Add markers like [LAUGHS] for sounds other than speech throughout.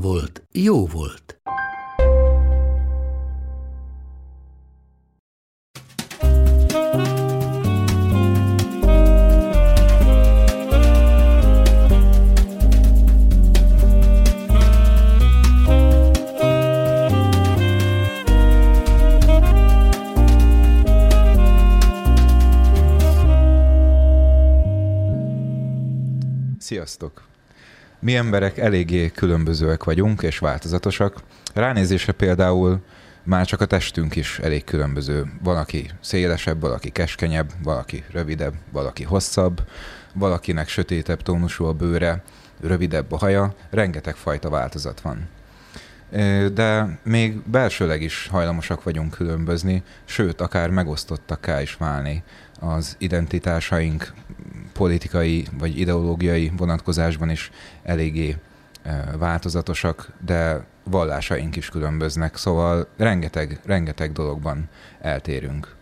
volt, jó volt. Sziasztok! Mi emberek eléggé különbözőek vagyunk és változatosak. Ránézésre például már csak a testünk is elég különböző. Valaki szélesebb, valaki keskenyebb, valaki rövidebb, valaki hosszabb, valakinek sötétebb tónusú a bőre, rövidebb a haja, rengeteg fajta változat van. De még belsőleg is hajlamosak vagyunk különbözni, sőt, akár megosztottakká is válni az identitásaink politikai vagy ideológiai vonatkozásban is eléggé változatosak, de vallásaink is különböznek, szóval rengeteg, rengeteg dologban eltérünk.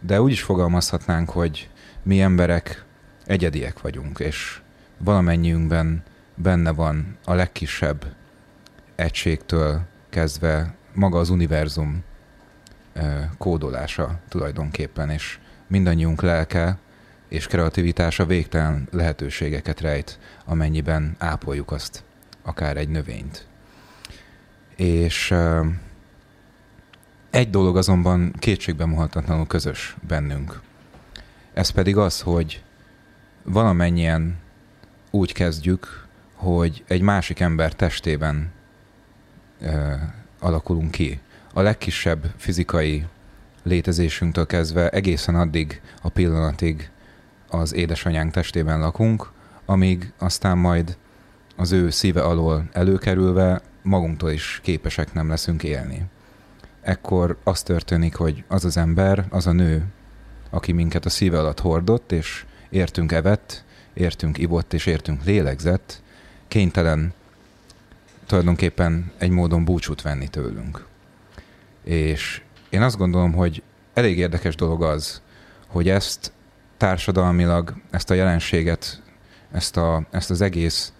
De úgy is fogalmazhatnánk, hogy mi emberek egyediek vagyunk, és valamennyiünkben benne van a legkisebb egységtől kezdve maga az univerzum kódolása tulajdonképpen, és mindannyiunk lelke és kreativitása végtelen lehetőségeket rejt, amennyiben ápoljuk azt, akár egy növényt. És egy dolog azonban kétségbe muhatatlanul közös bennünk. Ez pedig az, hogy valamennyien úgy kezdjük, hogy egy másik ember testében uh, alakulunk ki. A legkisebb fizikai létezésünktől kezdve egészen addig a pillanatig az édesanyánk testében lakunk, amíg aztán majd az ő szíve alól előkerülve magunktól is képesek nem leszünk élni. Ekkor az történik, hogy az az ember, az a nő, aki minket a szíve alatt hordott, és értünk evett, értünk ivott, és értünk lélegzett, kénytelen tulajdonképpen egy módon búcsút venni tőlünk. És én azt gondolom, hogy elég érdekes dolog az, hogy ezt társadalmilag ezt a jelenséget, ezt, a, ezt az egész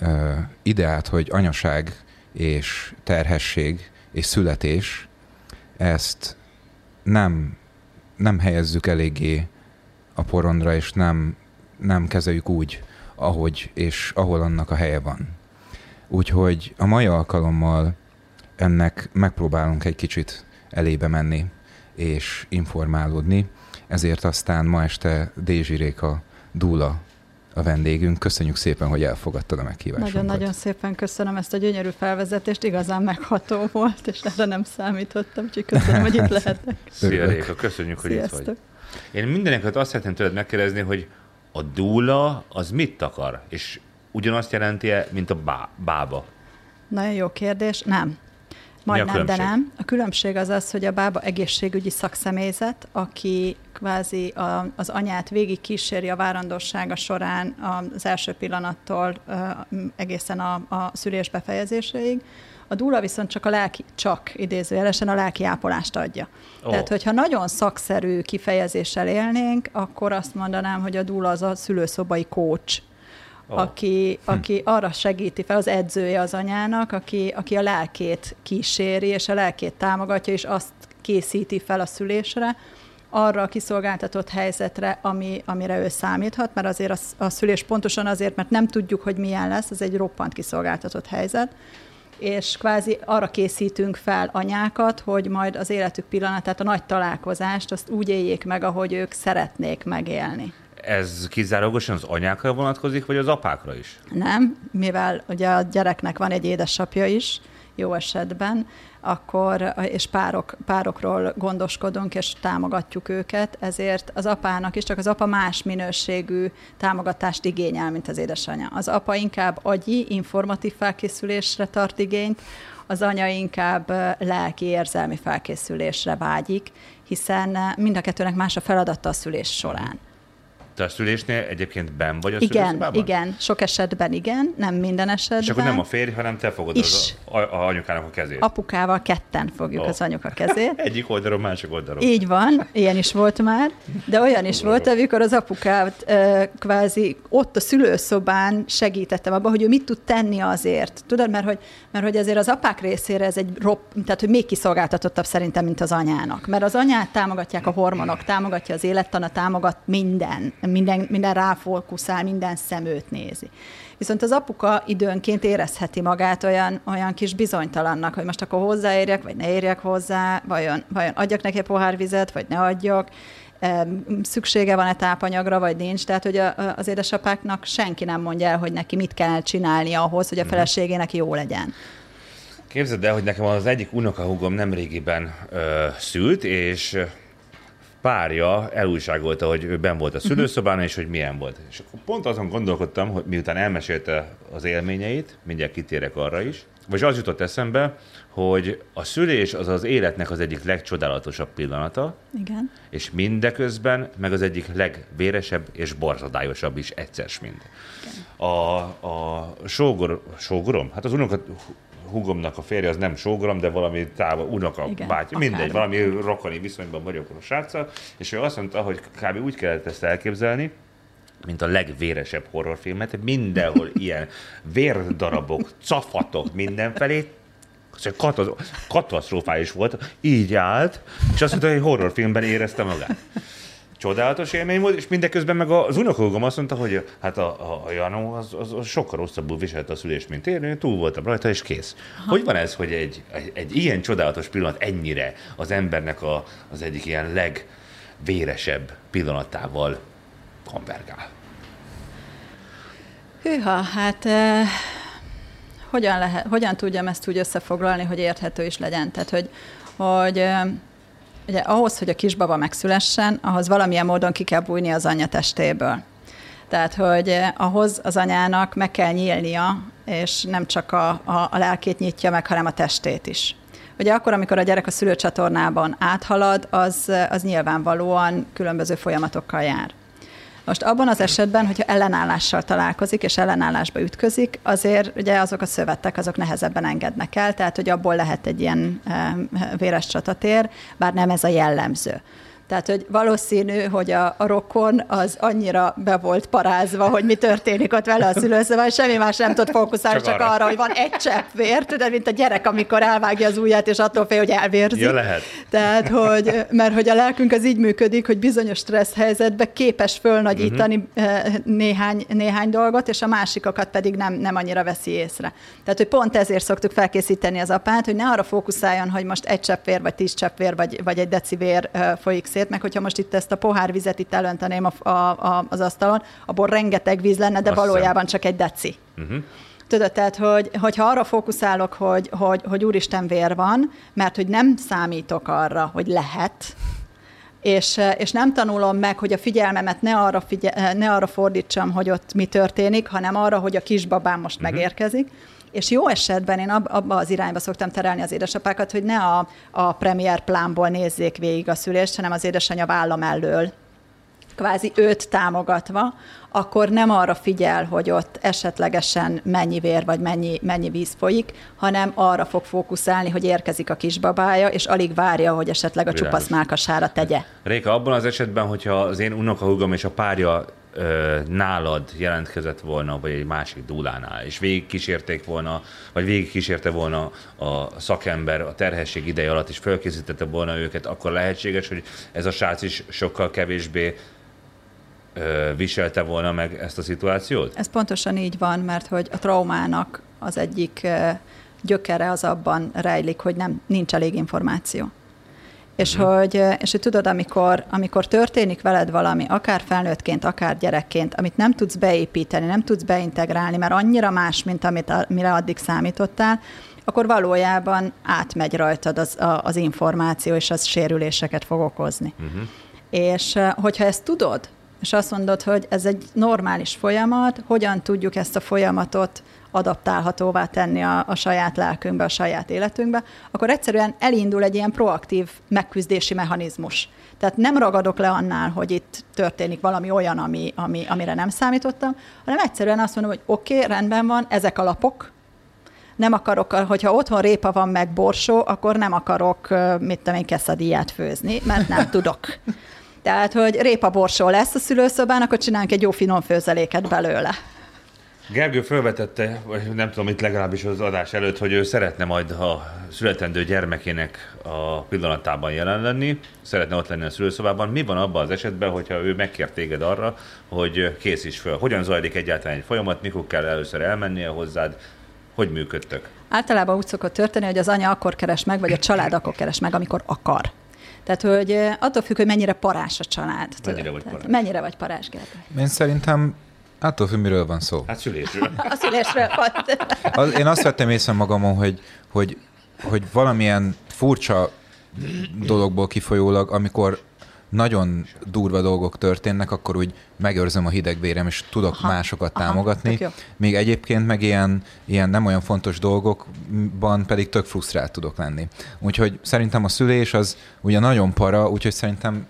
uh, ideát, hogy anyaság és terhesség és születés, ezt nem, nem helyezzük eléggé a porondra, és nem, nem kezeljük úgy, ahogy és ahol annak a helye van. Úgyhogy a mai alkalommal ennek megpróbálunk egy kicsit elébe menni és informálódni, ezért aztán ma este Dézsi Réka Dúla a vendégünk. Köszönjük szépen, hogy elfogadtad a meghívásunkat. Nagyon-nagyon szépen köszönöm ezt a gyönyörű felvezetést, igazán megható volt, és erre nem számítottam, úgyhogy köszönöm, hogy itt [LAUGHS] lehetek. Szia Réka, köszönjük, hogy Sziasztok. itt vagy. Én mindeneket azt szeretném tőled megkérdezni, hogy a dúla az mit akar? És ugyanazt jelenti-e, mint a bá- bába? Nagyon jó kérdés. Nem. Majdnem, de nem. A különbség az az, hogy a bába egészségügyi szakszemélyzet, aki kvázi a, az anyát végig kíséri a várandossága során az első pillanattól egészen a, a szülés befejezéséig. A dúla viszont csak a lelki, csak idézőjelesen a lelki ápolást adja. Oh. Tehát, hogyha nagyon szakszerű kifejezéssel élnénk, akkor azt mondanám, hogy a dúla az a szülőszobai coach, oh. aki, hm. aki arra segíti fel, az edzője az anyának, aki, aki a lelkét kíséri, és a lelkét támogatja, és azt készíti fel a szülésre, arra a kiszolgáltatott helyzetre, ami, amire ő számíthat, mert azért a, a szülés pontosan azért, mert nem tudjuk, hogy milyen lesz, ez egy roppant kiszolgáltatott helyzet, és kvázi arra készítünk fel anyákat, hogy majd az életük pillanatát, a nagy találkozást, azt úgy éljék meg, ahogy ők szeretnék megélni ez kizárólagosan az anyákra vonatkozik, vagy az apákra is? Nem, mivel ugye a gyereknek van egy édesapja is, jó esetben, akkor, és párok, párokról gondoskodunk, és támogatjuk őket, ezért az apának is, csak az apa más minőségű támogatást igényel, mint az édesanyja. Az apa inkább agyi, informatív felkészülésre tart igényt, az anya inkább lelki, érzelmi felkészülésre vágyik, hiszen mind a kettőnek más a feladata a szülés során. Te a szülésnél egyébként ben vagy a Igen, igen, sok esetben igen, nem minden esetben. És akkor nem a férj, hanem te fogod is. az a, a, anyukának a kezét. Apukával ketten fogjuk oh. az anyuka kezét. [LAUGHS] Egyik oldalon, másik oldalon. Így van, ilyen is volt már, de olyan is volt, amikor az apukát kvázi ott a szülőszobán segítettem abban, hogy ő mit tud tenni azért. Tudod, mert hogy, mert hogy azért az apák részére ez egy ropp, tehát hogy még kiszolgáltatottabb szerintem, mint az anyának. Mert az anyát támogatják a hormonok, támogatja az élettana, támogat minden minden, minden ráfókuszál, minden szemőt nézi. Viszont az apuka időnként érezheti magát olyan, olyan kis bizonytalannak, hogy most akkor hozzáérjek, vagy ne érjek hozzá, vajon, vajon adjak neki pohár vizet, vagy ne adjak, szüksége van-e tápanyagra, vagy nincs. Tehát, hogy a, az édesapáknak senki nem mondja el, hogy neki mit kell csinálni ahhoz, hogy a mhm. feleségének jó legyen. Képzeld el, hogy nekem az egyik unokahúgom nemrégiben ö, szült, és párja elújságolta, hogy ő ben volt a szülőszobán, és hogy milyen volt. És akkor pont azon gondolkodtam, hogy miután elmesélte az élményeit, mindjárt kitérek arra is, vagy az jutott eszembe, hogy a szülés az az életnek az egyik legcsodálatosabb pillanata, Igen. és mindeközben meg az egyik legvéresebb és borzadályosabb is egyszer mind. A, a sógor, sógorom, hát az unokat hugomnak a férje az nem sógorom, de valami távol, unoka, Igen, báty, mindegy, valami rokoni viszonyban vagyok a sráccal, és ő azt mondta, hogy kb. úgy kellett ezt elképzelni, mint a legvéresebb horrorfilmet, mindenhol [LAUGHS] ilyen vérdarabok, cafatok mindenfelé, katasztrofális volt, így állt, és azt mondta, hogy horrorfilmben érezte magát csodálatos élmény volt, és mindeközben meg az unokahúgom azt mondta, hogy hát a, a, a Janó az, az, az sokkal rosszabbul viselte a szülést, mint én, én túl voltam rajta, és kész. Aha. Hogy van ez, hogy egy, egy, egy ilyen csodálatos pillanat ennyire az embernek a, az egyik ilyen legvéresebb pillanatával konvergál? Hűha, hát eh, hogyan, lehet, hogyan tudjam ezt úgy összefoglalni, hogy érthető is legyen? Tehát, hogy, hogy eh, ugye ahhoz, hogy a kisbaba megszülessen, ahhoz valamilyen módon ki kell bújni az anya testéből. Tehát, hogy eh, ahhoz az anyának meg kell nyílnia, és nem csak a, a, a lelkét nyitja meg, hanem a testét is. Ugye akkor, amikor a gyerek a szülőcsatornában áthalad, az, az nyilvánvalóan különböző folyamatokkal jár. Most abban az esetben, hogyha ellenállással találkozik és ellenállásba ütközik, azért ugye azok a szövetek, azok nehezebben engednek el, tehát hogy abból lehet egy ilyen eh, véres csatatér, bár nem ez a jellemző. Tehát, hogy valószínű, hogy a, a rokon az annyira be volt parázva, hogy mi történik ott vele a szülőszobában, semmi más nem tud fókuszálni, csak, csak arra. arra, hogy van egy csepp vér, tudod, mint a gyerek, amikor elvágja az ujját, és attól fél, hogy elvérzik. Ja, lehet. Tehát, hogy, mert hogy a lelkünk az így működik, hogy bizonyos stressz helyzetben képes fölnagyítani uh-huh. néhány, néhány dolgot, és a másikokat pedig nem, nem annyira veszi észre. Tehát, hogy pont ezért szoktuk felkészíteni az apát, hogy ne arra fókuszáljon, hogy most egy csepp vér, vagy tíz csepp vér, vagy, vagy egy deci vér folyik szét, meg hogyha most itt ezt a pohár vizet itt elönteném a, a, a, az asztalon, abból rengeteg víz lenne, de Azt valójában csak egy deci. Uh-huh. Tudod, tehát, hogy, hogyha arra fókuszálok, hogy, hogy, hogy úristen vér van, mert hogy nem számítok arra, hogy lehet, és, és nem tanulom meg, hogy a figyelmemet ne arra, figyel, ne arra fordítsam, hogy ott mi történik, hanem arra, hogy a kisbabám most uh-huh. megérkezik, és jó esetben én ab, abba az irányba szoktam terelni az édesapákat, hogy ne a, a premier plánból nézzék végig a szülést, hanem az édesanyja vállam elől kvázi őt támogatva, akkor nem arra figyel, hogy ott esetlegesen mennyi vér vagy mennyi, mennyi víz folyik, hanem arra fog fókuszálni, hogy érkezik a kisbabája, és alig várja, hogy esetleg a csupasz mákasára tegye. Réka, abban az esetben, hogyha az én unokahúgom és a párja ö, nálad jelentkezett volna, vagy egy másik dúlánál, és végig kísérték volna, vagy végig kísérte volna a szakember a terhesség ideje alatt, és felkészítette volna őket, akkor lehetséges, hogy ez a srác is sokkal kevésbé ö, viselte volna meg ezt a szituációt? Ez pontosan így van, mert hogy a traumának az egyik gyökere az abban rejlik, hogy nem, nincs elég információ És, uh-huh. hogy, és hogy tudod, amikor, amikor történik veled valami, akár felnőttként, akár gyerekként, amit nem tudsz beépíteni, nem tudsz beintegrálni, mert annyira más, mint amit, mire addig számítottál, akkor valójában átmegy rajtad az, az információ, és az sérüléseket fog okozni. Uh-huh. És hogyha ezt tudod, és azt mondod, hogy ez egy normális folyamat, hogyan tudjuk ezt a folyamatot adaptálhatóvá tenni a, a saját lelkünkbe, a saját életünkbe, akkor egyszerűen elindul egy ilyen proaktív megküzdési mechanizmus. Tehát nem ragadok le annál, hogy itt történik valami olyan, ami, ami, amire nem számítottam, hanem egyszerűen azt mondom, hogy oké, okay, rendben van, ezek a lapok, nem akarok, hogyha otthon répa van meg borsó, akkor nem akarok, mit tudom én, keszadíját főzni, mert nem tudok. Tehát, hogy répa borsó lesz a szülőszobán, akkor csinálunk egy jó finom főzeléket belőle. Gergő felvetette, vagy nem tudom, itt legalábbis az adás előtt, hogy ő szeretne majd a születendő gyermekének a pillanatában jelen lenni, szeretne ott lenni a szülőszobában. Mi van abban az esetben, hogyha ő megkér téged arra, hogy készíts föl? Hogyan zajlik egyáltalán egy folyamat, mikor kell először elmennie hozzád, hogy működtök? Általában úgy szokott történni, hogy az anya akkor keres meg, vagy a család akkor keres meg, amikor akar. Tehát, hogy attól függ, hogy mennyire parás a család. Mennyire vagy parás? Mennyire vagy parás, Gergely? Én szerintem Attól függ, miről van szó. Hát szülésről. A szülésről Az, én azt vettem észre magamon, hogy, hogy, hogy valamilyen furcsa dologból kifolyólag, amikor nagyon durva dolgok történnek, akkor úgy megőrzöm a hidegvérem, és tudok aha, másokat aha, támogatni. Még egyébként meg ilyen, ilyen nem olyan fontos dolgokban pedig tök frusztrált tudok lenni. Úgyhogy szerintem a szülés az ugye nagyon para, úgyhogy szerintem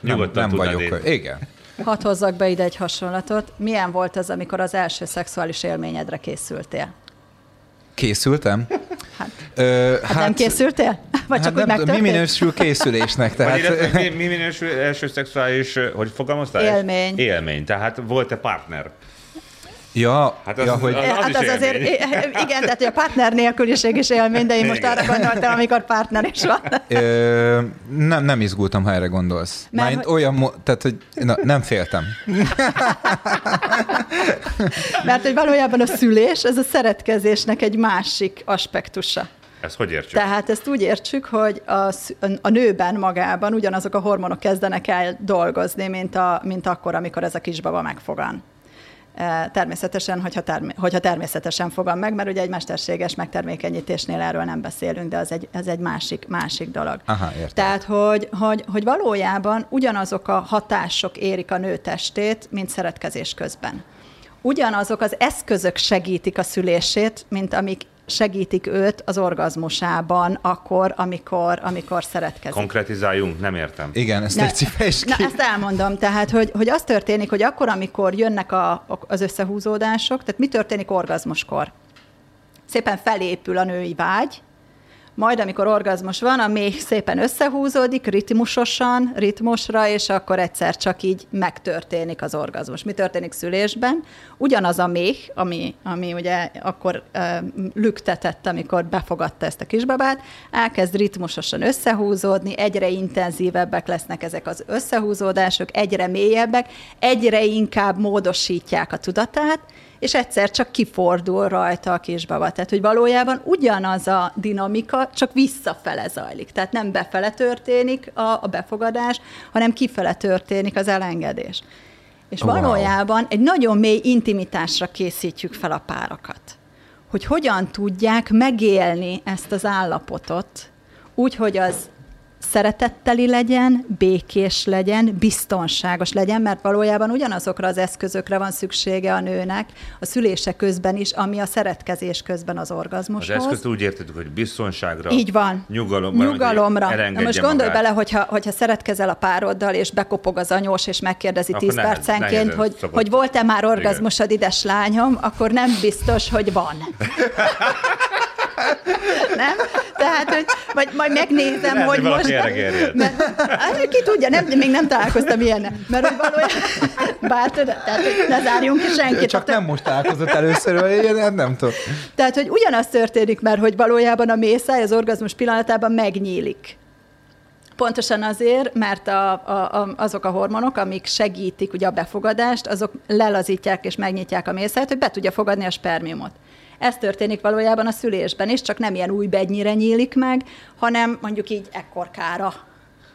nem, nem vagyok. Én. Igen. Hadd hozzak be ide egy hasonlatot. Milyen volt az, amikor az első szexuális élményedre készültél? Készültem? Hát, Ö, hát, hát nem készültél? Vagy csak hát úgy nem, Mi minősül készülésnek? Tehát... mi, mi minősül első szexuális, hogy fogalmaztál? Élmény. Élmény. Tehát volt-e partner? Ja, hát az, ja, hogy... Az, az, hát az azért, [LAUGHS] igen, tehát a partner nélküliség is élmény, de én most igen. arra gondoltam, amikor partner is van. Ö, nem, nem izgultam, ha erre gondolsz. Mert hogy... olyan, tehát, hogy na, nem féltem. Mert hogy valójában a szülés, ez a szeretkezésnek egy másik aspektusa. Ezt hogy értsük? Tehát ezt úgy értsük, hogy a, a nőben magában ugyanazok a hormonok kezdenek el dolgozni, mint, a, mint akkor, amikor ez a kisbaba megfogan. Természetesen, hogyha, term- hogyha természetesen fogom meg, mert ugye egy mesterséges megtermékenyítésnél erről nem beszélünk, de az egy, ez egy másik, másik dolog. Aha, értem. Tehát, hogy, hogy, hogy valójában ugyanazok a hatások érik a nő testét, mint szeretkezés közben. Ugyanazok az eszközök segítik a szülését, mint amik segítik őt az orgazmusában, akkor, amikor, amikor szeretkezik. Konkretizáljunk, nem értem. Igen, ezt egy cipes ki. Na, ezt elmondom. Tehát, hogy, hogy az történik, hogy akkor, amikor jönnek a, az összehúzódások, tehát mi történik orgazmuskor? Szépen felépül a női vágy, majd amikor orgazmus van, a méh szépen összehúzódik, ritmusosan, ritmusra, és akkor egyszer csak így megtörténik az orgazmus. Mi történik szülésben? Ugyanaz a méh, ami, ami ugye akkor uh, lüktetett, amikor befogadta ezt a kisbabát, elkezd ritmusosan összehúzódni, egyre intenzívebbek lesznek ezek az összehúzódások, egyre mélyebbek, egyre inkább módosítják a tudatát, és egyszer csak kifordul rajta a kisbaba. Tehát, hogy valójában ugyanaz a dinamika, csak visszafele zajlik. Tehát nem befele történik a, a befogadás, hanem kifele történik az elengedés. És wow. valójában egy nagyon mély intimitásra készítjük fel a párakat. Hogy hogyan tudják megélni ezt az állapotot, úgy, hogy az szeretetteli legyen, békés legyen, biztonságos legyen, mert valójában ugyanazokra az eszközökre van szüksége a nőnek a szülése közben is, ami a szeretkezés közben az orgazmushoz. Az eszközt úgy értettük, hogy biztonságra, Így van. nyugalomra. nyugalomra. Na most gondolj magát. bele, hogyha, hogyha szeretkezel a pároddal, és bekopog az anyós, és megkérdezi akkor 10 nehez, percenként, hogy, hogy volt-e már orgazmusod, ides lányom, akkor nem biztos, hogy van. [LAUGHS] nem? Tehát, hogy vagy majd megnézem, Lehet, hogy most... Mert, hát, ki tudja, nem, még nem találkoztam ilyen, mert hogy valójában, bár tudod, tehát hogy ne zárjunk ki senkit. Csak nem most találkozott először, én nem tudom. Tehát, hogy ugyanaz történik, mert hogy valójában a mészáj az orgazmus pillanatában megnyílik. Pontosan azért, mert a, a, a, azok a hormonok, amik segítik ugye a befogadást, azok lelazítják és megnyitják a mészájt, hogy be tudja fogadni a spermiumot. Ez történik valójában a szülésben is, csak nem ilyen új bednyire nyílik meg, hanem mondjuk így ekkorkára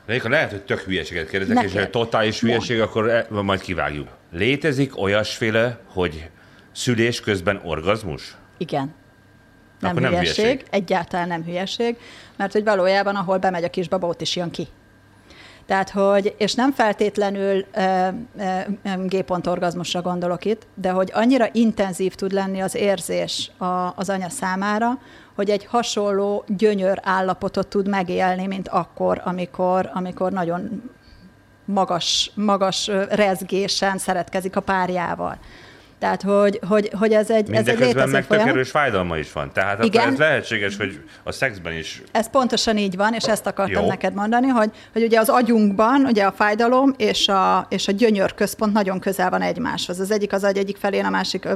Réka, lehet, hogy tök hülyeséget kérdezek, Ne és ha totális hülyeség, akkor e- majd kivágjuk. Létezik olyasféle, hogy szülés közben orgazmus? Igen. Nem Akkor nem hülyeség, hülyeség. egyáltalán nem hülyeség, mert hogy valójában, ahol bemegy a kisbaba, ott is jön ki. Tehát, hogy, és nem feltétlenül ö, ö, G-pont orgazmusra gondolok itt, de hogy annyira intenzív tud lenni az érzés a, az anya számára, hogy egy hasonló gyönyör állapotot tud megélni, mint akkor, amikor, amikor nagyon magas, magas rezgésen szeretkezik a párjával. Tehát, hogy, hogy, hogy ez egy, ez egy létező meg folyamat. erős fájdalma is van. Tehát Igen. ez lehetséges, hogy a szexben is Ez pontosan így van, és ezt akartam Jó. neked mondani, hogy, hogy ugye az agyunkban ugye a fájdalom és a, és a gyönyör központ nagyon közel van egymáshoz. Az egyik az agy egyik felén, a másik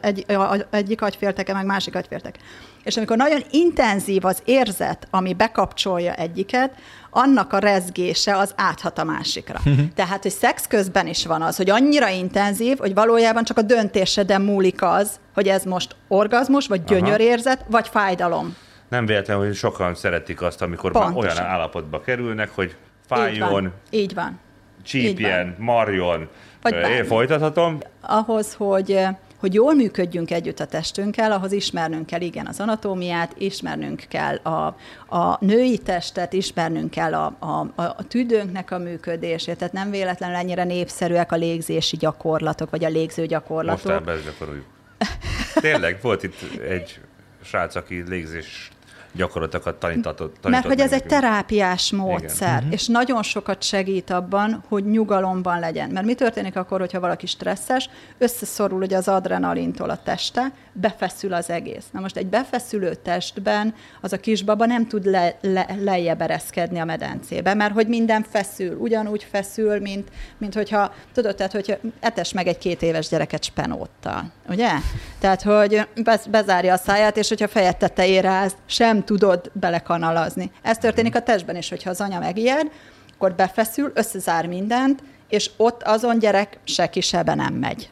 egy, a, a, egyik agyfélteke, meg másik agyfélteke. És amikor nagyon intenzív az érzet, ami bekapcsolja egyiket, annak a rezgése az áthat a másikra. Tehát, hogy szex közben is van az, hogy annyira intenzív, hogy valójában csak a döntéseden múlik az, hogy ez most orgazmus, vagy gyönyörérzet, vagy fájdalom. nem véletlen, hogy sokan szeretik azt, amikor már Pontosan. olyan állapotba kerülnek, hogy Így fájjon, van. Így van. csípjen, marjon. Vagy Ö, bármi. Én folytathatom. ahhoz, hogy, hogy jól működjünk együtt a testünkkel, ahhoz ismernünk kell igen az anatómiát, ismernünk kell a, a női testet, ismernünk kell a, a, a tüdőnknek a működését, tehát nem véletlenül ennyire népszerűek a légzési gyakorlatok, vagy a légző Most gyakorlatok. ebbe ezt gyakoroljuk. Tényleg, volt itt egy srác, aki légzés gyakorlatokat tanítatott. Mert hogy ez meg egy nekünk. terápiás módszer, Igen. és nagyon sokat segít abban, hogy nyugalomban legyen. Mert mi történik akkor, hogyha valaki stresszes, összeszorul ugye az adrenalintól a teste, befeszül az egész. Na most egy befeszülő testben az a kisbaba nem tud le, le, lejjebb ereszkedni a medencébe, mert hogy minden feszül, ugyanúgy feszül, mint, mint hogyha, tudod, tehát hogyha etes meg egy két éves gyereket spenóttal, ugye? Tehát, hogy bez, bezárja a száját, és hogyha fejed tetejére állsz, sem tudod belekanalazni. Ez történik a testben is, hogyha az anya megijed, akkor befeszül, összezár mindent, és ott azon gyerek se kisebe nem megy.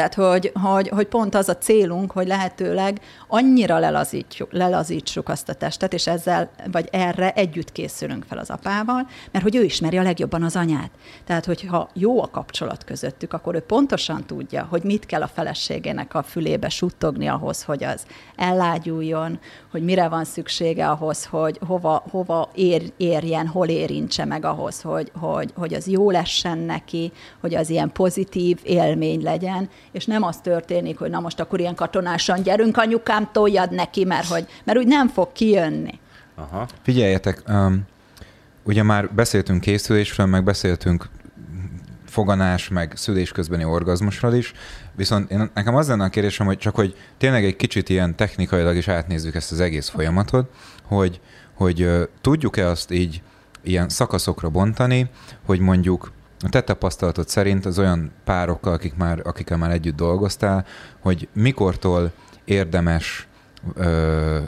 Tehát, hogy, hogy, hogy pont az a célunk, hogy lehetőleg annyira lelazítjuk, lelazítsuk azt a testet, és ezzel, vagy erre együtt készülünk fel az apával, mert hogy ő ismeri a legjobban az anyát. Tehát, hogyha jó a kapcsolat közöttük, akkor ő pontosan tudja, hogy mit kell a feleségének a fülébe suttogni ahhoz, hogy az ellágyuljon, hogy mire van szüksége ahhoz, hogy hova, hova ér, érjen, hol érintse meg ahhoz, hogy, hogy, hogy az jó lessen neki, hogy az ilyen pozitív élmény legyen, és nem az történik, hogy na most akkor ilyen katonásan gyerünk, anyukám, toljad neki, mert, hogy, mert úgy nem fog kijönni. Aha. Figyeljetek, um, ugye már beszéltünk készülésről, meg beszéltünk foganás, meg szülés közbeni orgazmusról is, viszont én, nekem az lenne a kérdésem, hogy csak hogy tényleg egy kicsit ilyen technikailag is átnézzük ezt az egész folyamatot, hogy, hogy uh, tudjuk-e azt így ilyen szakaszokra bontani, hogy mondjuk a te tapasztalatod szerint az olyan párokkal, akik már, akikkel már együtt dolgoztál, hogy mikortól érdemes ö,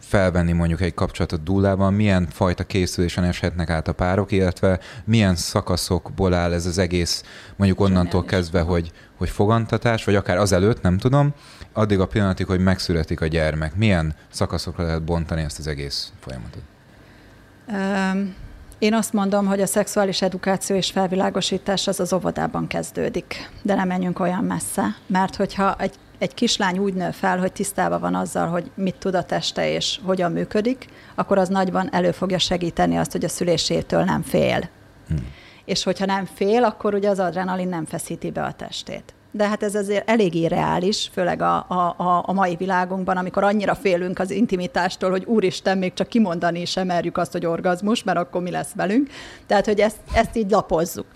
felvenni mondjuk egy kapcsolatot dúlában, milyen fajta készülésen eshetnek át a párok, illetve milyen szakaszokból áll ez az egész, mondjuk onnantól kezdve, hogy, hogy fogantatás, vagy akár azelőtt, nem tudom, addig a pillanatig, hogy megszületik a gyermek. Milyen szakaszokra lehet bontani ezt az egész folyamatot? Öm, Én azt mondom, hogy a szexuális edukáció és felvilágosítás az az óvodában kezdődik, de nem menjünk olyan messze, mert hogyha egy, egy kislány úgy nő fel, hogy tisztában van azzal, hogy mit tud a teste és hogyan működik, akkor az nagyban elő fogja segíteni azt, hogy a szülésétől nem fél. Hmm. És hogyha nem fél, akkor ugye az adrenalin nem feszíti be a testét. De hát ez azért elég irreális, főleg a, a, a, mai világunkban, amikor annyira félünk az intimitástól, hogy úristen, még csak kimondani sem merjük azt, hogy orgazmus, mert akkor mi lesz velünk. Tehát, hogy ezt, ezt így lapozzuk.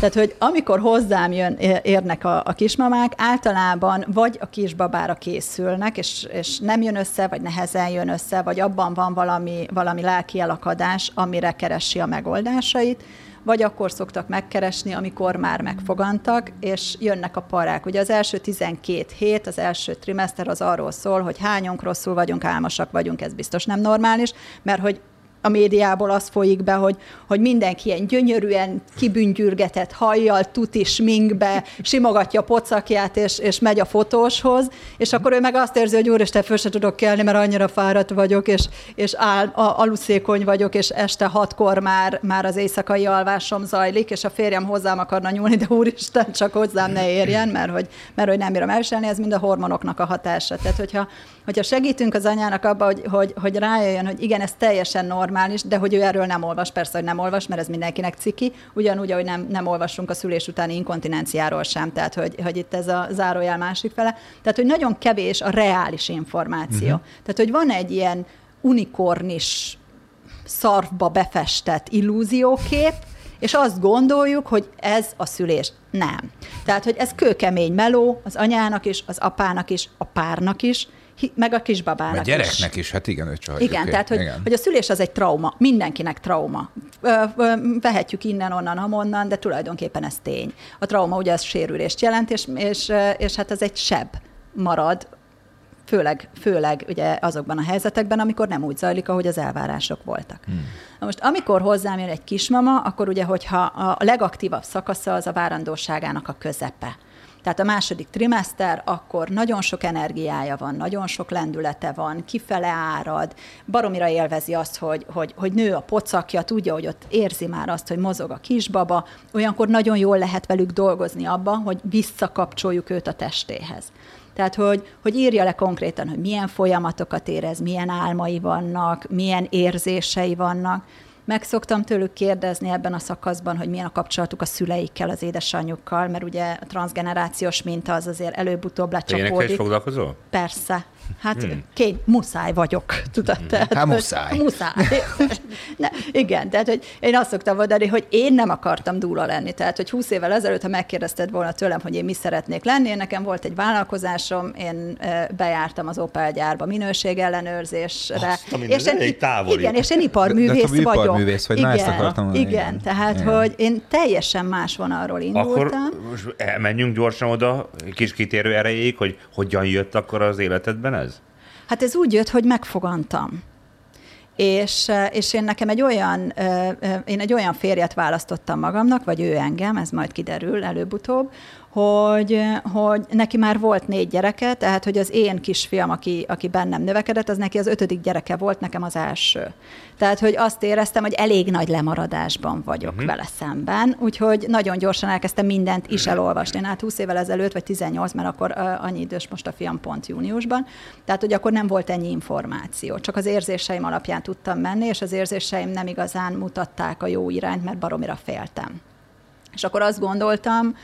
Tehát, hogy amikor hozzám jön, érnek a, a kismamák, általában vagy a kisbabára készülnek, és, és nem jön össze, vagy nehezen jön össze, vagy abban van valami, valami lelki elakadás, amire keresi a megoldásait, vagy akkor szoktak megkeresni, amikor már megfogantak, és jönnek a parák. Ugye az első 12 hét, az első trimester az arról szól, hogy hányunk rosszul vagyunk, álmosak vagyunk, ez biztos nem normális, mert hogy a médiából az folyik be, hogy, hogy mindenki ilyen gyönyörűen kibüngyürgetett hajjal, tuti sminkbe, simogatja a pocakját, és, és megy a fotóshoz, és akkor ő meg azt érzi, hogy úristen, föl se tudok kelni, mert annyira fáradt vagyok, és, és áll, a, aluszékony vagyok, és este hatkor már, már az éjszakai alvásom zajlik, és a férjem hozzám akarna nyúlni, de úristen, csak hozzám ne érjen, mert hogy, mert hogy nem bírom elviselni, ez mind a hormonoknak a hatása. Tehát, hogyha, hogyha segítünk az anyának abba, hogy, hogy, hogy rájöjjön, hogy igen, ez teljesen normális, de hogy ő erről nem olvas, persze, hogy nem olvas, mert ez mindenkinek ciki, ugyanúgy, ahogy nem, nem olvassunk a szülés utáni inkontinenciáról sem, tehát hogy, hogy itt ez a zárójel másik fele. Tehát, hogy nagyon kevés a reális információ. Uh-huh. Tehát, hogy van egy ilyen unikornis szarvba befestett illúziókép, és azt gondoljuk, hogy ez a szülés. Nem. Tehát, hogy ez kőkemény meló az anyának is, az apának is, a párnak is, meg a kisbabának A gyereknek is, is hát igen, csak Igen, tehát hogy, igen. hogy a szülés az egy trauma, mindenkinek trauma. Vehetjük innen, onnan, amonnan, de tulajdonképpen ez tény. A trauma ugye az sérülést jelent, és, és, és hát ez egy seb marad főleg, főleg ugye azokban a helyzetekben, amikor nem úgy zajlik, ahogy az elvárások voltak. Hmm. Na most, amikor hozzám jön egy kismama, akkor ugye, hogyha a legaktívabb szakasza az a várandóságának a közepe. Tehát a második trimester, akkor nagyon sok energiája van, nagyon sok lendülete van, kifele árad, baromira élvezi azt, hogy, hogy, hogy nő a pocakja, tudja, hogy ott érzi már azt, hogy mozog a kisbaba, olyankor nagyon jól lehet velük dolgozni abban, hogy visszakapcsoljuk őt a testéhez. Tehát, hogy, hogy írja le konkrétan, hogy milyen folyamatokat érez, milyen álmai vannak, milyen érzései vannak. Meg szoktam tőlük kérdezni ebben a szakaszban, hogy milyen a kapcsolatuk a szüleikkel, az édesanyjukkal, mert ugye a transgenerációs minta az azért előbb-utóbb lecsapódik. Te is foglalkozol? Persze. Hát hmm. kény, muszáj vagyok, tudod? Hmm. Tehát, hát muszáj. Muszáj. [LAUGHS] ne, igen, tehát hogy én azt szoktam mondani, hogy én nem akartam dúla lenni. Tehát, hogy 20 évvel ezelőtt, ha megkérdezted volna tőlem, hogy én mi szeretnék lenni, én nekem volt egy vállalkozásom, én bejártam az Opel gyárba minőségellenőrzésre. Azt, és én, távoli. Igen, és én iparművész de, de vagyok. Iparművész vagy, igen, na ezt akartam mondani. Igen, igen, tehát, igen. hogy én teljesen más vonalról indultam. Akkor menjünk gyorsan oda, kis kitérő erejéig, hogy hogyan jött akkor az életedben ez? Hát ez úgy jött, hogy megfogantam. És, és én nekem egy olyan, én egy olyan férjet választottam magamnak, vagy ő engem, ez majd kiderül előbb-utóbb, hogy, hogy neki már volt négy gyereke, tehát hogy az én kisfiam, aki, aki bennem növekedett, az neki az ötödik gyereke volt, nekem az első. Tehát, hogy azt éreztem, hogy elég nagy lemaradásban vagyok uh-huh. vele szemben, úgyhogy nagyon gyorsan elkezdtem mindent is elolvasni. Én hát 20 évvel ezelőtt, vagy 18, mert akkor uh, annyi idős most a fiam pont júniusban, tehát, hogy akkor nem volt ennyi információ. Csak az érzéseim alapján tudtam menni, és az érzéseim nem igazán mutatták a jó irányt, mert baromira féltem. És akkor azt gondoltam,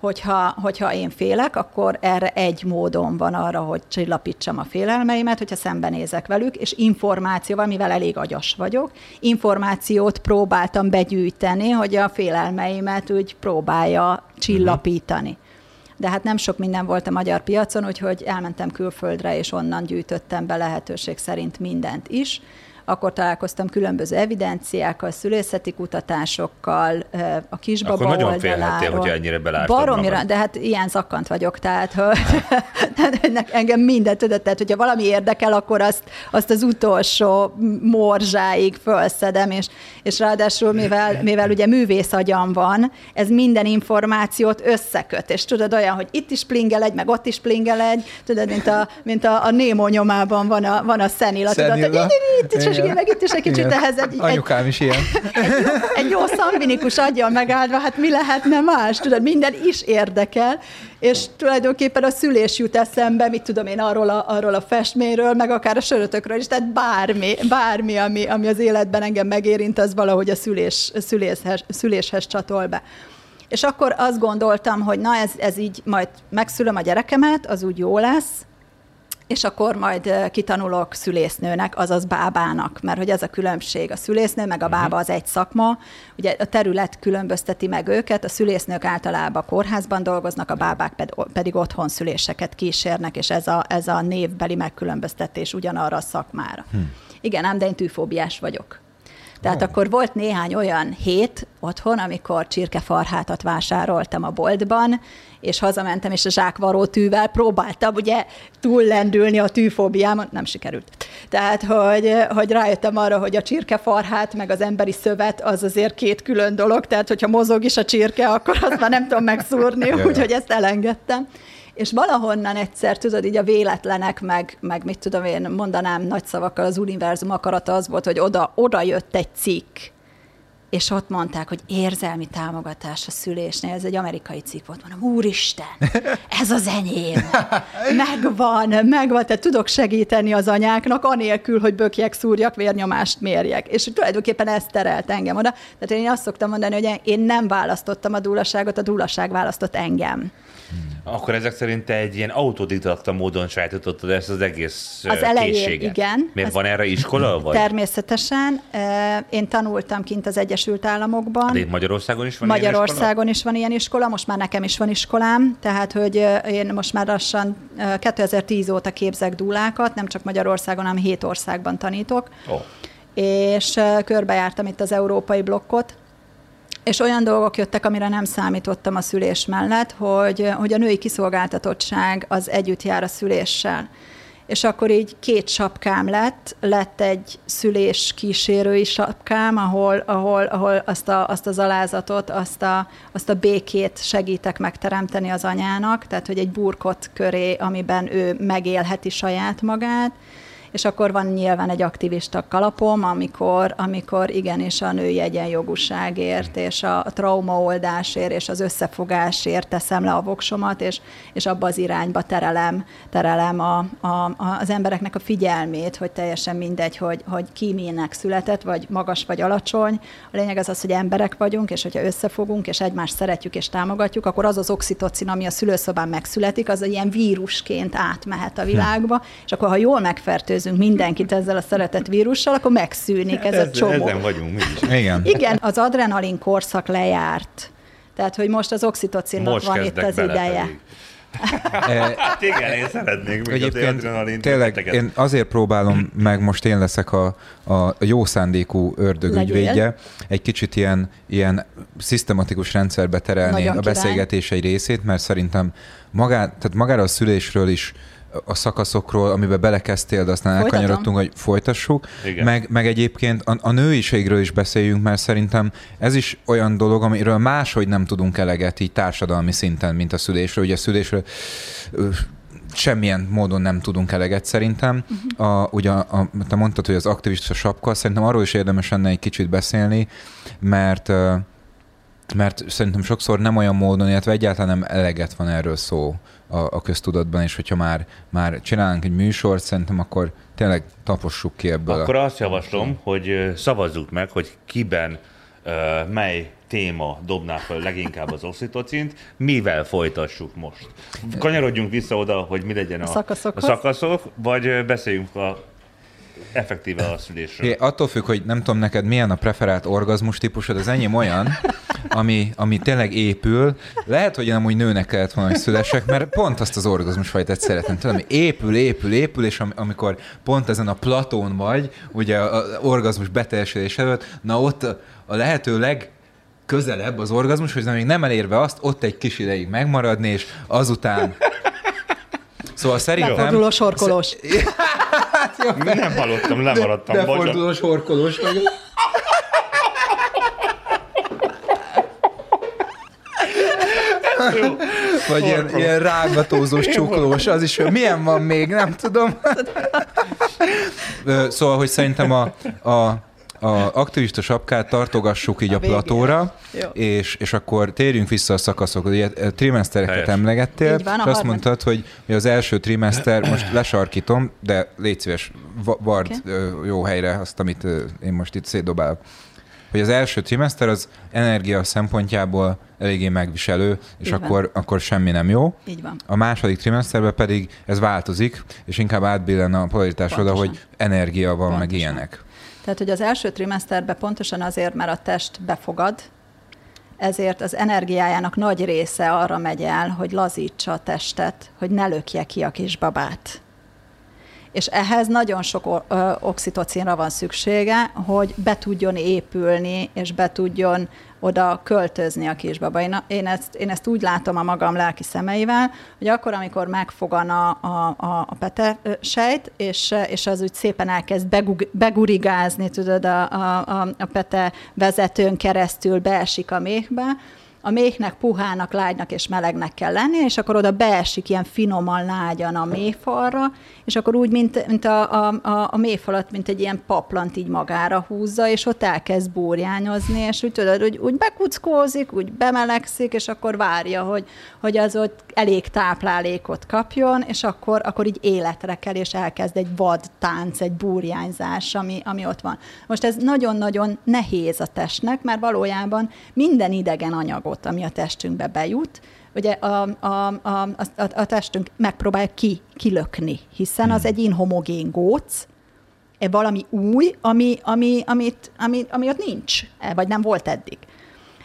hogyha, hogyha én félek, akkor erre egy módon van arra, hogy csillapítsam a félelmeimet, hogyha szembenézek velük, és információval, mivel elég agyas vagyok, információt próbáltam begyűjteni, hogy a félelmeimet úgy próbálja csillapítani. De hát nem sok minden volt a magyar piacon, úgyhogy elmentem külföldre, és onnan gyűjtöttem be lehetőség szerint mindent is akkor találkoztam különböző evidenciákkal, szülészeti kutatásokkal, a kisbaba Akkor nagyon félhettél, hogy ennyire belátod Baromira, magad. de hát ilyen zakkant vagyok, tehát hogy [LAUGHS] engem mindent tudod, tehát hogyha valami érdekel, akkor azt, azt az utolsó morzsáig fölszedem, és, és ráadásul, mivel, mivel ugye művész agyam van, ez minden információt összeköt, és tudod olyan, hogy itt is plingel egy, meg ott is plingel egy, tudod, mint a, mint a, a Némó nyomában van a, van a szenilla. tudod, hogy itt, itt, igen, meg itt is egy kicsit ehhez egy... Anyukám is ilyen. Egy, jó, egy jó szambinikus aggyal megáldva, hát mi lehetne más? Tudod, minden is érdekel, és tulajdonképpen a szülés jut eszembe, mit tudom én, arról a, arról a festményről, meg akár a sörötökről is, tehát bármi, bármi ami, ami az életben engem megérint, az valahogy a szülés, szüléshez, szüléshez csatol be. És akkor azt gondoltam, hogy na ez, ez így majd megszülöm a gyerekemet, az úgy jó lesz, és akkor majd kitanulok szülésznőnek, azaz bábának, mert hogy ez a különbség. A szülésznő meg a mhm. bába az egy szakma, ugye a terület különbözteti meg őket, a szülésznők általában kórházban dolgoznak, a bábák pedig otthon szüléseket kísérnek, és ez a, ez a névbeli megkülönböztetés ugyanarra a szakmára. Hm. Igen, ám de én tűfóbiás vagyok. Tehát oh. akkor volt néhány olyan hét otthon, amikor csirkefarhátat vásároltam a boltban, és hazamentem, és a zsákvaró tűvel próbáltam ugye túllendülni a tűfóbiámon, nem sikerült. Tehát, hogy, hogy rájöttem arra, hogy a csirkefarhát, meg az emberi szövet, az azért két külön dolog, tehát hogyha mozog is a csirke, akkor azt már nem tudom megszúrni, [LAUGHS] úgyhogy ezt elengedtem. És valahonnan egyszer, tudod, így a véletlenek, meg, meg mit tudom én, mondanám nagy szavakkal, az univerzum akarata az volt, hogy oda, oda jött egy cikk, és ott mondták, hogy érzelmi támogatás a szülésnél, ez egy amerikai cikk volt, mondom, úristen, ez az enyém, megvan, megvan, tehát tudok segíteni az anyáknak, anélkül, hogy bökjek, szúrjak, vérnyomást mérjek. És tulajdonképpen ez terelt engem oda. Tehát én azt szoktam mondani, hogy én nem választottam a dúlaságot, a dúlaság választott engem. Akkor ezek szerint te egy ilyen autodidakta módon sajátítottad ezt az egész Az elején, készséget. igen. Miért Az- van erre iskola? [LAUGHS] Vagy? Természetesen. Én tanultam kint az Egyesült Államokban. De Magyarországon is van ilyen Magyarországon is van ilyen iskola, most már nekem is van iskolám, tehát hogy én most már lassan ö, 2010 óta képzek dúlákat, nem csak Magyarországon, hanem hét országban tanítok, iskola? Ó. és körbejártam itt az európai blokkot, és olyan dolgok jöttek, amire nem számítottam a szülés mellett, hogy, hogy a női kiszolgáltatottság az együtt jár a szüléssel. És akkor így két sapkám lett, lett egy szülés kísérői sapkám, ahol, ahol, ahol azt, a, azt az alázatot, azt a, azt a békét segítek megteremteni az anyának, tehát hogy egy burkot köré, amiben ő megélheti saját magát, és akkor van nyilván egy aktivista kalapom, amikor, amikor igenis a női egyenjogúságért, és a traumaoldásért, és az összefogásért teszem le a voksomat, és, és abba az irányba terelem, terelem a, a, az embereknek a figyelmét, hogy teljesen mindegy, hogy, hogy ki milyenek született, vagy magas, vagy alacsony. A lényeg az az, hogy emberek vagyunk, és hogyha összefogunk, és egymást szeretjük és támogatjuk, akkor az az oxitocin, ami a szülőszobán megszületik, az egy ilyen vírusként átmehet a világba, és akkor ha jól megfertőzünk mindenkit ezzel a szeretett vírussal, akkor megszűnik ez, a csomó. Ezen vagyunk mi is. Igen. Igen, az adrenalin korszak lejárt. Tehát, hogy most az oxitocinnak Most van itt az ideje. pedig. Hát igen, én szeretnék még az Egyébként adrenalin tényleg tüneteket. én azért próbálom meg, most én leszek a, a jó szándékú ördög Legyél. ügyvédje, egy kicsit ilyen, ilyen szisztematikus rendszerbe terelni Nagyon a beszélgetés egy részét, mert szerintem magá, tehát magára a szülésről is a szakaszokról, amiben belekezdtél, de aztán Folytatom. elkanyarodtunk, hogy folytassuk. Igen. Meg, meg egyébként a, a nőiségről is beszéljünk, mert szerintem ez is olyan dolog, amiről máshogy nem tudunk eleget így társadalmi szinten, mint a szülésről. Ugye a szülésről semmilyen módon nem tudunk eleget szerintem. A, ugye a, te mondtad, hogy az aktivista sapka, szerintem arról is érdemes lenne egy kicsit beszélni, mert mert szerintem sokszor nem olyan módon, illetve egyáltalán nem eleget van erről szó a, a köztudatban, és hogyha már, már csinálunk egy műsort, szerintem akkor tényleg tapossuk ki ebből. Akkor a... azt javaslom, hogy szavazzuk meg, hogy kiben ö, mely téma dobná fel leginkább az oxitocint, mivel folytassuk most. Kanyarodjunk vissza oda, hogy mi legyen a, A szakaszok, vagy beszéljünk a effektíve a szülésről. É, attól függ, hogy nem tudom neked milyen a preferált orgazmus típusod, az enyém olyan, ami, ami tényleg épül. Lehet, hogy nem úgy nőnek kellett volna, hogy szülesek, mert pont azt az orgazmus fajtát szeretem. Tudom, ami épül, épül, épül, és am- amikor pont ezen a platón vagy, ugye az orgazmus beteljesedés előtt, na ott a- lehető leg közelebb az orgazmus, hogy még nem elérve azt, ott egy kis ideig megmaradni, és azután Szóval szerintem... Beforduló sorkolós. Nem hallottam, lemaradtam. bocsánat. Befordulós, horkolós vagyok. Vagy ilyen, ilyen rágatózós, csuklós, az is, hogy milyen van még, nem tudom. Szóval, hogy szerintem a, a, a aktivista sapkát tartogassuk így a, A platóra, és, és akkor térjünk vissza a szakaszokra. Ugye ö, trimesztereket Helyes. emlegettél, Így van, és azt mondtad, hogy, hogy az első trimester, most lesarkítom, de légy szíves, va- vard Oké. ö, jó helyre azt, amit én most itt szétdobálok. Hogy az első trimester az energia szempontjából eléggé megviselő, és Így van. akkor, akkor semmi nem jó. Így van. A második trimesterben pedig ez változik, és inkább átbillen a polaritás oda, hogy energia van, meg Pontosan. ilyenek. Tehát, hogy az első trimeszterben pontosan azért, mert a test befogad, ezért az energiájának nagy része arra megy el, hogy lazítsa a testet, hogy ne lökje ki a kisbabát. És ehhez nagyon sok oxitocinra van szüksége, hogy be tudjon épülni, és be tudjon oda költözni a kisbaba. Én, ezt, én ezt úgy látom a magam lelki szemeivel, hogy akkor, amikor megfogan a, a, a, a pete sejt, és, és az úgy szépen elkezd begug, begurigázni, tudod, a, a, a pete vezetőn keresztül beesik a méhbe, a méhnek puhának, lágynak és melegnek kell lennie, és akkor oda beesik ilyen finoman lágyan a méhfalra, és akkor úgy, mint, mint a, a, a, a méhfalat, mint egy ilyen paplant így magára húzza, és ott elkezd búrjányozni, és úgy tudod, úgy, úgy bekuckózik, úgy bemelegszik, és akkor várja, hogy, hogy az ott elég táplálékot kapjon, és akkor, akkor így életre kell, és elkezd egy vad tánc, egy búrjányzás, ami, ami ott van. Most ez nagyon-nagyon nehéz a testnek, mert valójában minden idegen anyagot, ami a testünkbe bejut, ugye a, a, a, a, a testünk megpróbál ki, kilökni, hiszen az hmm. egy inhomogén góc, valami új, ami, ami, amit, ami, ami ott nincs, vagy nem volt eddig.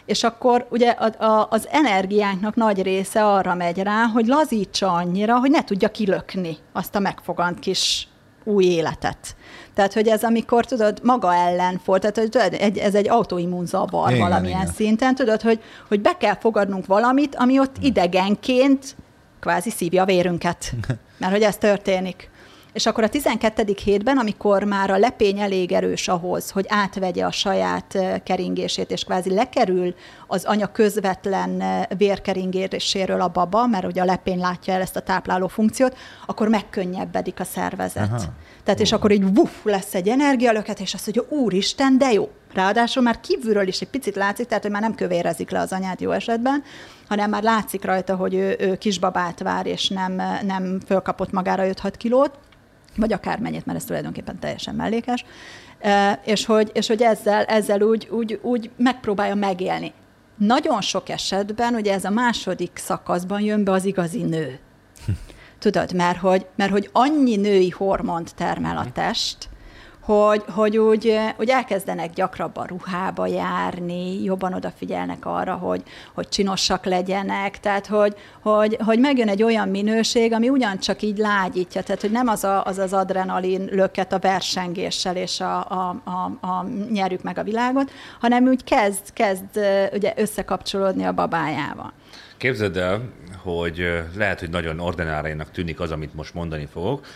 És akkor ugye a, a, az energiánknak nagy része arra megy rá, hogy lazítsa annyira, hogy ne tudja kilökni azt a megfogant kis új életet. Tehát, hogy ez amikor, tudod, maga ellen for, tehát hogy tudod, egy, ez egy autoimmunzavar igen, valamilyen igen. szinten, tudod, hogy, hogy be kell fogadnunk valamit, ami ott idegenként kvázi szívja a vérünket. [LAUGHS] Mert hogy ez történik. És akkor a 12. hétben, amikor már a lepény elég erős ahhoz, hogy átvegye a saját keringését, és kvázi lekerül az anya közvetlen vérkeringéséről a baba, mert ugye a lepény látja el ezt a tápláló funkciót, akkor megkönnyebbedik a szervezet. Aha. Tehát és akkor így wuff, lesz egy energialöket, és azt mondja, úristen, de jó. Ráadásul már kívülről is egy picit látszik, tehát hogy már nem kövérezik le az anyát jó esetben, hanem már látszik rajta, hogy ő, ő kisbabát vár, és nem, nem fölkapott magára 5-6 kilót, vagy akármennyit, mert ez tulajdonképpen teljesen mellékes, és hogy, és hogy ezzel, ezzel úgy, úgy, úgy megpróbálja megélni. Nagyon sok esetben, ugye ez a második szakaszban jön be az igazi nő. [LAUGHS] Tudod, mert hogy, mert hogy annyi női hormont termel a test, hogy, hogy úgy, úgy elkezdenek gyakrabban ruhába járni, jobban odafigyelnek arra, hogy, hogy csinosak legyenek, tehát hogy, hogy, hogy megjön egy olyan minőség, ami ugyancsak így lágyítja, tehát hogy nem az a, az, az adrenalin löket a versengéssel és a, a, a, a nyerjük meg a világot, hanem úgy kezd, kezd ugye összekapcsolódni a babájával. Képzeld el, hogy lehet, hogy nagyon ordináriának tűnik az, amit most mondani fogok,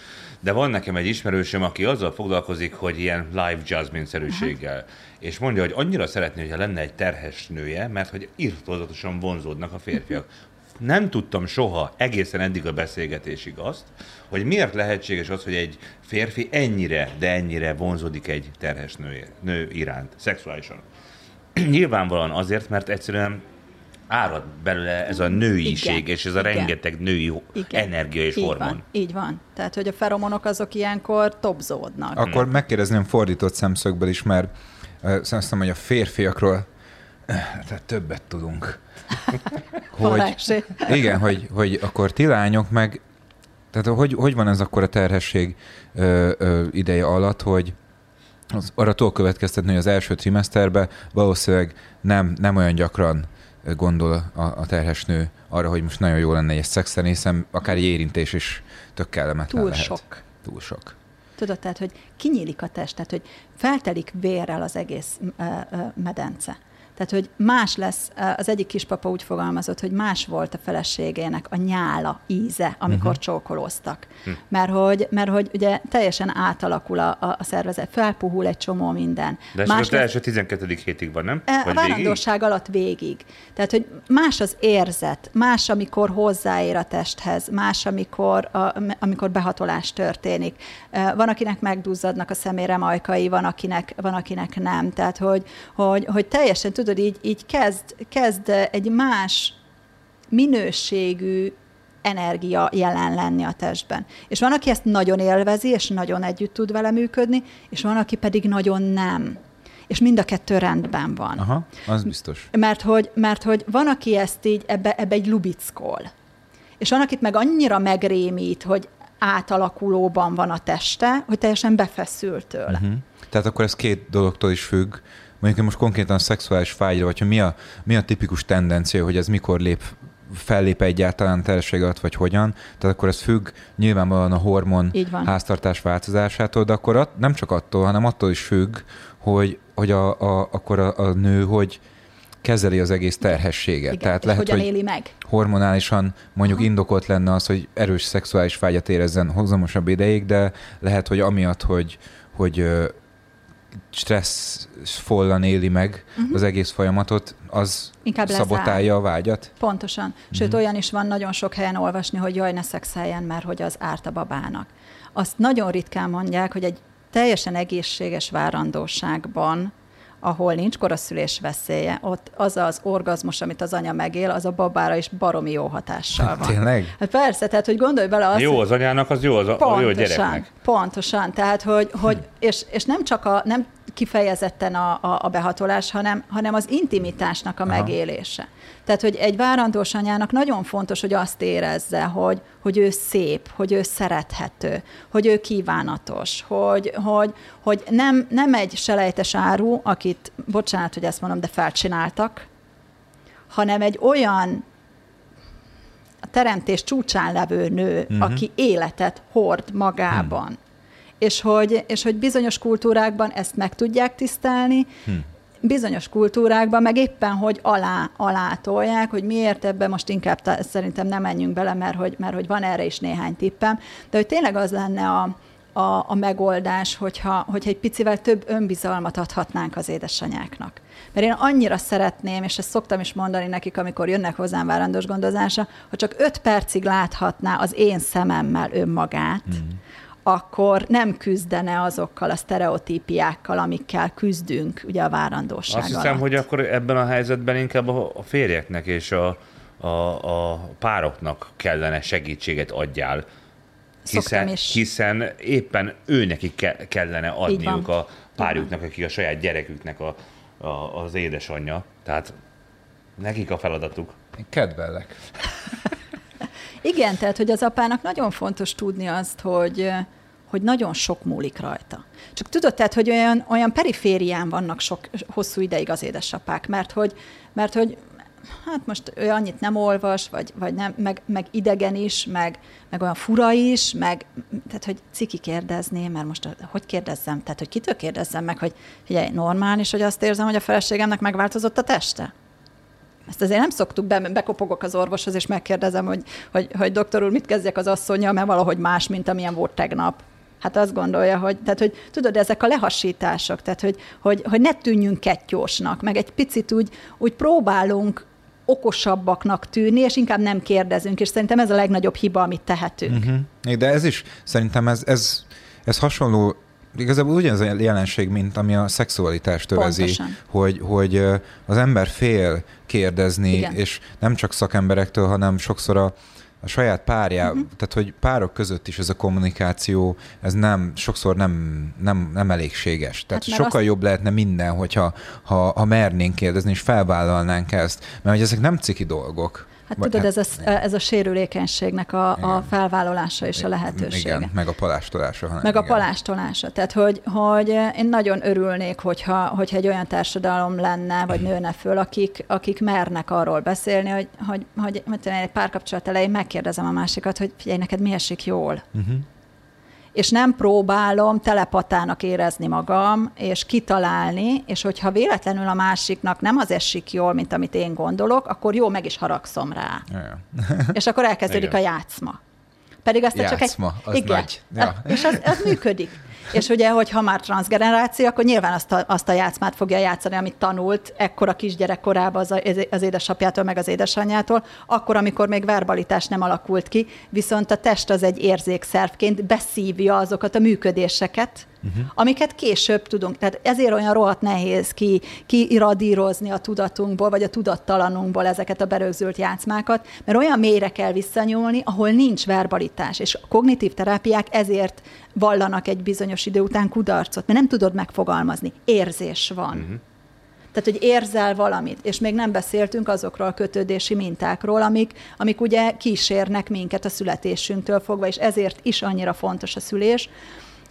de van nekem egy ismerősöm, aki azzal foglalkozik, hogy ilyen live jasmine-szerűséggel. Aha. És mondja, hogy annyira szeretné, hogyha lenne egy terhes nője, mert hogy irtózatosan vonzódnak a férfiak. Nem tudtam soha egészen eddig a beszélgetésig azt, hogy miért lehetséges az, hogy egy férfi ennyire, de ennyire vonzódik egy terhes nő, nő iránt, szexuálisan. [CLEARS THROAT] Nyilvánvalóan azért, mert egyszerűen árad belőle ez a nőiség, igen, és ez a igen, rengeteg női igen, energia és így hormon. Van, így van. Tehát, hogy a feromonok azok ilyenkor topzódnak. Akkor hmm. megkérdezném fordított szemszögből is, mert uh, szerintem, hogy a férfiakról tehát többet tudunk. [LAUGHS] hogy, igen, hogy, hogy akkor ti lányok meg, tehát hogy, hogy van ez akkor a terhesség ö, ö, ideje alatt, hogy az, arra túl következtetni, hogy az első trimeszterben valószínűleg nem, nem olyan gyakran gondol a, a terhes nő arra, hogy most nagyon jó lenne egy szexen, hiszen akár egy érintés is tök kellemetlen Túl lehet. sok. Túl sok. Tudod, tehát, hogy kinyílik a test, tehát, hogy feltelik vérrel az egész medence. Tehát, hogy más lesz, az egyik kispapa úgy fogalmazott, hogy más volt a feleségének a nyála íze, amikor uh-huh. csókolóztak. Uh-huh. Mert, hogy, mert hogy ugye teljesen átalakul a, a szervezet, felpuhul egy csomó minden. De ez más az lesz... első 12. hétig van, nem? E, Vagy a várandóság alatt végig. Tehát, hogy más az érzet, más, amikor hozzáér a testhez, más, amikor, a, amikor behatolás történik. E, van, akinek megduzzadnak a szemére majkai, van, akinek, van, akinek nem. Tehát, hogy, hogy, hogy teljesen tudod, tudod, így, így kezd, kezd egy más minőségű energia jelen lenni a testben. És van, aki ezt nagyon élvezi, és nagyon együtt tud vele működni, és van, aki pedig nagyon nem. És mind a kettő rendben van. Aha, az biztos. Mert hogy, mert hogy van, aki ezt így ebbe, ebbe egy lubickol. És van, akit meg annyira megrémít, hogy átalakulóban van a teste, hogy teljesen befeszül tőle. Uh-huh. Tehát akkor ez két dologtól is függ, mondjuk most konkrétan a szexuális fájra, vagy hogy mi a, mi a tipikus tendencia, hogy ez mikor lép fellép egyáltalán terhesség alatt, vagy hogyan. Tehát akkor ez függ nyilvánvalóan a hormon háztartás változásától, de akkor at, nem csak attól, hanem attól is függ, hogy, hogy a, a, akkor a, a nő hogy kezeli az egész terhességet. Igen, Tehát lehet, hogy éli meg? hormonálisan mondjuk Aha. indokolt lenne az, hogy erős szexuális vágyat érezzen hozamosabb ideig, de lehet, hogy amiatt, hogy, hogy stressz follan éli meg uh-huh. az egész folyamatot, az Inkább szabotálja a vágyat? Pontosan. Sőt, uh-huh. olyan is van nagyon sok helyen olvasni, hogy jaj, ne szexeljen, mert hogy az árt a babának. Azt nagyon ritkán mondják, hogy egy teljesen egészséges várandóságban ahol nincs koraszülés veszélye, ott az az orgazmus, amit az anya megél, az a babára is baromi jó hatással van. Tényleg? Hát persze, tehát hogy gondolj bele azt, Jó az anyának, az jó az a, pontosan, jó gyereknek. Pontosan, tehát hogy, hogy és, és nem csak a, nem kifejezetten a, a, a behatolás, hanem, hanem az intimitásnak a Aha. megélése. Tehát, hogy egy várandós anyának nagyon fontos, hogy azt érezze, hogy, hogy ő szép, hogy ő szerethető, hogy ő kívánatos, hogy, hogy, hogy nem, nem egy selejtes áru, akit, bocsánat, hogy ezt mondom, de felcsináltak, hanem egy olyan a teremtés csúcsán levő nő, uh-huh. aki életet hord magában. Hmm és hogy, és hogy bizonyos kultúrákban ezt meg tudják tisztelni, hm. bizonyos kultúrákban meg éppen, hogy alá, alá tolják, hogy miért ebben most inkább ta, szerintem nem menjünk bele, mert hogy, mert hogy van erre is néhány tippem, de hogy tényleg az lenne a, a, a megoldás, hogyha, hogyha egy picivel több önbizalmat adhatnánk az édesanyáknak. Mert én annyira szeretném, és ezt szoktam is mondani nekik, amikor jönnek hozzám várandós gondozásra, hogy csak öt percig láthatná az én szememmel önmagát, mm akkor nem küzdene azokkal a sztereotípiákkal, amikkel küzdünk ugye a várandóság Azt hiszem, alatt. hogy akkor ebben a helyzetben inkább a férjeknek és a, a, a pároknak kellene segítséget adjál, hiszen, hiszen éppen őnekik ke- kellene adniuk a párjuknak, aki a saját gyereküknek a, a, az édesanyja. Tehát nekik a feladatuk. Én kedvellek. [LAUGHS] Igen, tehát, hogy az apának nagyon fontos tudni azt, hogy, hogy nagyon sok múlik rajta. Csak tudod, tehát, hogy olyan, olyan periférián vannak sok, hosszú ideig az édesapák, mert hogy, mert hogy hát most ő annyit nem olvas, vagy, vagy nem, meg, meg idegen is, meg, meg olyan fura is, meg, tehát, hogy ciki kérdezni, mert most hogy kérdezzem, tehát, hogy kitől kérdezzem meg, hogy figyelj, normális, hogy azt érzem, hogy a feleségemnek megváltozott a teste? Ezt azért nem szoktuk, be, bekopogok az orvoshoz, és megkérdezem, hogy, hogy, hogy doktor úr, mit kezdjek az asszonya, mert valahogy más, mint amilyen volt tegnap. Hát azt gondolja, hogy, tehát, hogy tudod, ezek a lehasítások, tehát, hogy, hogy, hogy ne tűnjünk kettjósnak, meg egy picit úgy, úgy próbálunk okosabbaknak tűnni, és inkább nem kérdezünk, és szerintem ez a legnagyobb hiba, amit tehetünk. Uh-huh. De ez is, szerintem ez, ez, ez hasonló igazából ugyanaz a jelenség, mint ami a szexualitást övezi, hogy, hogy az ember fél kérdezni, Igen. és nem csak szakemberektől, hanem sokszor a, a saját párjá, uh-huh. tehát hogy párok között is ez a kommunikáció, ez nem, sokszor nem, nem, nem elégséges. Tehát hát sokkal azt... jobb lehetne minden, hogyha ha, ha mernénk kérdezni, és felvállalnánk ezt, mert hogy ezek nem ciki dolgok. Hát Vagy, tudod, hát, ez, a, ez a sérülékenységnek a, a felvállalása és a lehetősége. Igen, meg a palástolása. Hanem, meg igen. a palástolása. Tehát, hogy, hogy én nagyon örülnék, hogyha, hogyha egy olyan társadalom lenne, vagy nőne föl, akik, akik mernek arról beszélni, hogy, hogy, hogy, hogy egy párkapcsolat elején megkérdezem a másikat, hogy figyelj, neked mi esik jól? Uh-huh és nem próbálom telepatának érezni magam, és kitalálni, és hogyha véletlenül a másiknak nem az esik jól, mint amit én gondolok, akkor jó, meg is haragszom rá. [LAUGHS] És akkor elkezdődik Igen. a játszma. Pedig azt játszma, csak egy... az igen, nagy. Ja. És az, az működik. És ugye, hogyha már transgeneráció, akkor nyilván azt a, azt a játszmát fogja játszani, amit tanult ekkora kisgyerekkorában az, az édesapjától, meg az édesanyjától, akkor, amikor még verbalitás nem alakult ki, viszont a test az egy érzékszervként beszívja azokat a működéseket, uh-huh. amiket később tudunk. Tehát ezért olyan rohadt nehéz ki, kiradírozni a tudatunkból, vagy a tudattalanunkból ezeket a berögzült játszmákat, mert olyan mélyre kell visszanyúlni, ahol nincs verbalitás, és a kognitív terápiák ezért vallanak egy bizonyos idő után kudarcot, mert nem tudod megfogalmazni. Érzés van. Uh-huh. Tehát, hogy érzel valamit, és még nem beszéltünk azokról a kötődési mintákról, amik, amik ugye kísérnek minket a születésünktől fogva, és ezért is annyira fontos a szülés,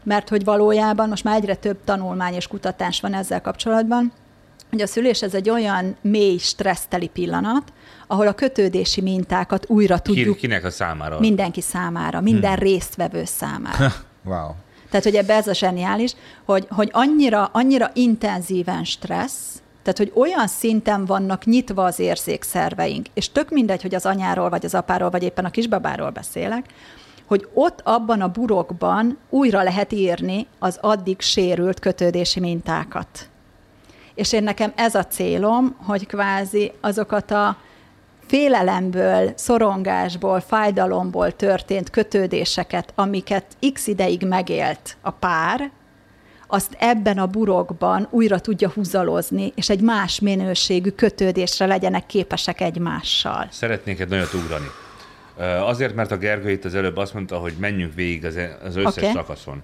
mert hogy valójában most már egyre több tanulmány és kutatás van ezzel kapcsolatban, hogy a szülés ez egy olyan mély, stresszteli pillanat, ahol a kötődési mintákat újra tudjuk... Kinek a számára? Mindenki számára, minden hmm. résztvevő számára. [LAUGHS] wow. Tehát, hogy ebbe ez a zseniális, hogy, hogy annyira, annyira intenzíven stressz, tehát, hogy olyan szinten vannak nyitva az érzékszerveink, és tök mindegy, hogy az anyáról, vagy az apáról, vagy éppen a kisbabáról beszélek, hogy ott abban a burokban újra lehet írni az addig sérült kötődési mintákat. És én nekem ez a célom, hogy kvázi azokat a félelemből, szorongásból, fájdalomból történt kötődéseket, amiket x ideig megélt a pár, azt ebben a burokban újra tudja húzalozni, és egy más minőségű kötődésre legyenek képesek egymással. Szeretnék egy nagyot ugrani. Azért, mert a Gergő itt az előbb azt mondta, hogy menjünk végig az, az összes okay. szakaszon.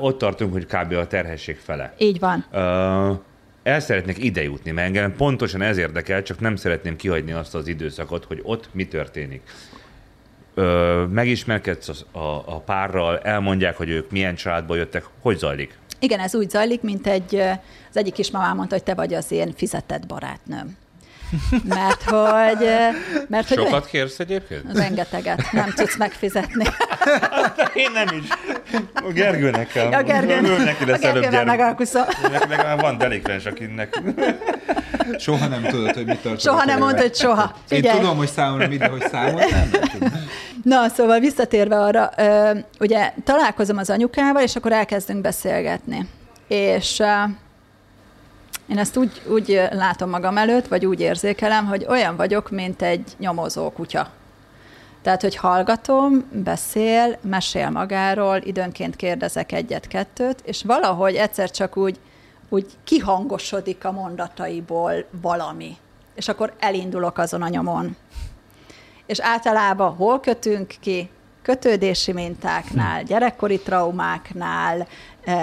Ott tartunk, hogy kb. a terhesség fele. Így van. El szeretnék ide jutni, mert engem pontosan ez érdekel, csak nem szeretném kihagyni azt az időszakot, hogy ott mi történik. Megismerkedsz a, a, a párral, elmondják, hogy ők milyen családból jöttek, hogy zajlik? Igen, ez úgy zajlik, mint egy, az egyik kismamám mondta, hogy te vagy az én fizetett barátnőm. Mert hogy... Mert, hogy Sokat kérsz egyébként? Rengeteget. Nem tudsz megfizetni. [LAUGHS] Én nem is. A Gergőnek kell. A Gergőnek, neki lesz a Gergővel megalkuszom. Legalább van delikvens, akinek... Soha nem tudod, hogy mit tartod. Soha nem mondta, hogy soha. Én tudom, hogy számolom mit, de hogy számol, nem, nem Na, szóval visszatérve arra, ugye találkozom az anyukával, és akkor elkezdünk beszélgetni. És én ezt úgy, úgy látom magam előtt, vagy úgy érzékelem, hogy olyan vagyok, mint egy nyomozó kutya. Tehát, hogy hallgatom, beszél, mesél magáról, időnként kérdezek egyet-kettőt, és valahogy egyszer csak úgy, úgy kihangosodik a mondataiból valami. És akkor elindulok azon a nyomon. És általában hol kötünk ki? Kötődési mintáknál, gyerekkori traumáknál,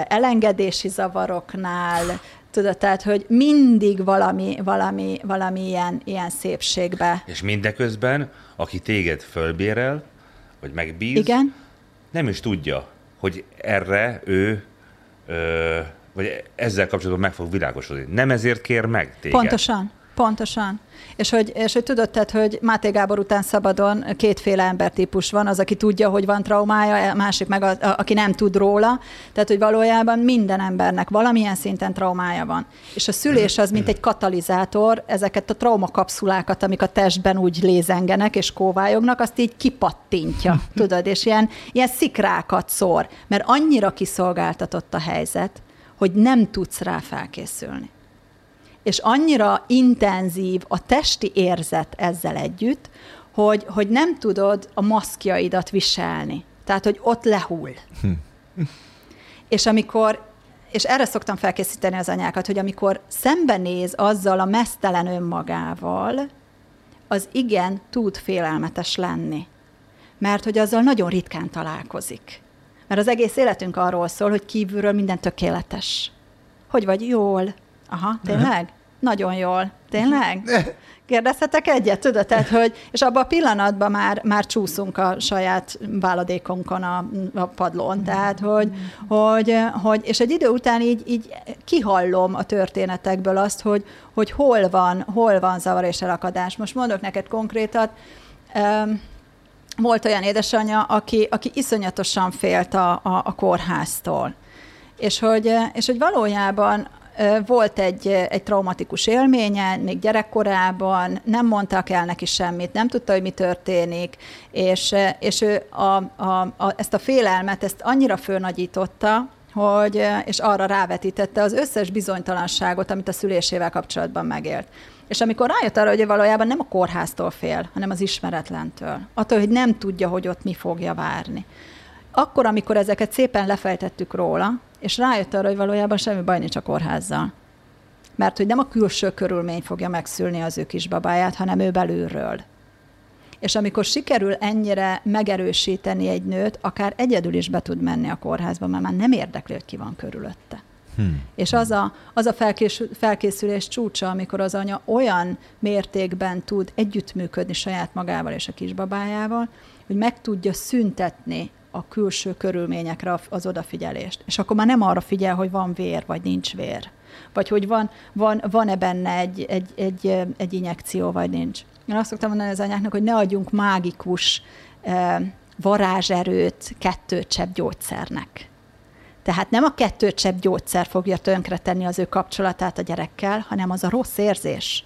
elengedési zavaroknál, Tudod, tehát, hogy mindig valami, valami, valami ilyen, ilyen szépségbe. És mindeközben, aki téged fölbérel, vagy megbíz, Igen? nem is tudja, hogy erre ő, ö, vagy ezzel kapcsolatban meg fog világosodni. Nem ezért kér meg téged. Pontosan. Pontosan. És hogy, és hogy tudod, tehát, hogy Máté Gábor után szabadon kétféle embertípus van, az, aki tudja, hogy van traumája, a másik meg, a, a, aki nem tud róla. Tehát, hogy valójában minden embernek valamilyen szinten traumája van. És a szülés az, mint egy katalizátor, ezeket a traumakapszulákat, amik a testben úgy lézengenek és kóvályognak, azt így kipattintja, [LAUGHS] tudod, és ilyen, ilyen szikrákat szór, mert annyira kiszolgáltatott a helyzet, hogy nem tudsz rá felkészülni és annyira intenzív a testi érzet ezzel együtt, hogy, hogy nem tudod a maszkjaidat viselni. Tehát, hogy ott lehull. Hm. és amikor, és erre szoktam felkészíteni az anyákat, hogy amikor szembenéz azzal a mesztelen önmagával, az igen tud félelmetes lenni. Mert hogy azzal nagyon ritkán találkozik. Mert az egész életünk arról szól, hogy kívülről minden tökéletes. Hogy vagy jól? Aha, tényleg? Nagyon jól. Tényleg? Kérdezhetek egyet, tudod? Tehát, hogy, és abban a pillanatban már, már csúszunk a saját váladékunkon a, a padlón. Tehát, hogy, hogy, hogy, és egy idő után így, így kihallom a történetekből azt, hogy, hogy hol van, hol van zavar és elakadás. Most mondok neked konkrétat. Volt olyan édesanyja, aki, aki iszonyatosan félt a, a, a kórháztól. És hogy, és hogy valójában volt egy, egy traumatikus élménye, még gyerekkorában, nem mondtak el neki semmit, nem tudta, hogy mi történik, és, és ő a, a, a, ezt a félelmet, ezt annyira fölnagyította, hogy, és arra rávetítette az összes bizonytalanságot, amit a szülésével kapcsolatban megélt. És amikor rájött arra, hogy valójában nem a kórháztól fél, hanem az ismeretlentől. Attól, hogy nem tudja, hogy ott mi fogja várni. Akkor, amikor ezeket szépen lefejtettük róla, és rájött arra, hogy valójában semmi baj nincs a kórházzal. Mert hogy nem a külső körülmény fogja megszülni az ő kisbabáját, hanem ő belülről. És amikor sikerül ennyire megerősíteni egy nőt, akár egyedül is be tud menni a kórházba, mert már nem érdekli, hogy ki van körülötte. Hmm. És az a, az a felkészül, felkészülés csúcsa, amikor az anya olyan mértékben tud együttműködni saját magával és a kisbabájával, hogy meg tudja szüntetni a külső körülményekre az odafigyelést. És akkor már nem arra figyel, hogy van vér, vagy nincs vér. Vagy hogy van, van, van-e benne egy, egy, egy, egy injekció, vagy nincs. Én azt szoktam mondani az anyáknak, hogy ne adjunk mágikus eh, varázserőt kettőcsepp gyógyszernek. Tehát nem a kettőcsepp gyógyszer fogja tönkretenni az ő kapcsolatát a gyerekkel, hanem az a rossz érzés,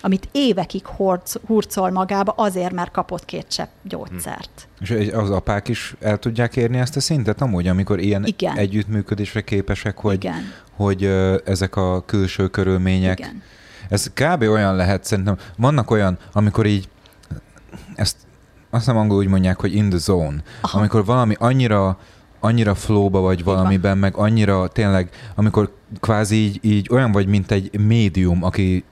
amit évekig hurc, hurcol magába azért, mert kapott két csepp gyógyszert. Hm. És az apák is el tudják érni ezt a szintet amúgy, amikor ilyen Igen. együttműködésre képesek, hogy, Igen. hogy ezek a külső körülmények. Igen. Ez kb. olyan lehet, szerintem vannak olyan, amikor így ezt azt nem angol úgy mondják, hogy in the zone, Aha. amikor valami annyira annyira flóba vagy valamiben, meg annyira tényleg, amikor kvázi így, így olyan vagy, mint egy médium, aki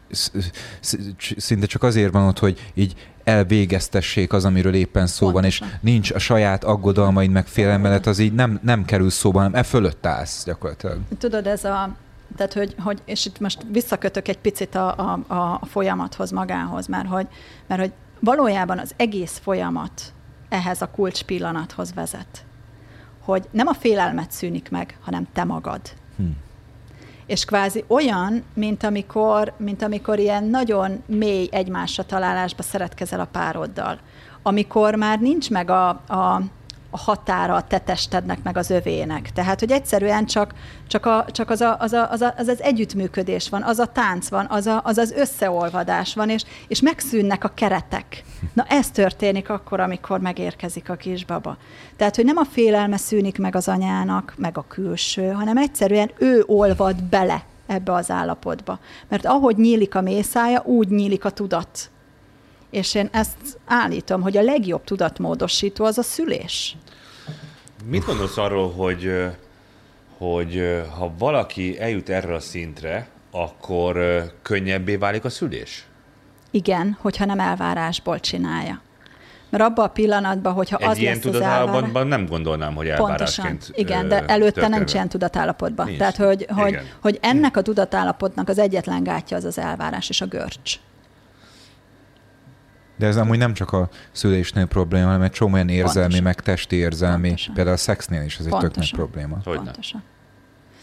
szinte csak azért van ott, hogy így elvégeztessék az, amiről éppen szó Pontosan. van, és nincs a saját aggodalmaid meg félelmelet, az így nem, nem kerül szóba, hanem e fölött állsz gyakorlatilag. Tudod, ez a, tehát, hogy, hogy, és itt most visszakötök egy picit a, a, a folyamathoz magához, mert hogy, mert hogy valójában az egész folyamat ehhez a kulcs pillanathoz vezet hogy nem a félelmet szűnik meg, hanem te magad. Hm. És kvázi olyan, mint amikor, mint amikor ilyen nagyon mély egymásra találásba szeretkezel a pároddal. Amikor már nincs meg a, a a határa a te testednek, meg az övének. Tehát, hogy egyszerűen csak, csak, a, csak az, a, az, a, az, a, az az együttműködés van, az a tánc van, az a, az, az összeolvadás van, és, és megszűnnek a keretek. Na ez történik akkor, amikor megérkezik a kisbaba. Tehát, hogy nem a félelme szűnik meg az anyának, meg a külső, hanem egyszerűen ő olvad bele ebbe az állapotba. Mert ahogy nyílik a mészája, úgy nyílik a tudat és én ezt állítom, hogy a legjobb tudatmódosító az a szülés. Mit gondolsz arról, hogy, hogy ha valaki eljut erre a szintre, akkor könnyebbé válik a szülés? Igen, hogyha nem elvárásból csinálja. Mert abban a pillanatban, hogyha Egy az ilyen lesz tudatállapotban elvárás... nem gondolnám, hogy elvárásként Pontosan. Igen, de előtte nem ilyen tudatállapotban. Nincs. Tehát, hogy, hogy, hogy ennek a tudatállapotnak az egyetlen gátja az az elvárás és a görcs. De ez amúgy nem csak a szülésnél probléma, hanem egy csomó olyan érzelmi, Pontosan. meg testi érzelmi, Pontosan. például a szexnél is ez egy tök nagy probléma. Hogyne. Pontosan.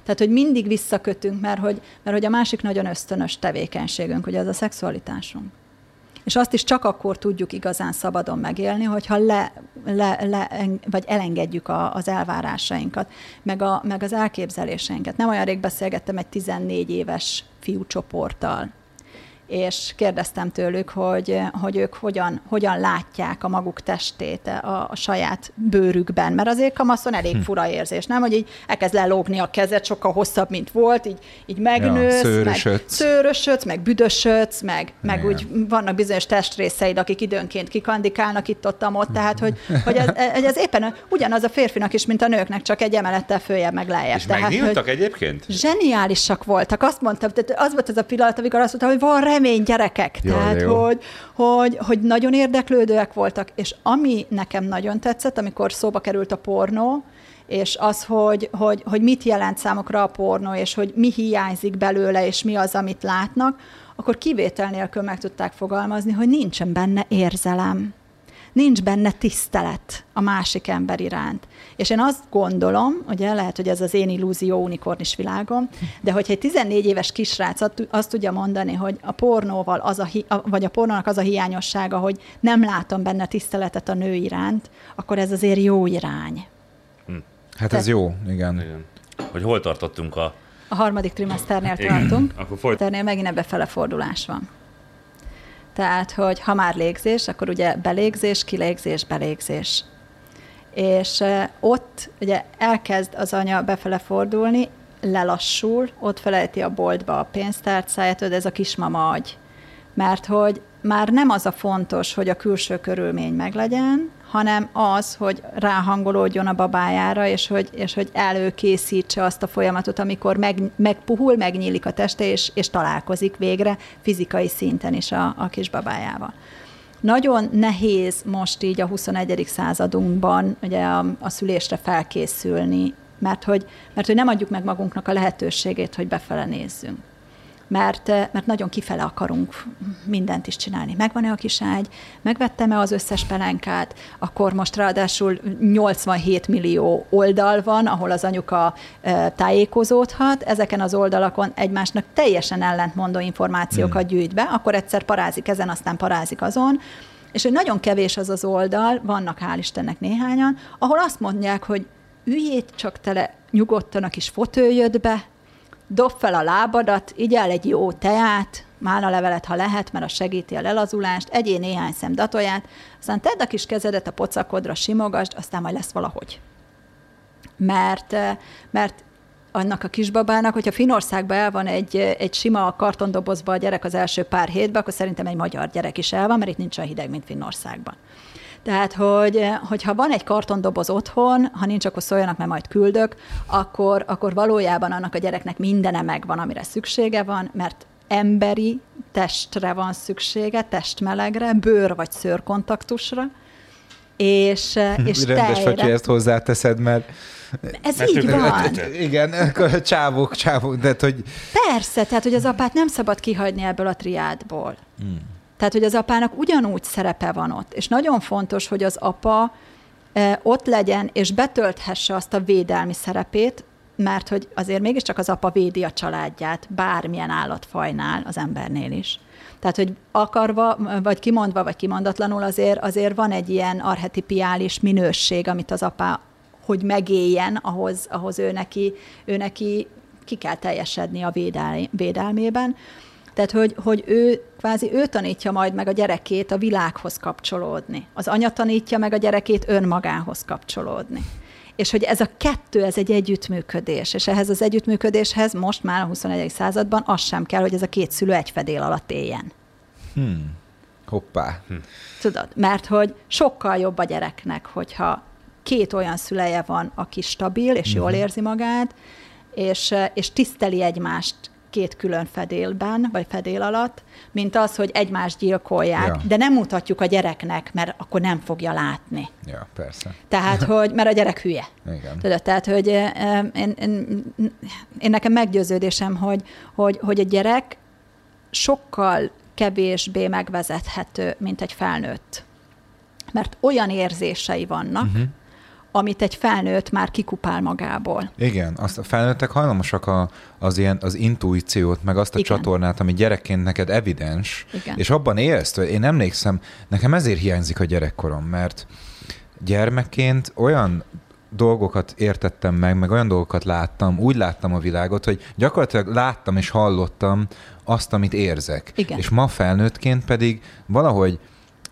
Tehát, hogy mindig visszakötünk, mert hogy, mert hogy a másik nagyon ösztönös tevékenységünk, ugye ez a szexualitásunk. És azt is csak akkor tudjuk igazán szabadon megélni, hogyha le, le, le vagy elengedjük a, az elvárásainkat, meg, a, meg az elképzeléseinket. Nem olyan rég beszélgettem egy 14 éves fiúcsoporttal, és kérdeztem tőlük, hogy, hogy ők hogyan, hogyan látják a maguk testét a, a saját bőrükben, mert azért kamaszon elég hm. fura érzés, nem? Hogy így elkezd lelógni a kezed, sokkal hosszabb, mint volt, így, így megnősz, ja, meg szőrösödsz, meg büdösödsz, meg, meg úgy vannak bizonyos testrészeid, akik időnként kikandikálnak itt-ott, ott, tehát hogy, hogy ez, ez éppen ugyanaz a férfinak is, mint a nőknek, csak egy emelettel följebb, meg lejjebb. És tehát, megnyíltak egyébként? Zseniálisak voltak. Azt mondtam, tehát az volt az a pillanat, amikor azt mondtam, hogy van remény gyerekek. Jó, Tehát, jó. Hogy, hogy, hogy nagyon érdeklődőek voltak, és ami nekem nagyon tetszett, amikor szóba került a pornó, és az, hogy, hogy, hogy mit jelent számokra a pornó, és hogy mi hiányzik belőle, és mi az, amit látnak, akkor kivétel nélkül meg tudták fogalmazni, hogy nincsen benne érzelem nincs benne tisztelet a másik ember iránt. És én azt gondolom, ugye lehet, hogy ez az én illúzió unikornis világom, de hogyha egy 14 éves kisrác azt tudja mondani, hogy a pornóval az a, vagy a pornónak az a hiányossága, hogy nem látom benne tiszteletet a nő iránt, akkor ez azért jó irány. Hm. Hát Te... ez jó, igen. igen. Hogy hol tartottunk a... A harmadik trimeszternél tartunk. Akkor folyt... Ternél megint ebbe felefordulás van. Tehát, hogy ha már légzés, akkor ugye belégzés, kilégzés, belégzés. És ott ugye elkezd az anya befele fordulni, lelassul, ott felejti a boltba a pénztárcáját, ez a kismama agy. Mert hogy már nem az a fontos, hogy a külső körülmény meglegyen, hanem az, hogy ráhangolódjon a babájára, és hogy, és hogy előkészítse azt a folyamatot, amikor meg, megpuhul, megnyílik a teste, és, és találkozik végre fizikai szinten is a, a kisbabájával. Nagyon nehéz most így a 21. századunkban ugye a, a szülésre felkészülni, mert hogy, mert hogy nem adjuk meg magunknak a lehetőségét, hogy befele nézzünk mert, mert nagyon kifele akarunk mindent is csinálni. Megvan-e a kiságy, megvettem-e az összes pelenkát, akkor most ráadásul 87 millió oldal van, ahol az anyuka tájékozódhat, ezeken az oldalakon egymásnak teljesen ellentmondó információkat hmm. gyűjt be, akkor egyszer parázik ezen, aztán parázik azon, és hogy nagyon kevés az az oldal, vannak hál' Istennek néhányan, ahol azt mondják, hogy üljét csak tele nyugodtan a kis fotőjödbe, dob fel a lábadat, igyál egy jó teát, levelet, ha lehet, mert az segíti a lelazulást, egyél néhány szem datoját, aztán tedd a kis kezedet a pocakodra, simogasd, aztán majd lesz valahogy. Mert, eh, mert annak a kisbabának, hogyha Finországban el van egy, egy sima kartondobozba a gyerek az első pár hétben, akkor szerintem egy magyar gyerek is el van, mert itt nincs olyan hideg, mint Finnországban. Tehát, hogy, hogyha van egy kartondoboz otthon, ha nincs, akkor szóljanak, mert majd küldök, akkor, akkor valójában annak a gyereknek mindene megvan, amire szüksége van, mert emberi testre van szüksége, testmelegre, bőr vagy szőrkontaktusra, és, hm, és Rendes tejre. vagy, hogy ezt hozzáteszed, mert ez mert így van. Igen, akkor csávok, csávok, de hogy... Persze, tehát, hogy az apát nem szabad kihagyni ebből a triádból. Hmm. Tehát, hogy az apának ugyanúgy szerepe van ott. És nagyon fontos, hogy az apa e, ott legyen, és betölthesse azt a védelmi szerepét, mert hogy azért mégiscsak az apa védi a családját, bármilyen állatfajnál, az embernél is. Tehát, hogy akarva, vagy kimondva, vagy kimondatlanul azért, azért van egy ilyen arhetipiális minőség, amit az apa, hogy megéljen, ahhoz, ahhoz ő, neki, ő neki ki kell teljesedni a védelmében. Tehát, hogy, hogy ő kvázi ő tanítja majd meg a gyerekét a világhoz kapcsolódni. Az anya tanítja meg a gyerekét önmagához kapcsolódni. És hogy ez a kettő, ez egy együttműködés, és ehhez az együttműködéshez most már a 21. században az sem kell, hogy ez a két szülő egy fedél alatt éljen. Hmm. Hoppá. Hm. Tudod, mert hogy sokkal jobb a gyereknek, hogyha két olyan szüleje van, aki stabil, és jól mhm. érzi magát, és, és tiszteli egymást két külön fedélben, vagy fedél alatt, mint az, hogy egymást gyilkolják, ja. de nem mutatjuk a gyereknek, mert akkor nem fogja látni. Ja, persze. Tehát, [LAUGHS] hogy, mert a gyerek hülye. Igen. Tudod, tehát, hogy én, én, én nekem meggyőződésem, hogy, hogy, hogy a gyerek sokkal kevésbé megvezethető, mint egy felnőtt. Mert olyan érzései vannak, uh-huh amit egy felnőtt már kikupál magából. Igen, azt a felnőttek hajlamosak a, az, ilyen, az intuíciót, meg azt a Igen. csatornát, ami gyerekként neked evidens, Igen. és abban élsz, én emlékszem, nekem ezért hiányzik a gyerekkorom, mert gyermekként olyan dolgokat értettem meg, meg olyan dolgokat láttam, úgy láttam a világot, hogy gyakorlatilag láttam és hallottam azt, amit érzek. Igen. És ma felnőttként pedig valahogy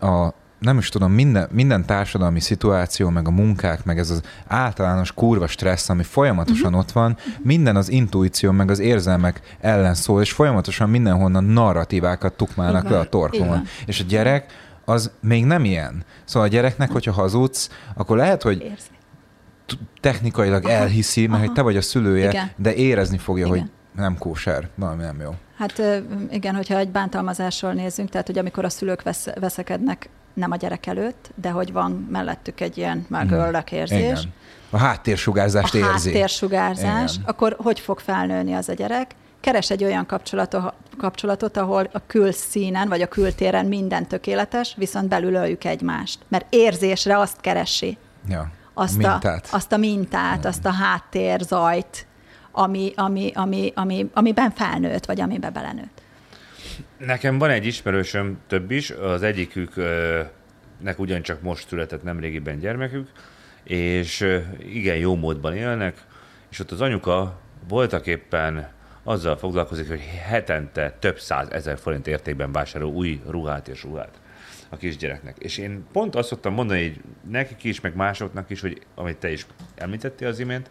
a, nem is tudom, minden, minden társadalmi szituáció, meg a munkák, meg ez az általános kurva stressz, ami folyamatosan uh-huh. ott van, minden az intuíció, meg az érzelmek ellen szól, és folyamatosan mindenhonnan narratívákat tukmálnak le a torkomon. És a gyerek az még nem ilyen. Szóval a gyereknek, hogyha hazudsz, akkor lehet, hogy Érzi. technikailag Aha. elhiszi, mert Aha. hogy te vagy a szülője, Igen. de érezni fogja, Igen. hogy nem kóser, valami nem jó. Hát igen, hogyha egy bántalmazásról nézzünk, tehát hogy amikor a szülők vesz, veszekednek nem a gyerek előtt, de hogy van mellettük egy ilyen már mhm. érzés. Igen. A háttérsugárzást a érzi. A háttérsugázás, Igen. akkor hogy fog felnőni az a gyerek? Keres egy olyan kapcsolatot, ahol a külszínen vagy a kültéren minden tökéletes, viszont belül öljük egymást. Mert érzésre azt keresi. Ja. Azt, mintát. A, azt a mintát, ja. azt a háttérzajt, ami, ami, ami, ami, amiben felnőtt, vagy amiben belenőtt. Nekem van egy ismerősöm, több is, az egyiküknek ugyancsak most született nemrégiben gyermekük, és igen jó módban élnek, és ott az anyuka voltak éppen azzal foglalkozik, hogy hetente több száz ezer forint értékben vásárol új ruhát és ruhát a kisgyereknek. És én pont azt szoktam mondani hogy nekik is, meg másoknak is, hogy amit te is említettél az imént,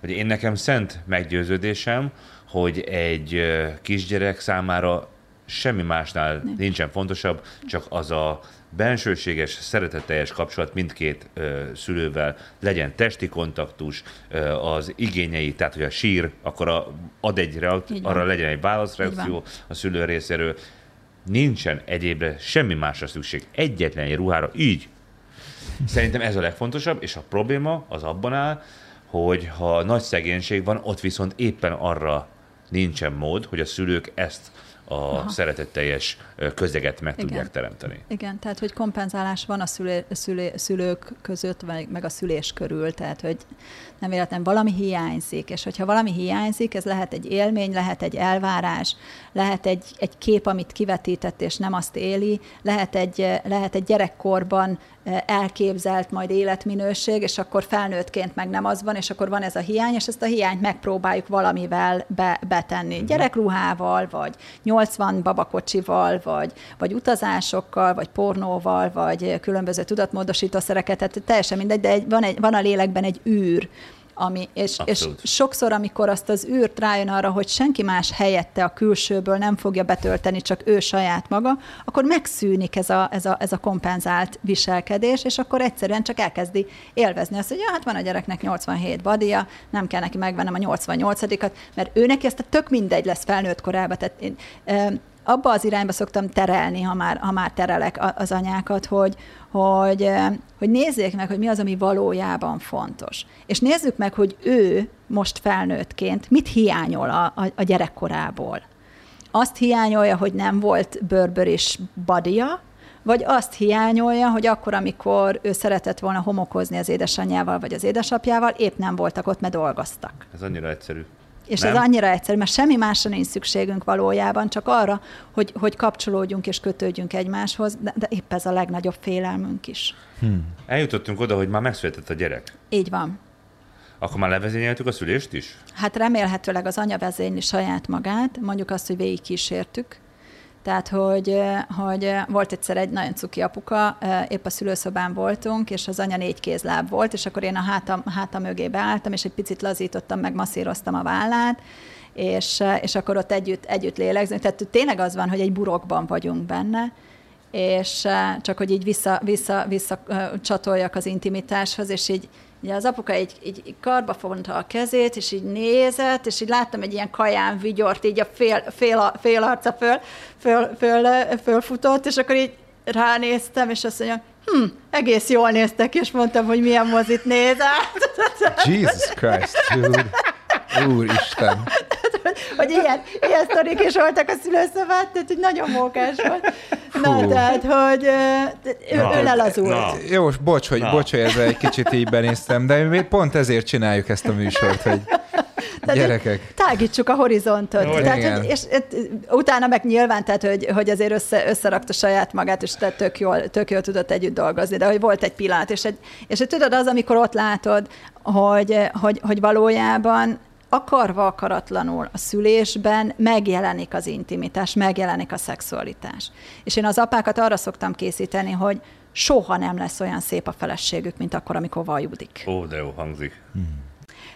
hogy én nekem szent meggyőződésem, hogy egy kisgyerek számára semmi másnál Nem. nincsen fontosabb, csak az a bensőséges, szeretetteljes kapcsolat mindkét ö, szülővel, legyen testi kontaktus, ö, az igényei, tehát hogy a sír, akkor a, ad egy reakció, arra legyen egy válaszreakció a szülő részéről. Nincsen egyébre semmi másra szükség. Egyetlen egy ruhára, így. Szerintem ez a legfontosabb, és a probléma az abban áll, hogy ha nagy szegénység van, ott viszont éppen arra nincsen mód, hogy a szülők ezt a Aha. szeretetteljes közeget meg Igen. tudják teremteni. Igen, tehát hogy kompenzálás van a szülő, szülő, szülők között, meg a szülés körül, tehát hogy nem véletlen valami hiányzik, és hogyha valami hiányzik, ez lehet egy élmény, lehet egy elvárás, lehet egy, egy kép, amit kivetített, és nem azt éli, lehet egy, lehet egy gyerekkorban elképzelt majd életminőség, és akkor felnőttként meg nem az van, és akkor van ez a hiány, és ezt a hiányt megpróbáljuk valamivel be, betenni. Mhm. Gyerekruhával, vagy 80 babakocsival, vagy, vagy utazásokkal, vagy pornóval, vagy különböző tudatmódosítószereket, tehát teljesen mindegy, de egy, van, egy, van a lélekben egy űr, ami, és, és sokszor, amikor azt az űrt rájön arra, hogy senki más helyette a külsőből nem fogja betölteni, csak ő saját maga, akkor megszűnik ez a, ez a, ez a kompenzált viselkedés, és akkor egyszerűen csak elkezdi élvezni azt, hogy ja, hát van a gyereknek 87 badia, nem kell neki megvennem a 88-at, mert ő neki ezt a tök mindegy lesz felnőtt korában. Tehát én, abba az irányba szoktam terelni, ha már, ha már terelek az anyákat, hogy, hogy, hogy nézzék meg, hogy mi az, ami valójában fontos. És nézzük meg, hogy ő most felnőttként mit hiányol a, a, a gyerekkorából. Azt hiányolja, hogy nem volt bőrbör és badia, vagy azt hiányolja, hogy akkor, amikor ő szeretett volna homokozni az édesanyjával vagy az édesapjával, épp nem voltak ott, mert dolgoztak. Ez annyira egyszerű. És nem? ez annyira egyszerű, mert semmi másra nincs szükségünk valójában, csak arra, hogy, hogy kapcsolódjunk és kötődjünk egymáshoz, de, de épp ez a legnagyobb félelmünk is. Hmm. Eljutottunk oda, hogy már megszületett a gyerek. Így van. Akkor már levezényeltük a szülést is? Hát remélhetőleg az anya vezényli saját magát, mondjuk azt, hogy végigkísértük, tehát, hogy, hogy volt egyszer egy nagyon cuki apuka, épp a szülőszobán voltunk, és az anya négy kézláb volt, és akkor én a hátam, hátam mögé beálltam, és egy picit lazítottam, meg masszíroztam a vállát, és, és akkor ott együtt, együtt lélegzünk. Tehát tényleg az van, hogy egy burokban vagyunk benne, és csak hogy így vissza, vissza, vissza csatoljak az intimitáshoz, és így, Ugye az apuka így, így karba fonta a kezét, és így nézett, és így láttam egy ilyen kaján vigyort, így a fél, fél, fél arca föl, föl, föl, fölfutott, és akkor így ránéztem, és azt mondja, hm, egész jól néztek, és mondtam, hogy milyen mozit néz át. Jesus Christ, dude. Úristen. [LAUGHS] hogy, ilyen, ilyen sztorik is voltak a szülőszobát, tehát hogy nagyon mókás volt. Na, tehát, hogy ő, na, ő lelazult. Na. Jó, bocs, hogy, bocs, hogy ezzel egy kicsit így benéztem, de mi pont ezért csináljuk ezt a műsort, hogy tehát Gyerekek. Tágítsuk a horizontot. No, tehát, hogy, és, és, utána meg nyilván, tehát, hogy, hogy azért össze, összerakta saját magát, és tehát tök jól, tök jól tudott együtt dolgozni, de hogy volt egy pillanat, és, egy, és tudod, az, amikor ott látod, hogy, hogy, hogy valójában akarva akaratlanul a szülésben megjelenik az intimitás, megjelenik a szexualitás. És én az apákat arra szoktam készíteni, hogy soha nem lesz olyan szép a feleségük, mint akkor, amikor vajudik. Ó, de jó hangzik. Hmm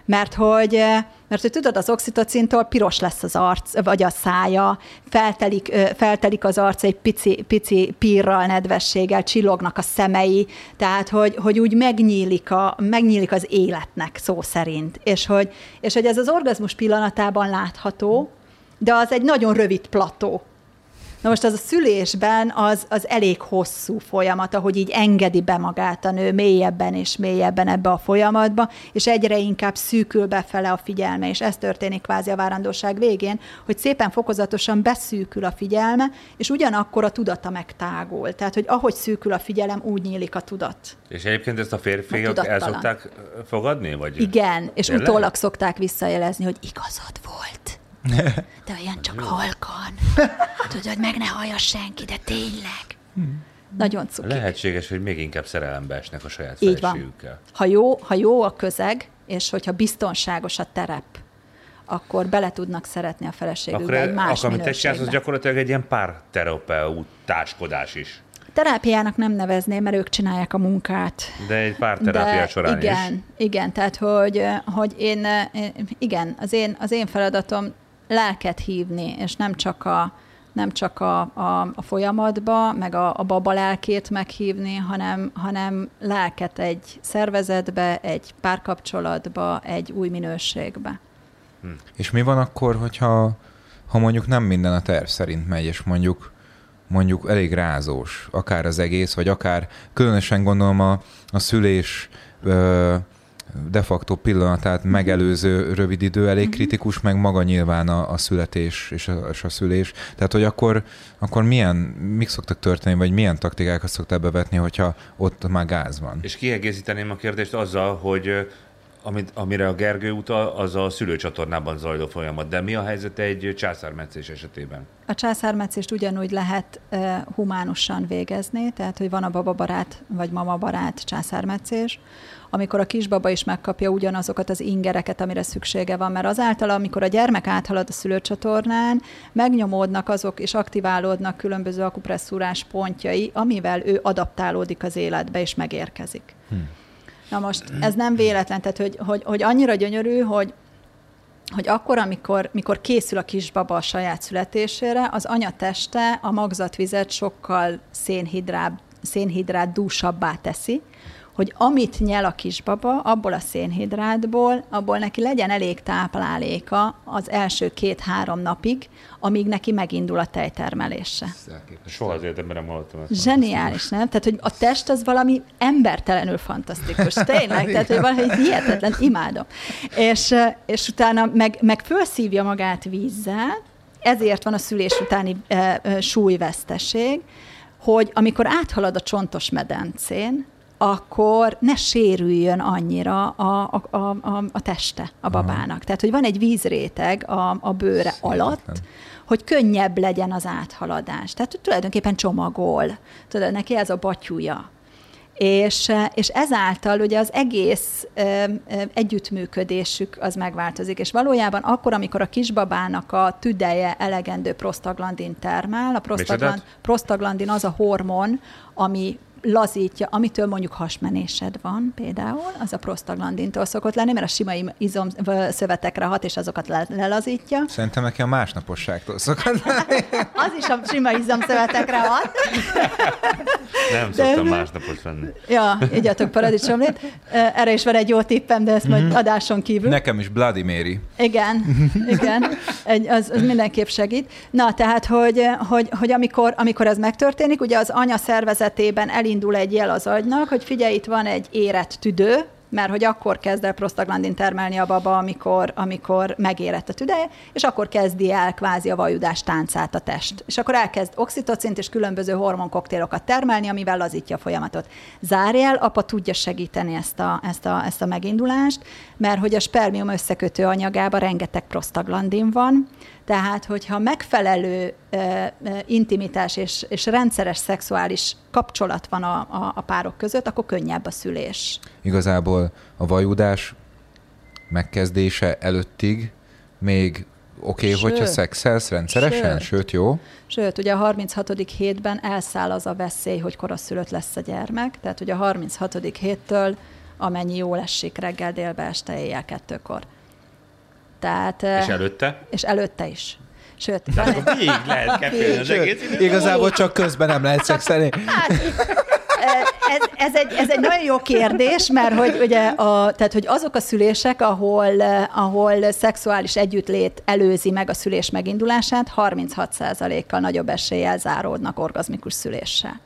mert hogy, mert hogy tudod, az oxitocintól piros lesz az arc, vagy a szája, feltelik, feltelik az arc egy pici, pici pírral, nedvességgel, csillognak a szemei, tehát hogy, hogy úgy megnyílik, a, megnyílik az életnek szó szerint, és hogy, és hogy ez az orgazmus pillanatában látható, de az egy nagyon rövid plató. Na most az a szülésben az, az elég hosszú folyamat, ahogy így engedi be magát a nő mélyebben és mélyebben ebbe a folyamatba, és egyre inkább szűkül befele a figyelme, és ez történik kvázi a várandóság végén, hogy szépen fokozatosan beszűkül a figyelme, és ugyanakkor a tudata megtágul. Tehát, hogy ahogy szűkül a figyelem, úgy nyílik a tudat. És egyébként ezt a férfiak el szokták fogadni? Vagy Igen, és Tényleg? utólag szokták visszajelezni, hogy igazad volt. [LAUGHS] De olyan csak halkan. Tudod, meg ne hallja senki, de tényleg. Hmm. Nagyon cuki. Lehetséges, hogy még inkább szerelembe esnek a saját Így van. Ha jó, ha jó a közeg, és hogyha biztonságos a terep, akkor bele tudnak szeretni a feleségükbe akkor, egy más Akkor, amit te csinálsz, az gyakorlatilag egy ilyen párterapeutáskodás is. Terápiának nem nevezném, mert ők csinálják a munkát. De egy pár terápia során igen, is. Igen, tehát hogy, hogy én, igen, az én, az én feladatom lelket hívni, és nem csak a, nem csak a, a, a folyamatba, meg a, a baba lelkét meghívni, hanem, hanem lelket egy szervezetbe, egy párkapcsolatba, egy új minőségbe. Hm. És mi van akkor, hogyha ha mondjuk nem minden a terv szerint megy, és mondjuk mondjuk elég rázós, akár az egész, vagy akár különösen gondolom a, a szülés ö, de facto pillanatát megelőző rövid idő elég Mhm. kritikus, meg maga nyilván a, a születés és a, és a szülés. Tehát, hogy akkor, akkor milyen, mik szoktak történni, vagy milyen taktikákat szoktál bevetni, hogyha ott már gáz van? És kiegészíteném a kérdést azzal, hogy amit, amire a Gergő utal, az a szülőcsatornában zajló folyamat. De mi a helyzet egy császármetszés esetében? A császármetszést ugyanúgy lehet uh, humánusan végezni, tehát hogy van a bababarát vagy mamabarát császármetszés, amikor a kisbaba is megkapja ugyanazokat az ingereket, amire szüksége van, mert azáltal, amikor a gyermek áthalad a szülőcsatornán, megnyomódnak azok és aktiválódnak különböző akupresszúrás pontjai, amivel ő adaptálódik az életbe és megérkezik. Hmm. Na most ez nem véletlen, tehát hogy, hogy, hogy annyira gyönyörű, hogy hogy akkor, amikor, mikor készül a kisbaba a saját születésére, az anya teste a magzatvizet sokkal szénhidráb, szénhidrát dúsabbá teszi, hogy amit nyel a kisbaba, abból a szénhidrátból, abból neki legyen elég tápláléka az első két-három napig, amíg neki megindul a tejtermelése. Soha az életemben nem hallottam ezt. Zseniális, nem? Tehát, hogy a test az valami embertelenül fantasztikus. [LAUGHS] Tényleg, tehát, hogy valami hihetetlen, imádom. És, és utána meg, meg fölszívja magát vízzel, ezért van a szülés utáni e, e, súlyveszteség, hogy amikor áthalad a csontos medencén, akkor ne sérüljön annyira a, a, a, a, teste a babának. Aha. Tehát, hogy van egy vízréteg a, a bőre Szépen. alatt, hogy könnyebb legyen az áthaladás. Tehát tulajdonképpen csomagol. Tudod, neki ez a batyúja. És, és ezáltal ugye az egész ö, ö, együttműködésük az megváltozik. És valójában akkor, amikor a kisbabának a tüdeje elegendő prostaglandin termel, a prostagland, prostaglandin az a hormon, ami lazítja, amitől mondjuk hasmenésed van például, az a prostaglandintól szokott lenni, mert a sima izom szövetekre hat, és azokat le- lelazítja. Szerintem neki a másnaposságtól szokott lenni. [LAUGHS] az is a sima izom szövetekre hat. Nem szoktam de... másnapos venni. Ja, igyatok paradicsomlét. Erre is van egy jó tippem, de ezt majd mm-hmm. adáson kívül. Nekem is Bloody Mary. Igen, [LAUGHS] igen. Egy, az, az mindenképp segít. Na, tehát, hogy, hogy, hogy amikor, amikor ez megtörténik, ugye az anya szervezetében elindul egy jel az agynak, hogy figyelj, itt van egy érett tüdő, mert hogy akkor kezd el prostaglandin termelni a baba, amikor, amikor megérett a tüdeje, és akkor kezdi el kvázi a vajudás táncát a test. És akkor elkezd oxitocint és különböző hormonkoktélokat termelni, amivel lazítja a folyamatot. Zárjel, apa tudja segíteni ezt a, ezt, a, ezt a megindulást, mert hogy a spermium összekötő anyagában rengeteg prostaglandin van, tehát, hogyha megfelelő uh, intimitás és, és rendszeres szexuális kapcsolat van a, a, a párok között, akkor könnyebb a szülés. Igazából a vajudás megkezdése előttig még oké, okay, hogyha szexelsz rendszeresen, sőt, sőt, jó. Sőt, ugye a 36. hétben elszáll az a veszély, hogy koraszülött lesz a gyermek, tehát ugye a 36. héttől amennyi jól esik reggel, délbe, este, éjjel, kettőkor. Tehát, és előtte? És előtte is. Sőt, van egy... Még lehet kettőni az egész Igazából csak közben nem lehet szexelni. Hát, ez, ez, egy, ez egy nagyon jó kérdés, mert hogy ugye a, tehát, hogy azok a szülések, ahol, ahol szexuális együttlét előzi meg a szülés megindulását, 36%-kal nagyobb eséllyel záródnak orgazmikus szüléssel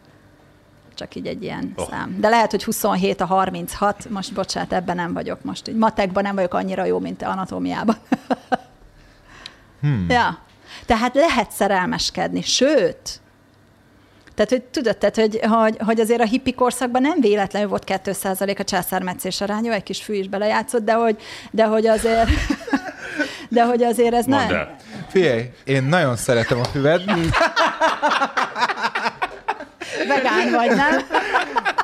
csak így egy ilyen oh. szám. De lehet, hogy 27 a 36, most bocsánat, ebben nem vagyok most. Így matekban nem vagyok annyira jó, mint anatómiában. [LAUGHS] hmm. Ja. Tehát lehet szerelmeskedni, sőt, tehát, hogy tudod, tehát, hogy, hogy, hogy azért a hippi korszakban nem véletlenül volt 2% a császármetszés aránya, egy kis fű is belejátszott, de hogy, de hogy azért, [LAUGHS] de hogy azért ez Mondd nem... Figyelj, én nagyon szeretem a füvet. [LAUGHS] Vegán vagy, nem?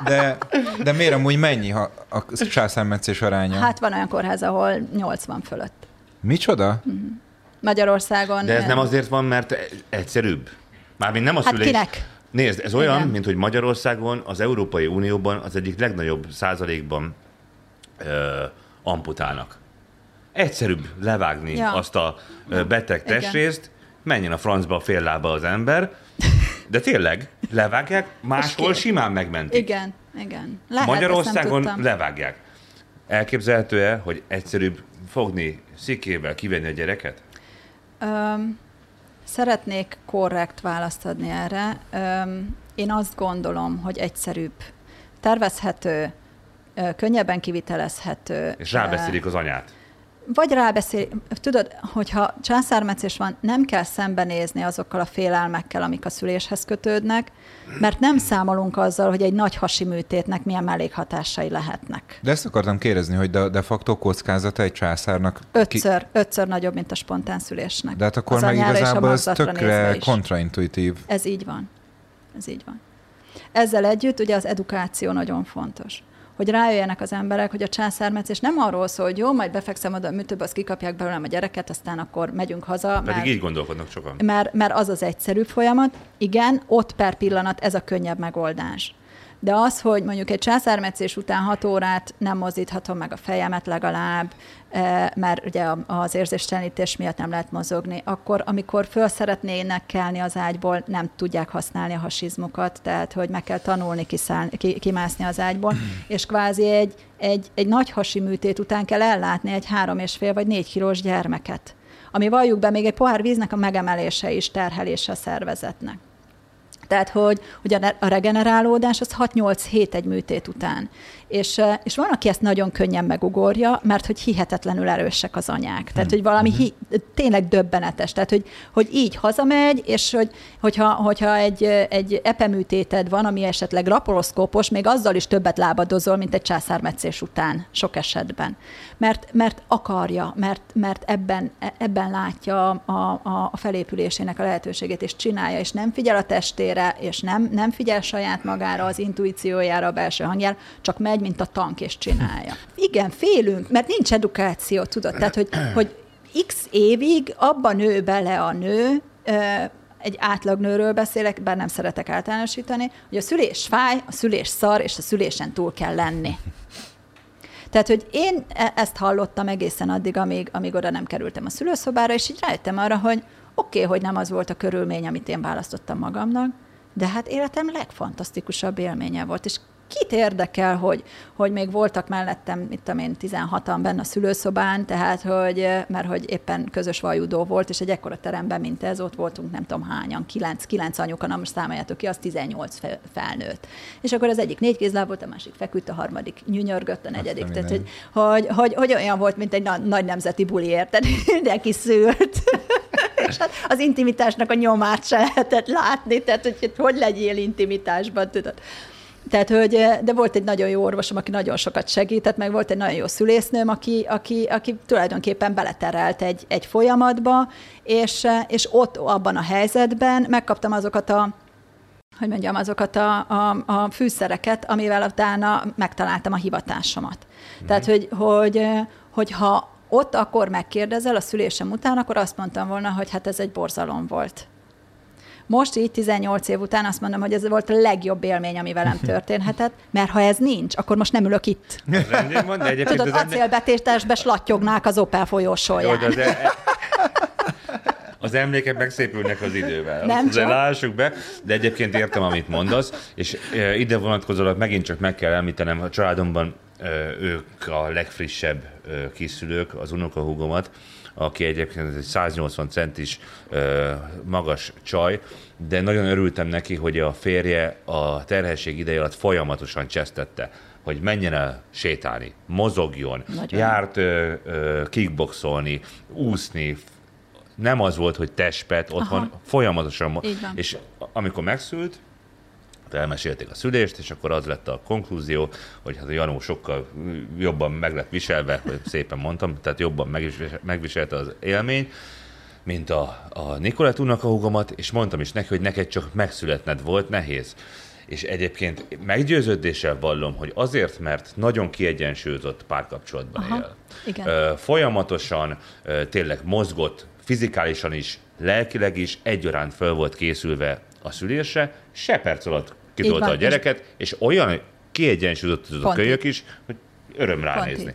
De, de miért amúgy mennyi a, a császármetszés aránya? Hát van olyan kórház, ahol 80 fölött. Micsoda? Mm. Magyarországon. De ez nem azért van, mert egyszerűbb? Mármint nem a hát szülés. kinek? Nézd, ez olyan, Igen. mint hogy Magyarországon, az Európai Unióban az egyik legnagyobb százalékban ö, amputálnak. Egyszerűbb levágni ja. azt a beteg testrészt, menjen a francba a fél lába az ember, de tényleg, levágják, máshol simán megmentik. Igen, igen. Lehet, Magyarországon levágják. Elképzelhető-e, hogy egyszerűbb fogni szikével, kivenni a gyereket? Um, szeretnék korrekt választ adni erre. Um, én azt gondolom, hogy egyszerűbb. Tervezhető, könnyebben kivitelezhető. És rábeszélik az anyát vagy rábeszél, tudod, hogyha császármetszés van, nem kell szembenézni azokkal a félelmekkel, amik a szüléshez kötődnek, mert nem számolunk azzal, hogy egy nagy hasi műtétnek milyen mellékhatásai lehetnek. De ezt akartam kérdezni, hogy de, de facto kockázata egy császárnak... Ötször, ki... ötször nagyobb, mint a spontán szülésnek. De hát akkor az meg igazából ez tökre kontraintuitív. Ez így van. Ez így van. Ezzel együtt ugye az edukáció nagyon fontos hogy rájöjjenek az emberek, hogy a császármetszés nem arról szól, hogy jó, majd befekszem oda a műtőbe, azt kikapják belőlem a gyereket, aztán akkor megyünk haza. Pedig mert, így gondolkodnak sokan. Mert, mert az az egyszerűbb folyamat. Igen, ott per pillanat ez a könnyebb megoldás de az, hogy mondjuk egy császármetszés után hat órát nem mozdíthatom meg a fejemet legalább, eh, mert ugye az érzéstelenítés miatt nem lehet mozogni, akkor amikor föl szeretnének kelni az ágyból, nem tudják használni a hasizmukat, tehát hogy meg kell tanulni kiszállni, ki, kimászni az ágyból, [CLEARS THROAT] és kvázi egy, egy, egy nagy hasi műtét után kell ellátni egy három és fél vagy négy kilós gyermeket ami valljuk be, még egy pohár víznek a megemelése is terhelése a szervezetnek. Tehát, hogy, hogy a regenerálódás az 6-8 hét egy műtét után. És, és van, aki ezt nagyon könnyen megugorja, mert hogy hihetetlenül erősek az anyák. Tehát, hogy valami hi, tényleg döbbenetes. Tehát, hogy, hogy így hazamegy, és hogy, hogyha, hogyha egy, egy epeműtéted van, ami esetleg laparoszkópos, még azzal is többet lábadozol, mint egy császármetszés után, sok esetben. Mert, mert akarja, mert, mert ebben, ebben látja a, a, a felépülésének a lehetőségét, és csinálja, és nem figyel a testére, és nem, nem figyel saját magára, az intuíciójára, a belső hangjára, csak megy megy, mint a tank, és csinálja. Igen, félünk, mert nincs edukáció, tudod, tehát, hogy, hogy x évig abban nő bele a nő, egy átlagnőről beszélek, bár nem szeretek általánosítani, hogy a szülés fáj, a szülés szar, és a szülésen túl kell lenni. Tehát, hogy én e, ezt hallottam egészen addig, amíg, amíg oda nem kerültem a szülőszobára, és így rájöttem arra, hogy oké, okay, hogy nem az volt a körülmény, amit én választottam magamnak, de hát életem legfantasztikusabb élménye volt, és kit érdekel, hogy, hogy még voltak mellettem, mit tudom én, 16-an benne a szülőszobán, tehát, hogy, mert hogy éppen közös vajudó volt, és egy ekkora teremben, mint ez, ott voltunk nem tudom hányan, 9, 9 anyuka, na most számoljátok ki, az 18 felnőtt. És akkor az egyik négy kézláb volt, a másik feküdt, a harmadik nyűnyörgött, a negyedik. Tehát, hogy, hogy, hogy, hogy, olyan volt, mint egy na- nagy nemzeti buli, érted? [LAUGHS] Mindenki szült. [LAUGHS] és hát az intimitásnak a nyomát se lehetett látni, tehát hogy hogy legyél intimitásban, tudod. Tehát, hogy, de volt egy nagyon jó orvosom, aki nagyon sokat segített, meg volt egy nagyon jó szülésznőm, aki, aki, aki tulajdonképpen beleterelt egy, egy folyamatba, és, és ott abban a helyzetben megkaptam azokat a hogy mondjam, azokat a, a, a fűszereket, amivel utána megtaláltam a hivatásomat. Mm. Tehát, hogy, hogy, hogy ha ott akkor megkérdezel a szülésem után, akkor azt mondtam volna, hogy hát ez egy borzalom volt. Most így 18 év után azt mondom, hogy ez volt a legjobb élmény, ami velem [LAUGHS] történhetett, mert ha ez nincs, akkor most nem ülök itt. Van, de Tudod, az acélbetétesbe slatyognák az Opel folyósóján. az, e- az emlékek megszépülnek az idővel. Nem Azt lássuk be, de egyébként értem, amit mondasz, és e, ide vonatkozólag megint csak meg kell említenem, a családomban e, ők a legfrissebb kiszülők, az unokahúgomat, aki egyébként egy 180 centis magas csaj, de nagyon örültem neki, hogy a férje a terhesség ideje alatt folyamatosan csesztette hogy menjen el sétálni, mozogjon, Nagyon. járt ö, ö, kickboxolni, úszni, nem az volt, hogy testpet otthon, Aha. folyamatosan. És amikor megszült, elmesélték a szülést, és akkor az lett a konklúzió, hogy hát a Janó sokkal jobban meg lett viselve, hogy szépen mondtam, tehát jobban megviselte az élmény, mint a, a Nikolett unokahúgomat, és mondtam is neki, hogy neked csak megszületned volt nehéz. És egyébként meggyőződéssel vallom, hogy azért, mert nagyon kiegyensúlyozott párkapcsolatban Aha, él. Igen. Folyamatosan tényleg mozgott, fizikálisan is, lelkileg is egyaránt föl volt készülve a szülésre, se perc alatt kitolta a gyereket, és olyan kiegyensúlyozott a kölyök is, hogy öröm ránézni.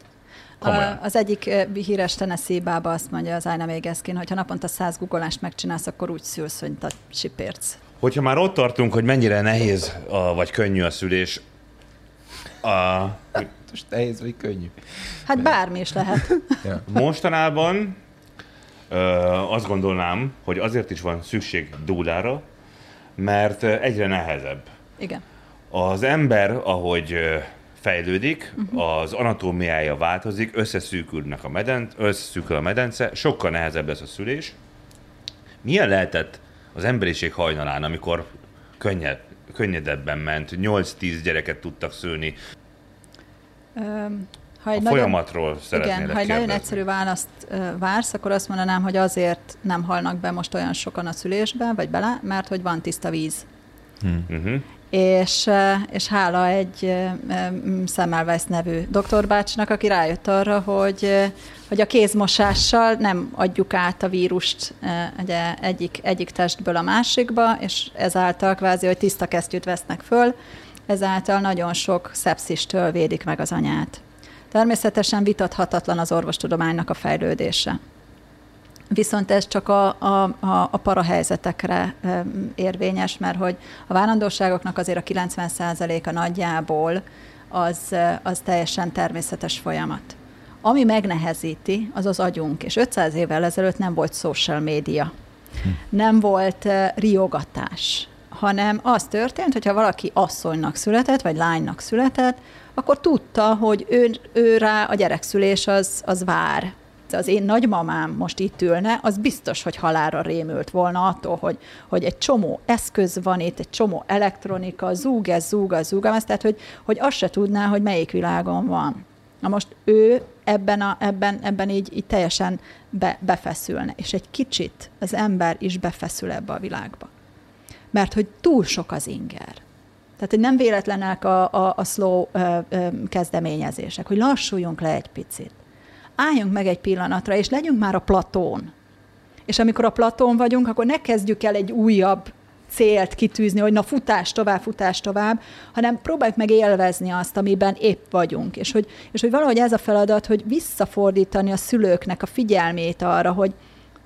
Az egyik híres Tennessee bába azt mondja az Aina Mégeszkin, hogy ha naponta száz guggolást megcsinálsz, akkor úgy szülsz, hogy a sipérc. Hogyha már ott tartunk, hogy mennyire nehéz a, vagy könnyű a szülés, a... Most nehéz vagy könnyű? Hát bármi is lehet. [LAUGHS] Mostanában ö, azt gondolnám, hogy azért is van szükség dúlára, mert egyre nehezebb. Igen. Az ember, ahogy fejlődik, uh-huh. az anatómiája változik, összeszűkülnek a medence, összeszűkül a medence, sokkal nehezebb lesz a szülés. Milyen lehetett az emberiség hajnalán, amikor könnyed, könnyedebben ment, 8-10 gyereket tudtak szülni? Um, ha egy a nagyon, folyamatról szeretnélek Igen, ha egy nagyon egyszerű választ vársz, akkor azt mondanám, hogy azért nem halnak be most olyan sokan a szülésbe, vagy bele, mert hogy van tiszta víz. Hmm. Uh-huh és, és hála egy Semmelweis nevű doktorbácsnak, aki rájött arra, hogy, hogy a kézmosással nem adjuk át a vírust ugye, egyik, egyik testből a másikba, és ezáltal kvázi, hogy tiszta kesztyűt vesznek föl, ezáltal nagyon sok szepszistől védik meg az anyát. Természetesen vitathatatlan az orvostudománynak a fejlődése. Viszont ez csak a, a, a, a parahelyzetekre érvényes, mert hogy a várandóságoknak azért a 90%-a nagyjából az, az teljesen természetes folyamat. Ami megnehezíti, az az agyunk, és 500 évvel ezelőtt nem volt social média, hm. nem volt riogatás, hanem az történt, hogyha valaki asszonynak született, vagy lánynak született, akkor tudta, hogy ő, ő rá a gyerekszülés az, az vár, az én nagymamám most itt ülne, az biztos, hogy halára rémült volna attól, hogy, hogy egy csomó eszköz van itt, egy csomó elektronika, zúg ez, zúg az, zúg az, tehát hogy, hogy azt se tudná, hogy melyik világon van. Na most ő ebben, a, ebben, ebben így, így teljesen be, befeszülne, és egy kicsit az ember is befeszül ebbe a világba. Mert hogy túl sok az inger. Tehát, hogy nem véletlenek a, a, a slow ö, ö, kezdeményezések, hogy lassuljunk le egy picit álljunk meg egy pillanatra, és legyünk már a platón. És amikor a platón vagyunk, akkor ne kezdjük el egy újabb célt kitűzni, hogy na futás tovább, futás tovább, hanem próbáljuk meg élvezni azt, amiben épp vagyunk. És hogy, és hogy valahogy ez a feladat, hogy visszafordítani a szülőknek a figyelmét arra, hogy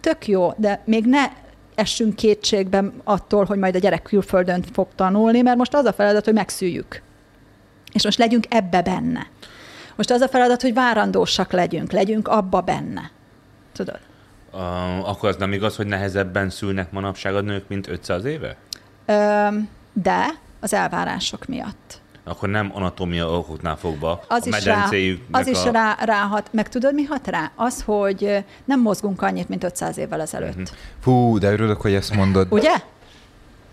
tök jó, de még ne essünk kétségben attól, hogy majd a gyerek külföldön fog tanulni, mert most az a feladat, hogy megszüljük. És most legyünk ebbe benne. Most az a feladat, hogy várandósak legyünk, legyünk abba benne. Tudod? Uh, akkor az nem igaz, hogy nehezebben szülnek manapság a nők, mint 500 éve? Uh, de az elvárások miatt. Akkor nem anatómia okoknál fogva az a is rá, Az a... is rá, ráhat. Meg tudod, mi hat rá? Az, hogy nem mozgunk annyit, mint 500 évvel ezelőtt. Uh-huh. Fú, de örülök, hogy ezt mondod. Ugye?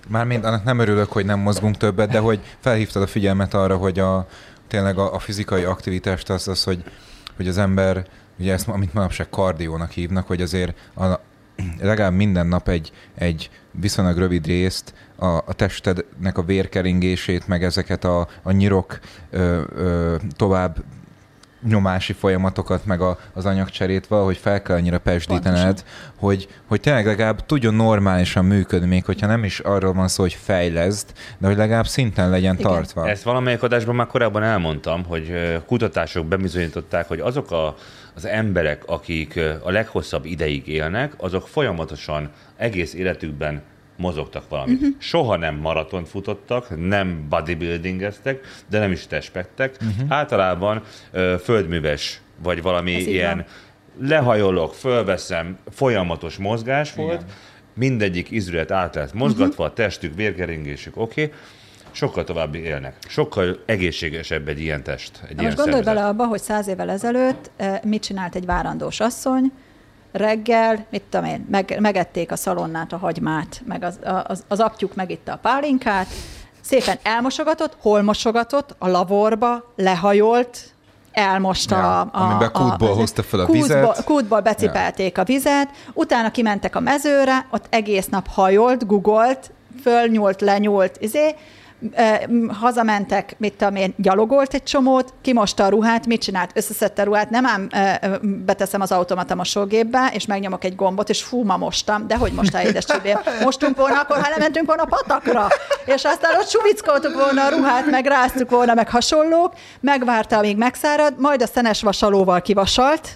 Mármint annak nem örülök, hogy nem mozgunk többet, de [LAUGHS] hogy felhívtad a figyelmet arra, hogy a, tényleg a, a fizikai aktivitást az, az hogy, hogy az ember, ugye ezt, amit manapság kardiónak hívnak, hogy azért a, legalább minden nap egy, egy viszonylag rövid részt a, a testednek a vérkeringését, meg ezeket a, a nyirok ö, ö, tovább nyomási folyamatokat, meg a, az anyagcserét valahogy fel kell annyira pesdítened, hogy, hogy tényleg legalább tudjon normálisan működni, még hogyha nem is arról van szó, hogy fejleszd, de hogy legalább szinten legyen Igen. tartva. Ezt valamelyik adásban már korábban elmondtam, hogy kutatások bebizonyították, hogy azok a, az emberek, akik a leghosszabb ideig élnek, azok folyamatosan egész életükben mozogtak valamit. Uh-huh. Soha nem maratont futottak, nem bodybuildingeztek, de nem is testpettek. Uh-huh. Általában ö, földműves, vagy valami Ez ilyen lehajolok, fölveszem, folyamatos mozgás volt, Igen. mindegyik izület át lett mozgatva, uh-huh. a testük, vérkeringésük, oké, okay sokkal tovább élnek. Sokkal egészségesebb egy ilyen test. Egy ilyen most gondolj bele abba, hogy száz évvel ezelőtt mit csinált egy várandós asszony, reggel, mit tudom én, meg, megették a szalonnát, a hagymát, meg az, az, az apjuk megitta a pálinkát, szépen elmosogatott, hol mosogatott, a laborba, lehajolt, elmosta ja, a, a... Amiben kútból a, hozta fel a kútból, vizet. Kútból becipelték ja. a vizet, utána kimentek a mezőre, ott egész nap hajolt, gugolt, fölnyúlt, lenyúlt, izé, hazamentek, mit tudom én, gyalogolt egy csomót, kimosta a ruhát, mit csinált? Összeszedte a ruhát, nem ám beteszem az automata mosógépbe, és megnyomok egy gombot, és fú, ma mostam, de hogy most édes csibél? Mostunk volna, akkor ha lementünk volna a patakra, és aztán ott suvickoltuk volna a ruhát, meg ráztuk volna, meg hasonlók, megvárta, amíg megszárad, majd a szenes vasalóval kivasalt,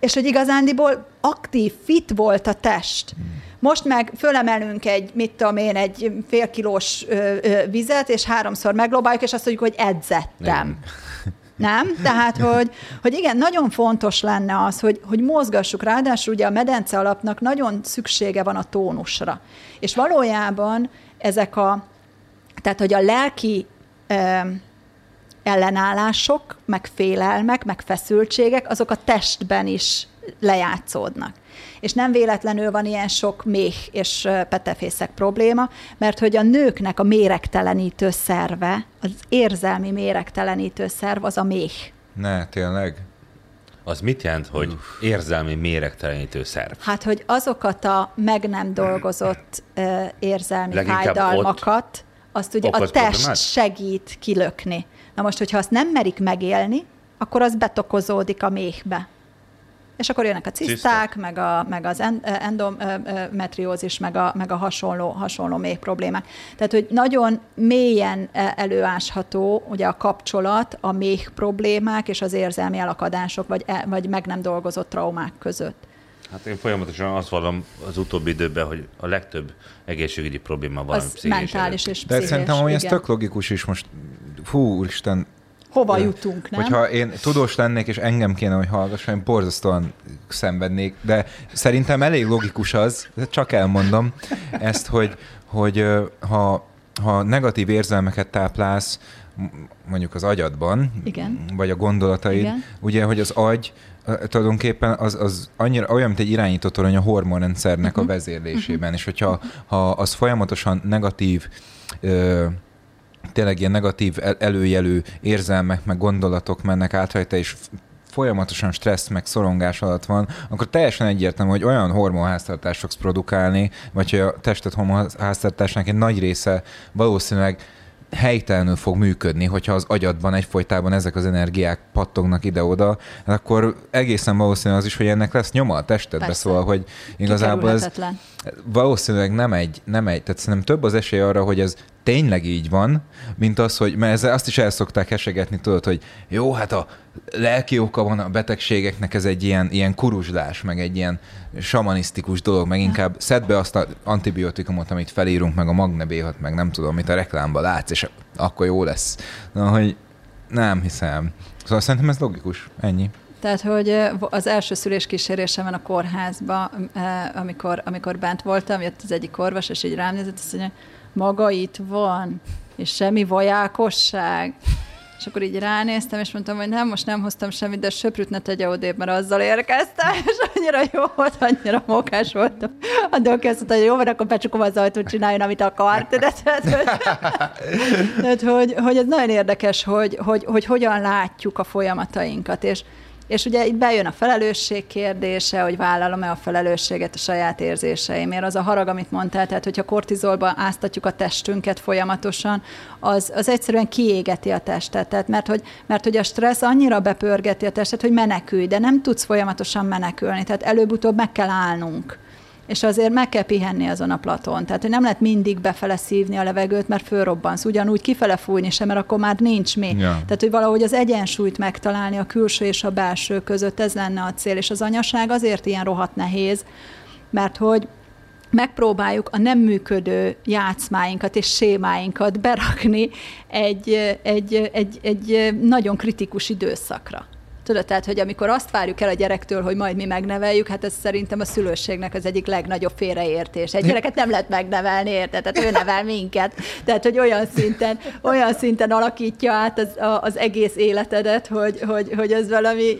és hogy igazándiból aktív, fit volt a test. Most meg fölemelünk egy, mit tudom én, egy fél kilós ö, ö, vizet, és háromszor meglobáljuk, és azt mondjuk, hogy edzettem. Nem. [LAUGHS] Nem? Tehát, hogy, hogy igen, nagyon fontos lenne az, hogy, hogy mozgassuk. Ráadásul ugye a medence alapnak nagyon szüksége van a tónusra. És valójában ezek a, tehát, hogy a lelki ö, ellenállások, meg félelmek, meg feszültségek, azok a testben is lejátszódnak. És nem véletlenül van ilyen sok méh és petefészek probléma, mert hogy a nőknek a méregtelenítő szerve, az érzelmi méregtelenítő szerv az a méh. Ne, tényleg? Az mit jelent, hogy érzelmi méregtelenítő szerv? Hát, hogy azokat a meg nem dolgozott uh, érzelmi Leginkább fájdalmakat, azt ugye a test problémát? segít kilökni. Na most, hogyha azt nem merik megélni, akkor az betokozódik a méhbe és akkor jönnek a ciszták, meg, a, meg az endometriózis, meg a, meg a hasonló, hasonló mély problémák. Tehát, hogy nagyon mélyen e, előásható ugye a kapcsolat a méh problémák és az érzelmi elakadások, vagy, e, vagy meg nem dolgozott traumák között. Hát én folyamatosan azt vallom az utóbbi időben, hogy a legtöbb egészségügyi probléma van az mentális és pszichés. De szerintem, hogy ez tök logikus is most, fú, úristen, hova jutunk, nem? Hogyha én tudós lennék, és engem kéne, hogy hallgasson, én borzasztóan szenvednék, de szerintem elég logikus az, csak elmondom ezt, hogy, hogy ha, ha negatív érzelmeket táplálsz, mondjuk az agyadban, Igen. vagy a gondolataid, Igen. ugye, hogy az agy tulajdonképpen az, az annyira olyan, mint egy irányító torony a hormonrendszernek uh-huh. a vezérlésében, uh-huh. és hogyha ha az folyamatosan negatív ö, tényleg ilyen negatív előjelű érzelmek, meg gondolatok mennek át rajta, és folyamatosan stressz meg szorongás alatt van, akkor teljesen egyértelmű, hogy olyan hormonháztartást fogsz produkálni, vagy hogy a testet hormonháztartásnak egy nagy része valószínűleg helytelenül fog működni, hogyha az agyadban egyfolytában ezek az energiák pattognak ide-oda, akkor egészen valószínű az is, hogy ennek lesz nyoma a testedbe, Persze. szóval, hogy igazából ez valószínűleg nem egy, nem egy, tehát szerintem több az esély arra, hogy ez tényleg így van, mint az, hogy, mert ezzel azt is el szokták esegetni, tudod, hogy jó, hát a lelki oka van a betegségeknek, ez egy ilyen, ilyen kuruzslás, meg egy ilyen samanisztikus dolog, meg inkább szedd be azt az antibiotikumot, amit felírunk, meg a magnebéhat, meg nem tudom, amit a reklámban látsz, és akkor jó lesz. Na, hogy nem hiszem. Szóval szerintem ez logikus. Ennyi. Tehát, hogy az első szülés kísérésemen a kórházba, amikor, amikor bent voltam, jött az egyik orvos, és így rám nézett, azt mondja, maga itt van, és semmi vajákosság. És akkor így ránéztem, és mondtam, hogy nem, most nem hoztam semmit, de söprűt ne tegye odébb, mert azzal érkeztem, [LAUGHS] és annyira jó volt, annyira mókás voltam. A doktor azt mondta, hogy jó, mert akkor becsukom az ajtót, csináljon, amit akart. De, tehát, hogy, [LAUGHS] tehát, hogy, hogy ez nagyon érdekes, hogy, hogy, hogy hogyan látjuk a folyamatainkat, és és ugye itt bejön a felelősség kérdése, hogy vállalom-e a felelősséget a saját érzéseimért. Az a harag, amit mondtál, tehát hogyha kortizolba áztatjuk a testünket folyamatosan, az, az egyszerűen kiégeti a testet. Tehát mert hogy, mert hogy a stressz annyira bepörgeti a testet, hogy menekülj, de nem tudsz folyamatosan menekülni. Tehát előbb-utóbb meg kell állnunk és azért meg kell pihenni azon a platon. Tehát, hogy nem lehet mindig befele szívni a levegőt, mert fölrobbansz. Ugyanúgy kifele fújni sem, mert akkor már nincs mi. Ja. Tehát, hogy valahogy az egyensúlyt megtalálni a külső és a belső között, ez lenne a cél. És az anyaság azért ilyen rohadt nehéz, mert hogy megpróbáljuk a nem működő játszmáinkat és sémáinkat berakni egy, egy, egy, egy nagyon kritikus időszakra. Tudod, tehát, hogy amikor azt várjuk el a gyerektől, hogy majd mi megneveljük, hát ez szerintem a szülőségnek az egyik legnagyobb félreértés. Egy gyereket nem lehet megnevelni, érted? Tehát ő nevel minket. Tehát, hogy olyan szinten, olyan szinten alakítja át az, az egész életedet, hogy, hogy, hogy ez valami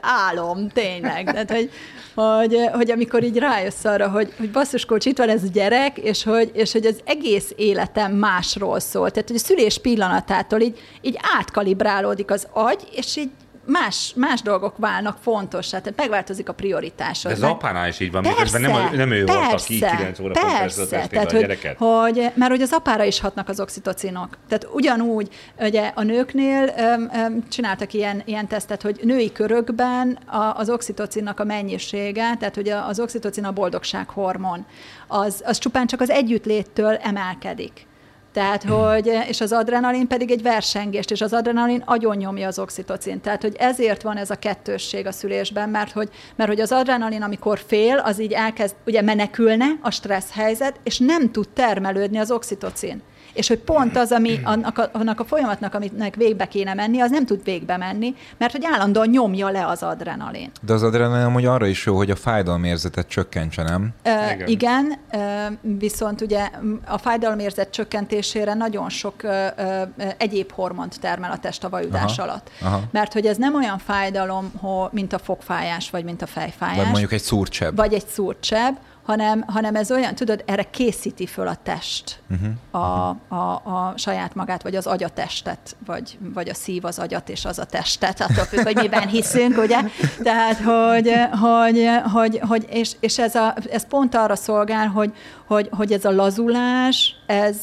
álom, tényleg. Tehát, hogy, hogy, hogy amikor így rájössz arra, hogy, hogy basszus, kocs, itt van ez a gyerek, és hogy, és hogy az egész életem másról szól. Tehát, hogy a szülés pillanatától így, így átkalibrálódik az agy, és így más, más dolgok válnak fontos, tehát megváltozik a prioritásod. Ez az apánál is így van, persze, miközben nem, nem ő persze, volt, aki 9 óra persze, tehát, a gyereket. Hogy, hogy, mert hogy az apára is hatnak az oxitocinok. Tehát ugyanúgy, ugye a nőknél öm, öm, csináltak ilyen, ilyen tesztet, hogy női körökben a, az oxitocinnak a mennyisége, tehát hogy az oxitocin a boldogsághormon, az, az csupán csak az együttléttől emelkedik. Tehát, hogy, és az adrenalin pedig egy versengést, és az adrenalin agyon nyomja az oxitocin. Tehát, hogy ezért van ez a kettősség a szülésben, mert hogy, mert hogy az adrenalin, amikor fél, az így elkezd, ugye menekülne a stressz helyzet, és nem tud termelődni az oxitocin És hogy pont az, ami annak a, annak a folyamatnak, aminek végbe kéne menni, az nem tud végbe menni, mert hogy állandóan nyomja le az adrenalin. De az adrenalin amúgy arra is jó, hogy a fájdalomérzetet csökkentse, nem? Uh, igen. igen, uh, viszont ugye a fájdalomérzet csökkentésére nagyon sok uh, uh, egyéb hormont termel a test a vajudás aha, alatt. Aha. Mert hogy ez nem olyan fájdalom, mint a fogfájás, vagy mint a fejfájás. Vagy mondjuk egy szúrcsebb. Vagy egy szúrcsebb, hanem, hanem ez olyan, tudod, erre készíti föl a test uh-huh. a, a, a saját magát, vagy az agyatestet, vagy, vagy a szív az agyat, és az a testet, attól függ, hogy miben hiszünk, ugye? Tehát, hogy, hogy, hogy, hogy és, és ez, a, ez pont arra szolgál, hogy, hogy, hogy ez a lazulás, ez,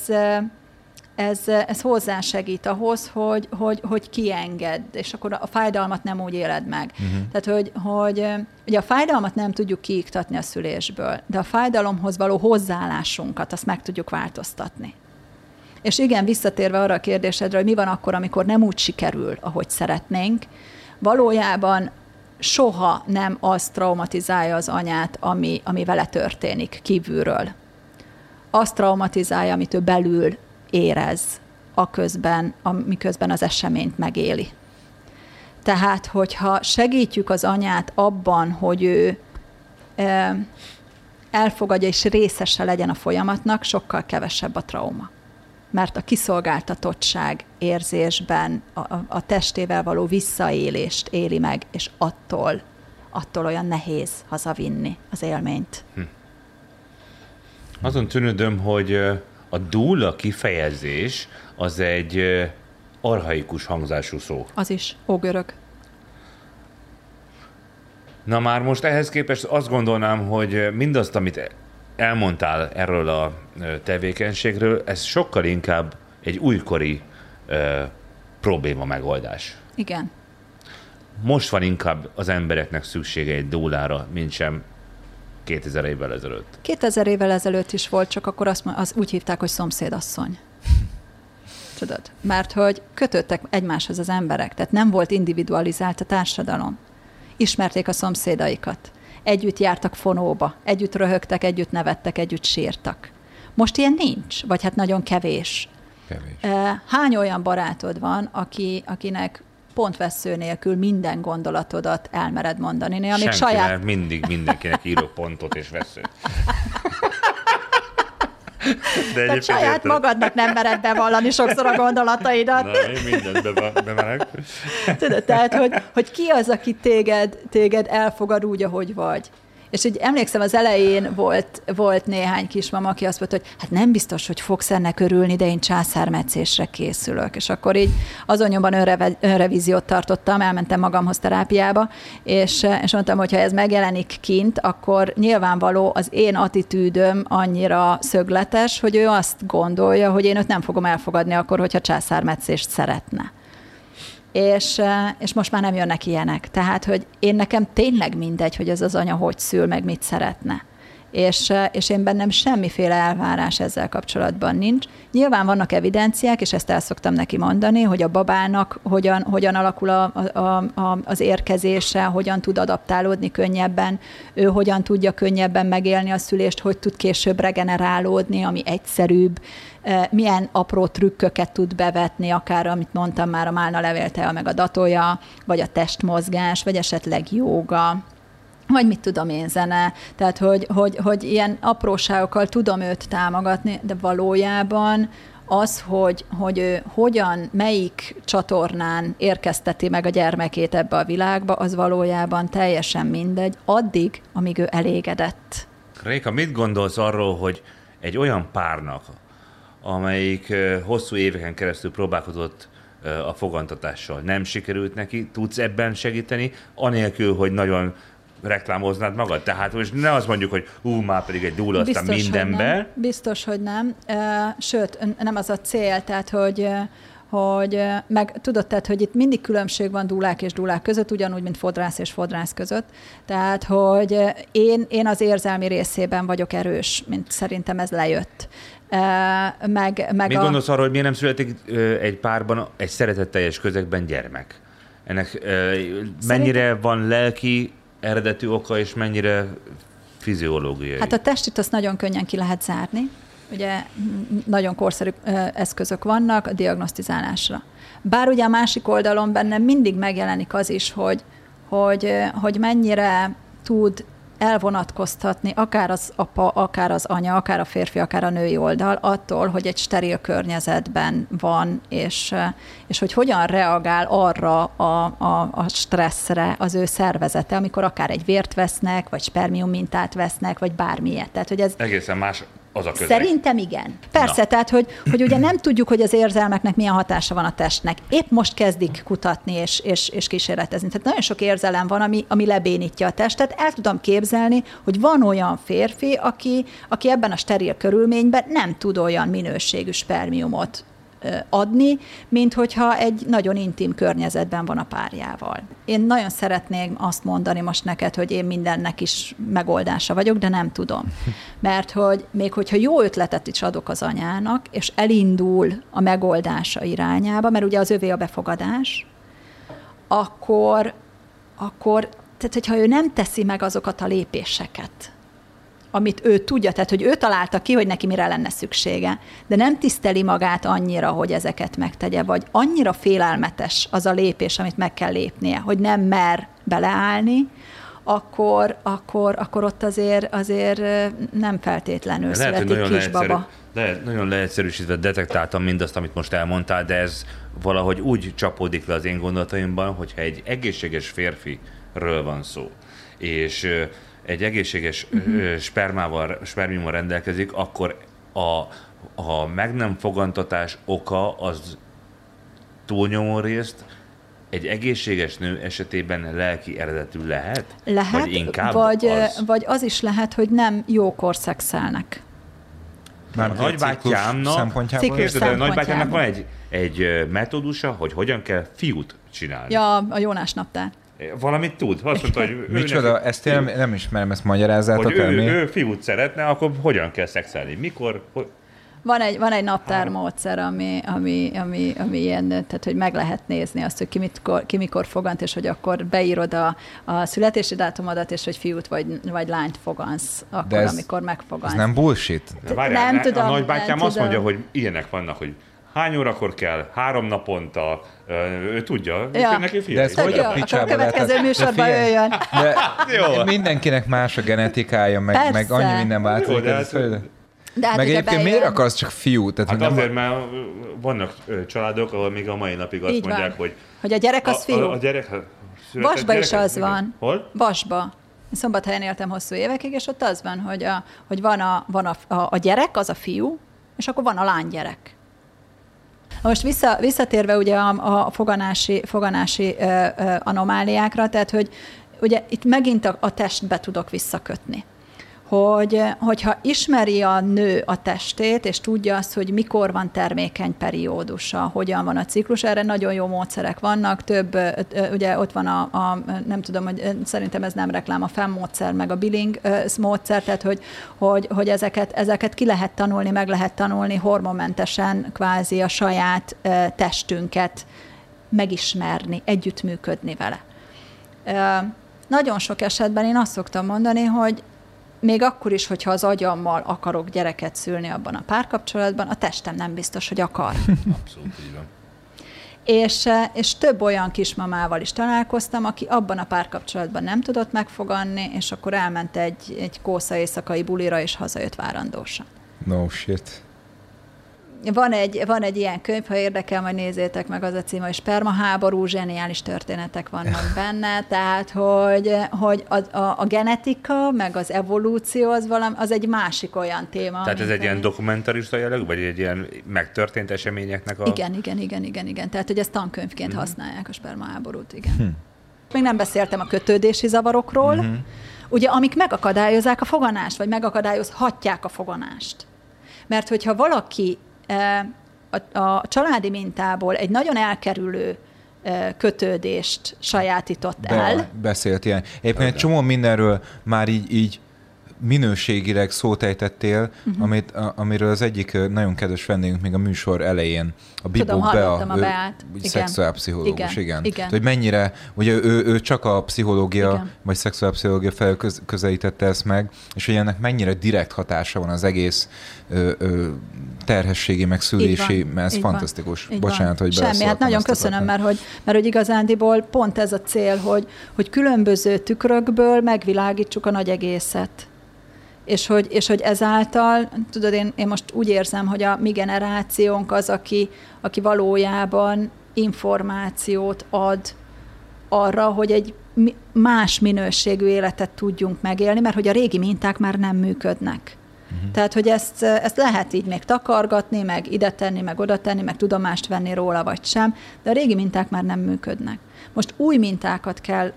ez, ez hozzásegít ahhoz, hogy, hogy, hogy kienged, és akkor a fájdalmat nem úgy éled meg. Uh-huh. Tehát, hogy, hogy ugye a fájdalmat nem tudjuk kiiktatni a szülésből, de a fájdalomhoz való hozzáállásunkat azt meg tudjuk változtatni. És igen, visszatérve arra a kérdésedre, hogy mi van akkor, amikor nem úgy sikerül, ahogy szeretnénk, valójában soha nem az traumatizálja az anyát, ami, ami vele történik kívülről. Azt traumatizálja, amit ő belül érez, aközben, miközben az eseményt megéli. Tehát, hogyha segítjük az anyát abban, hogy ő elfogadja és részese legyen a folyamatnak, sokkal kevesebb a trauma. Mert a kiszolgáltatottság érzésben a, a, a testével való visszaélést éli meg, és attól, attól olyan nehéz hazavinni az élményt. Hm. Azon tűnődöm, hogy a dúla kifejezés az egy arhaikus hangzású szó. Az is, ógörög. Na már most ehhez képest azt gondolnám, hogy mindazt, amit elmondtál erről a tevékenységről, ez sokkal inkább egy újkori ö, probléma megoldás. Igen. Most van inkább az embereknek szüksége egy dólára, mint sem 2000 évvel ezelőtt. 2000 évvel ezelőtt is volt, csak akkor azt, az úgy hívták, hogy szomszédasszony. [LAUGHS] Tudod? Mert hogy kötöttek egymáshoz az emberek, tehát nem volt individualizált a társadalom. Ismerték a szomszédaikat. Együtt jártak fonóba, együtt röhögtek, együtt nevettek, együtt sírtak. Most ilyen nincs, vagy hát nagyon kevés. Kevés. Hány olyan barátod van, aki, akinek pontvesző nélkül minden gondolatodat elmered mondani. Néha még saját... mindig mindenkinek írok pontot és veszőt. [LAUGHS] De Tehát saját értem. magadnak nem mered bevallani sokszor a gondolataidat. Na, én mindent be, bemerek. Tudod, tehát, hogy, hogy ki az, aki téged, téged elfogad úgy, ahogy vagy. És így emlékszem, az elején volt, volt néhány kismama, aki azt mondta, hogy hát nem biztos, hogy fogsz ennek örülni, de én császármetszésre készülök. És akkor így azon nyomban önreve, önrevíziót tartottam, elmentem magamhoz terápiába, és, és mondtam, hogy ha ez megjelenik kint, akkor nyilvánvaló az én attitűdöm annyira szögletes, hogy ő azt gondolja, hogy én őt nem fogom elfogadni akkor, hogyha császármetszést szeretne és, és most már nem jönnek ilyenek. Tehát, hogy én nekem tényleg mindegy, hogy ez az anya hogy szül, meg mit szeretne. És, és én bennem semmiféle elvárás ezzel kapcsolatban nincs. Nyilván vannak evidenciák, és ezt el szoktam neki mondani, hogy a babának hogyan, hogyan alakul a, a, a, az érkezése, hogyan tud adaptálódni könnyebben, ő hogyan tudja könnyebben megélni a szülést, hogy tud később regenerálódni, ami egyszerűbb, milyen apró trükköket tud bevetni, akár amit mondtam már, a málna levéltea, meg a datója, vagy a testmozgás, vagy esetleg jóga, vagy mit tudom én, zene. Tehát, hogy, hogy, hogy ilyen apróságokkal tudom őt támogatni, de valójában az, hogy, hogy ő hogyan, melyik csatornán érkezteti meg a gyermekét ebbe a világba, az valójában teljesen mindegy, addig, amíg ő elégedett. Réka, mit gondolsz arról, hogy egy olyan párnak, amelyik hosszú éveken keresztül próbálkozott a fogantatással. Nem sikerült neki, tudsz ebben segíteni, anélkül, hogy nagyon reklámoznád magad? Tehát most ne azt mondjuk, hogy ú, már pedig egy dúl, aztán mindenbe. Hogy nem. Biztos, hogy nem. Sőt, nem az a cél, tehát, hogy hogy meg tudod, tehát, hogy itt mindig különbség van dúlák és dúlák között, ugyanúgy, mint fodrász és fodrász között. Tehát, hogy én, én az érzelmi részében vagyok erős, mint szerintem ez lejött. Meg, meg Mit a... gondolsz arról, hogy miért nem születik egy párban, egy szeretetteljes közegben gyermek? Ennek Szerintem... mennyire van lelki eredetű oka, és mennyire fiziológiai? Hát a testit azt nagyon könnyen ki lehet zárni. ugye nagyon korszerű eszközök vannak a diagnosztizálásra. Bár ugye a másik oldalon bennem mindig megjelenik az is, hogy, hogy, hogy mennyire tud elvonatkoztatni akár az apa, akár az anya, akár a férfi, akár a női oldal attól, hogy egy steril környezetben van, és, és hogy hogyan reagál arra a, a, a stresszre az ő szervezete, amikor akár egy vért vesznek, vagy spermium mintát vesznek, vagy bármilyet. Tehát, hogy ez egészen más az a közeg. Szerintem igen. Persze, Na. tehát, hogy, hogy ugye nem tudjuk, hogy az érzelmeknek milyen hatása van a testnek. Épp most kezdik kutatni és, és, és kísérletezni. Tehát nagyon sok érzelem van, ami, ami lebénítja a testet. El tudom képzelni, hogy van olyan férfi, aki, aki ebben a steril körülményben nem tud olyan minőségű spermiumot adni, mint hogyha egy nagyon intim környezetben van a párjával. Én nagyon szeretném azt mondani most neked, hogy én mindennek is megoldása vagyok, de nem tudom. [LAUGHS] Mert hogy még hogyha jó ötletet is adok az anyának, és elindul a megoldása irányába, mert ugye az övé a befogadás, akkor, akkor tehát hogyha ő nem teszi meg azokat a lépéseket, amit ő tudja, tehát hogy ő találta ki, hogy neki mire lenne szüksége, de nem tiszteli magát annyira, hogy ezeket megtegye, vagy annyira félelmetes az a lépés, amit meg kell lépnie, hogy nem mer beleállni, akkor, akkor, akkor ott azért, azért nem feltétlenül lehet, születik kisbaba. Lehet, nagyon leegyszerűsítve detektáltam mindazt, amit most elmondtál, de ez valahogy úgy csapódik le az én gondolataimban, hogyha egy egészséges férfiről van szó, és egy egészséges uh-huh. spermával, spermiummal rendelkezik, akkor a, a meg nem fogantatás oka az túlnyomó részt egy egészséges nő esetében lelki eredetű lehet? Lehet, vagy, inkább vagy, az? vagy az is lehet, hogy nem jókor szexelnek. Már a nagybátyámnak, szempontjából. nagybátyámnak van egy, egy metódusa, hogy hogyan kell fiút csinálni. Ja, a Jónás naptár. Valamit tud. Azt mondta, hogy Micsoda, neki, ezt én nem, nem ismerem, ezt magyarázzátok hogy ő, ő, ő fiút szeretne, akkor hogyan kell szexelni? Mikor? Hogy... Van egy, van egy naptármódszer, ami, ami, ami, ami ilyen, tehát hogy meg lehet nézni azt, hogy ki, mikor, ki mikor fogant, és hogy akkor beírod a, a születési dátumodat, és hogy fiút vagy, vagy lányt fogansz, akkor, ez, amikor megfogansz. Ez nem bullshit? Várjál, nem ne, tudom. A nagybátyám azt tudom. mondja, hogy ilyenek vannak, hogy hány órakor kell, három naponta, ő tudja, ja. neki figyelj. De ez hogy a picsába a következő műsorban jöjjön. De [LAUGHS] jó. mindenkinek más a genetikája, meg, meg annyi minden változik. de, hát, de hát meg egyébként miért akarsz csak fiú? Tehát, hát azért, nem... mert vannak családok, ahol még a mai napig azt Így mondják, van. hogy... Hogy a gyerek az fiú. A, a gyerek, Vasba is az van. Hol? Vasba. Szombathelyen éltem hosszú évekig, és ott az van, hogy, a, hogy van, a, van a, a, a gyerek, az a fiú, és akkor van a lánygyerek. Most vissza, visszatérve ugye a, a foganási, foganási ö, ö, anomáliákra, tehát hogy ugye itt megint a, a testbe tudok visszakötni hogy, hogyha ismeri a nő a testét, és tudja azt, hogy mikor van termékeny periódusa, hogyan van a ciklus, erre nagyon jó módszerek vannak, több, ugye ott van a, a nem tudom, hogy szerintem ez nem reklám, a FEM módszer, meg a billing módszer, tehát hogy, hogy, hogy ezeket, ezeket ki lehet tanulni, meg lehet tanulni hormonmentesen kvázi a saját testünket megismerni, együttműködni vele. Nagyon sok esetben én azt szoktam mondani, hogy még akkor is, hogyha az agyammal akarok gyereket szülni abban a párkapcsolatban, a testem nem biztos, hogy akar. [LAUGHS] Abszolút így van. És, eh, és több olyan kismamával is találkoztam, aki abban a párkapcsolatban nem tudott megfoganni, és akkor elment egy, egy kósza éjszakai bulira, és hazajött várandósan. No shit. Van egy, van egy ilyen könyv, ha érdekel, majd nézzétek meg az a cím, hogy spermaháború, zseniális történetek vannak [LAUGHS] benne, tehát hogy, hogy a, a, a genetika, meg az evolúció az, valami, az egy másik olyan téma. Tehát ez egy ilyen dokumentarista jelleg, vagy egy ilyen megtörtént eseményeknek a... Igen, igen, igen, igen, igen. Tehát, hogy ezt tankönyvként mm. használják a spermaháborút, igen. Hm. Még nem beszéltem a kötődési zavarokról, mm-hmm. ugye, amik megakadályozzák a foganást, vagy megakadályozhatják a foganást. Mert hogyha valaki a, a családi mintából egy nagyon elkerülő kötődést sajátított Be, el. Beszélt ilyen. Éppen egy csomó mindenről már így, így minőségileg szót ejtettél, uh-huh. amit, a, amiről az egyik nagyon kedves vendégünk még a műsor elején, a Bibó Bea, a Beát. szexuálpszichológus, igen. igen. igen. hogy mennyire, ugye ő, ő csak a pszichológia, igen. vagy szexuálpszichológia felől köz, közelítette ezt meg, és hogy ennek mennyire direkt hatása van az egész ö, ö, terhességi, meg szülési, mert ez fantasztikus. Van. Bocsánat, hogy Semmi, hát nagyon köszönöm, mert hogy, mert hogy igazándiból pont ez a cél, hogy, hogy különböző tükrökből megvilágítsuk a nagy egészet és hogy, és hogy ezáltal, tudod, én, én most úgy érzem, hogy a mi generációnk az, aki, aki valójában információt ad arra, hogy egy más minőségű életet tudjunk megélni, mert hogy a régi minták már nem működnek. Uh-huh. Tehát, hogy ezt, ezt lehet így még takargatni, meg ide tenni, meg oda tenni, meg tudomást venni róla, vagy sem, de a régi minták már nem működnek. Most új mintákat kell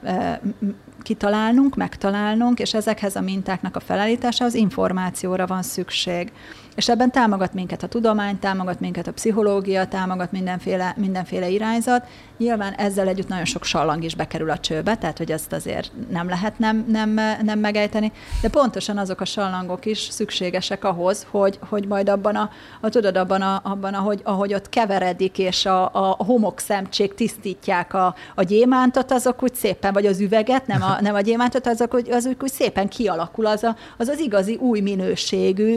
kitalálnunk, megtalálnunk, és ezekhez a mintáknak a felállításához információra van szükség. És ebben támogat minket a tudomány, támogat minket a pszichológia, támogat mindenféle, mindenféle irányzat. Nyilván ezzel együtt nagyon sok sallang is bekerül a csőbe, tehát hogy ezt azért nem lehet nem, nem, nem megejteni, de pontosan azok a sallangok is szükségesek ahhoz, hogy, hogy majd abban a, a tudod, abban, a, abban ahogy, ahogy ott keveredik, és a, a homokszemcsék tisztítják a, a gyémántot, azok úgy szépen, vagy az üveget, nem a, nem a gyémántot, azok úgy, az úgy, úgy szépen kialakul az, a, az az igazi új minőségű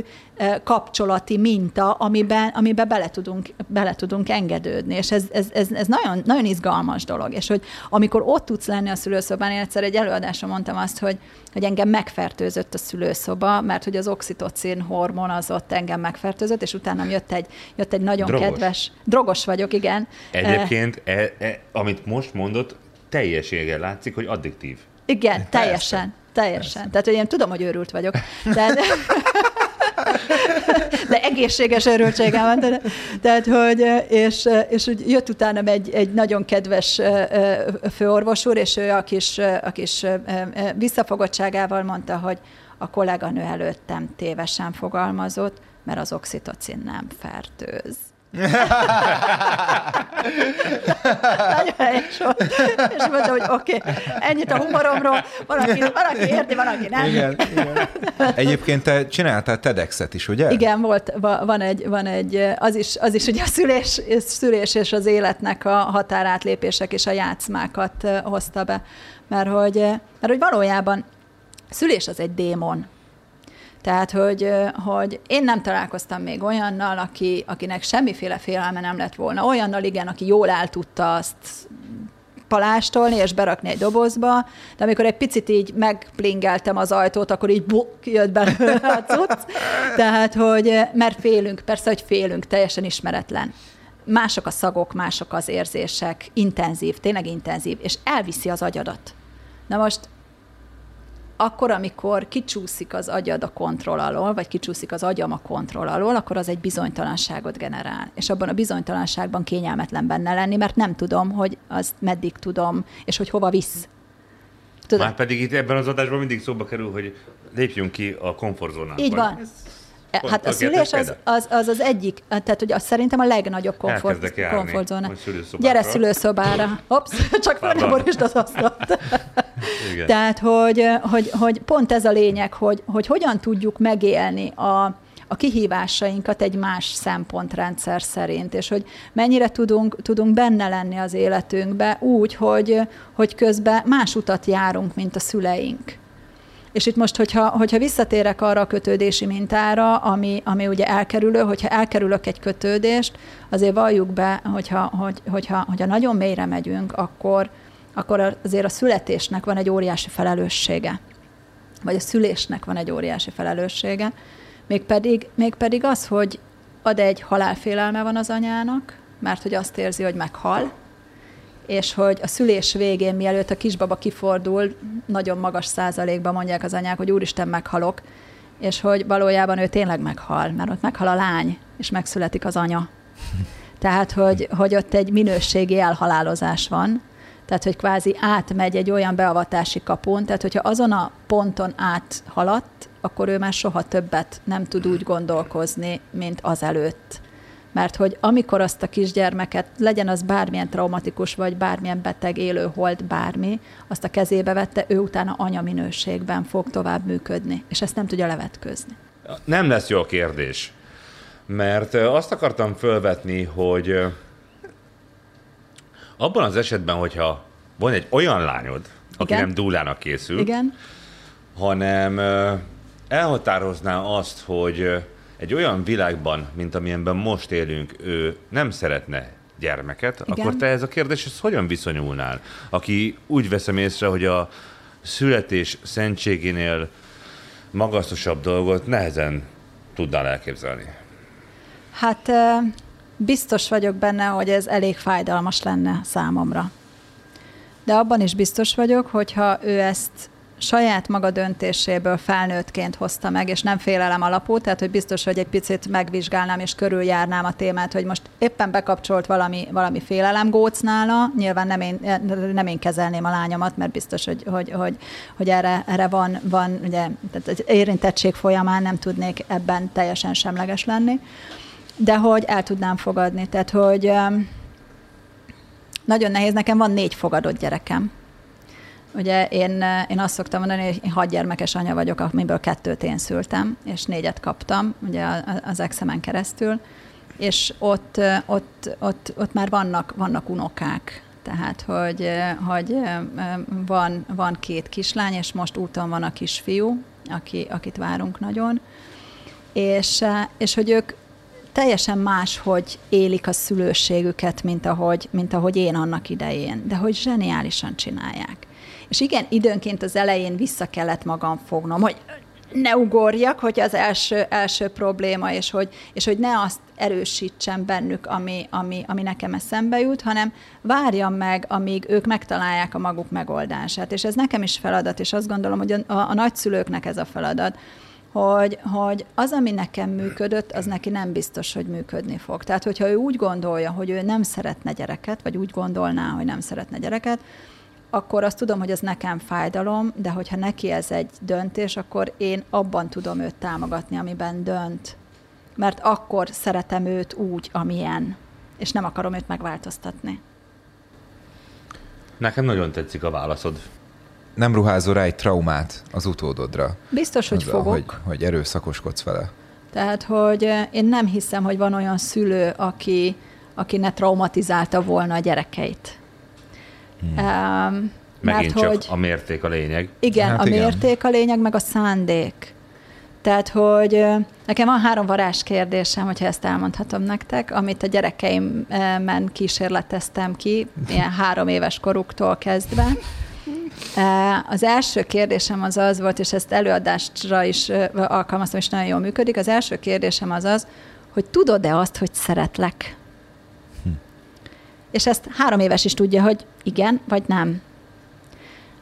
kapcsolati minta, amiben, amiben bele, tudunk, bele tudunk engedődni. És ez, ez, ez, ez nagyon, nagyon izgalmas dolog. És hogy amikor ott tudsz lenni a szülőszobán, én egyszer egy előadásra mondtam azt, hogy, hogy engem megfertőzött a szülőszoba, mert hogy az oxitocin hormon az ott engem megfertőzött, és utána jött egy, jött egy nagyon drogos. kedves... Drogos vagyok, igen. Egyébként, e, e, amit most mondott, teljeséggel látszik, hogy addiktív. Igen, Persze. teljesen. Teljesen. Persze. Tehát, hogy én tudom, hogy őrült vagyok. De, [LAUGHS] de egészséges örültségem van. De, tehát, hogy, és, és úgy jött utánam egy, egy nagyon kedves főorvos úr, és ő a kis, a kis visszafogottságával mondta, hogy a kolléganő előttem tévesen fogalmazott, mert az oxitocin nem fertőz. Nagyon helyes volt. És mondta, hogy oké, okay, ennyit a humoromról, valaki, valaki érti, valaki nem. Igen, igen. Egyébként te csináltál TEDx-et is, ugye? Igen, volt, van egy, van egy az, is, az is ugye a szülés, szülés és az életnek a határátlépések és a játszmákat hozta be. Mert hogy, mert hogy valójában szülés az egy démon. Tehát, hogy, hogy én nem találkoztam még olyannal, aki, akinek semmiféle félelme nem lett volna. Olyannal, igen, aki jól el tudta azt palástolni és berakni egy dobozba, de amikor egy picit így megplingeltem az ajtót, akkor így buk, jött belőle a cucc. Tehát, hogy mert félünk, persze, hogy félünk, teljesen ismeretlen. Mások a szagok, mások az érzések, intenzív, tényleg intenzív, és elviszi az agyadat. Na most akkor, amikor kicsúszik az agyad a kontroll alól, vagy kicsúszik az agyam a kontroll alól, akkor az egy bizonytalanságot generál. És abban a bizonytalanságban kényelmetlen benne lenni, mert nem tudom, hogy azt meddig tudom, és hogy hova visz. Tudom. Már pedig itt ebben az adásban mindig szóba kerül, hogy lépjünk ki a komfortzónából. Így van. Ez Hát a szülés az, az, az az egyik, tehát hogy az szerintem a legnagyobb komfort, komfortzóna. Gyere szülőszobára. Hops, [LAUGHS] csak fel borítsd az asztalt. [LAUGHS] tehát, hogy, hogy, hogy pont ez a lényeg, hogy, hogy hogyan tudjuk megélni a, a kihívásainkat egy más szempontrendszer szerint, és hogy mennyire tudunk, tudunk benne lenni az életünkbe úgy, hogy, hogy közben más utat járunk, mint a szüleink. És itt most, hogyha, hogyha visszatérek arra a kötődési mintára, ami, ami ugye elkerülő, hogyha elkerülök egy kötődést, azért valljuk be, hogyha, hogy, hogyha, hogyha nagyon mélyre megyünk, akkor, akkor azért a születésnek van egy óriási felelőssége. Vagy a szülésnek van egy óriási felelőssége. Mégpedig, mégpedig az, hogy ad egy halálfélelme van az anyának, mert hogy azt érzi, hogy meghal, és hogy a szülés végén, mielőtt a kisbaba kifordul, nagyon magas százalékban mondják az anyák, hogy úristen, meghalok, és hogy valójában ő tényleg meghal, mert ott meghal a lány, és megszületik az anya. Tehát, hogy, hogy ott egy minőségi elhalálozás van, tehát, hogy kvázi átmegy egy olyan beavatási kapun, tehát, hogyha azon a ponton áthaladt, akkor ő már soha többet nem tud úgy gondolkozni, mint azelőtt Mert hogy amikor azt a kisgyermeket, legyen az bármilyen traumatikus, vagy bármilyen beteg, élő holt, bármi, azt a kezébe vette, ő utána anya minőségben fog tovább működni, és ezt nem tudja levetközni. Nem lesz jó a kérdés, mert azt akartam fölvetni, hogy abban az esetben, hogyha van egy olyan lányod, aki Igen? nem dúlának készül, Igen? hanem elhatározná azt, hogy egy olyan világban, mint amilyenben most élünk, ő nem szeretne gyermeket, Igen. akkor te ez a kérdéshez hogyan viszonyulnál? Aki úgy veszem észre, hogy a születés szentségénél magasztosabb dolgot nehezen tudnál elképzelni. Hát biztos vagyok benne, hogy ez elég fájdalmas lenne számomra. De abban is biztos vagyok, hogyha ő ezt saját maga döntéséből felnőttként hozta meg, és nem félelem alapú, tehát hogy biztos, hogy egy picit megvizsgálnám és körüljárnám a témát, hogy most éppen bekapcsolt valami, valami félelem góc nála, nyilván nem én, nem én kezelném a lányomat, mert biztos, hogy, hogy, hogy, hogy erre, erre van, van ugye, tehát az érintettség folyamán nem tudnék ebben teljesen semleges lenni, de hogy el tudnám fogadni, tehát hogy nagyon nehéz, nekem van négy fogadott gyerekem, Ugye én, én azt szoktam mondani, hogy én hat gyermekes anya vagyok, amiből kettőt én szültem, és négyet kaptam, ugye az exemen keresztül, és ott, ott, ott, ott már vannak, vannak unokák, tehát, hogy, hogy van, van két kislány, és most úton van a kisfiú, aki, akit várunk nagyon, és, és hogy ők teljesen más, hogy élik a szülőségüket, mint ahogy, mint ahogy én annak idején, de hogy zseniálisan csinálják. És igen, időnként az elején vissza kellett magam fognom, hogy ne ugorjak, hogy az első, első probléma, és hogy, és hogy ne azt erősítsem bennük, ami, ami, ami nekem eszembe jut, hanem várjam meg, amíg ők megtalálják a maguk megoldását. És ez nekem is feladat, és azt gondolom, hogy a, a, a nagyszülőknek ez a feladat, hogy, hogy az, ami nekem működött, az neki nem biztos, hogy működni fog. Tehát, hogyha ő úgy gondolja, hogy ő nem szeretne gyereket, vagy úgy gondolná, hogy nem szeretne gyereket, akkor azt tudom, hogy ez nekem fájdalom, de hogyha neki ez egy döntés, akkor én abban tudom őt támogatni, amiben dönt. Mert akkor szeretem őt úgy, amilyen, és nem akarom őt megváltoztatni. Nekem nagyon tetszik a válaszod. Nem ruházol rá egy traumát az utódodra? Biztos, hogy azzal, fogok. Hogy, hogy erőszakoskodsz vele. Tehát, hogy eh, én nem hiszem, hogy van olyan szülő, aki, aki ne traumatizálta volna a gyerekeit. Hmm. Um, Megint mert, csak hogy, a mérték a lényeg. Igen, hát a igen. mérték a lényeg, meg a szándék. Tehát, hogy nekem van három varázs kérdésem, hogyha ezt elmondhatom nektek, amit a gyerekeimben kísérleteztem ki, ilyen [LAUGHS] három éves koruktól kezdve. Az első kérdésem az az volt, és ezt előadásra is alkalmaztam, és nagyon jól működik. Az első kérdésem az az, hogy tudod-e azt, hogy szeretlek? És ezt három éves is tudja, hogy igen, vagy nem.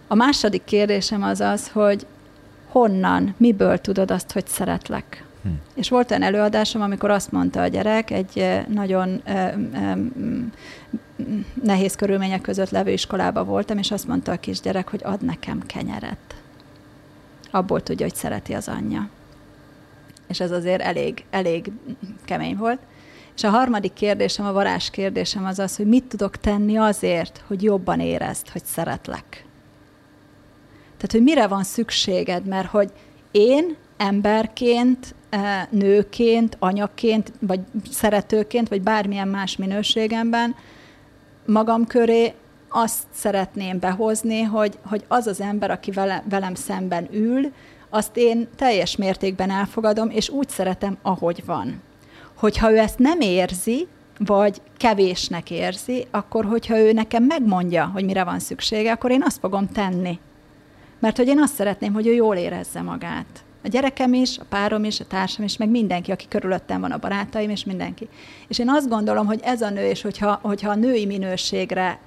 A második kérdésem az az, hogy honnan, miből tudod azt, hogy szeretlek? Hm. És volt olyan előadásom, amikor azt mondta a gyerek, egy nagyon ö, ö, nehéz körülmények között levő iskolába voltam, és azt mondta a kisgyerek, hogy ad nekem kenyeret. Abból tudja, hogy szereti az anyja. És ez azért elég, elég kemény volt. És a harmadik kérdésem, a varázs kérdésem az az, hogy mit tudok tenni azért, hogy jobban érezd, hogy szeretlek. Tehát, hogy mire van szükséged, mert hogy én emberként, eh, nőként, anyaként, vagy szeretőként, vagy bármilyen más minőségemben magam köré azt szeretném behozni, hogy, hogy az az ember, aki vele, velem szemben ül, azt én teljes mértékben elfogadom, és úgy szeretem, ahogy van hogyha ő ezt nem érzi, vagy kevésnek érzi, akkor hogyha ő nekem megmondja, hogy mire van szüksége, akkor én azt fogom tenni. Mert hogy én azt szeretném, hogy ő jól érezze magát. A gyerekem is, a párom is, a társam is, meg mindenki, aki körülöttem van, a barátaim és mindenki. És én azt gondolom, hogy ez a nő, és hogyha, hogyha a női minőségre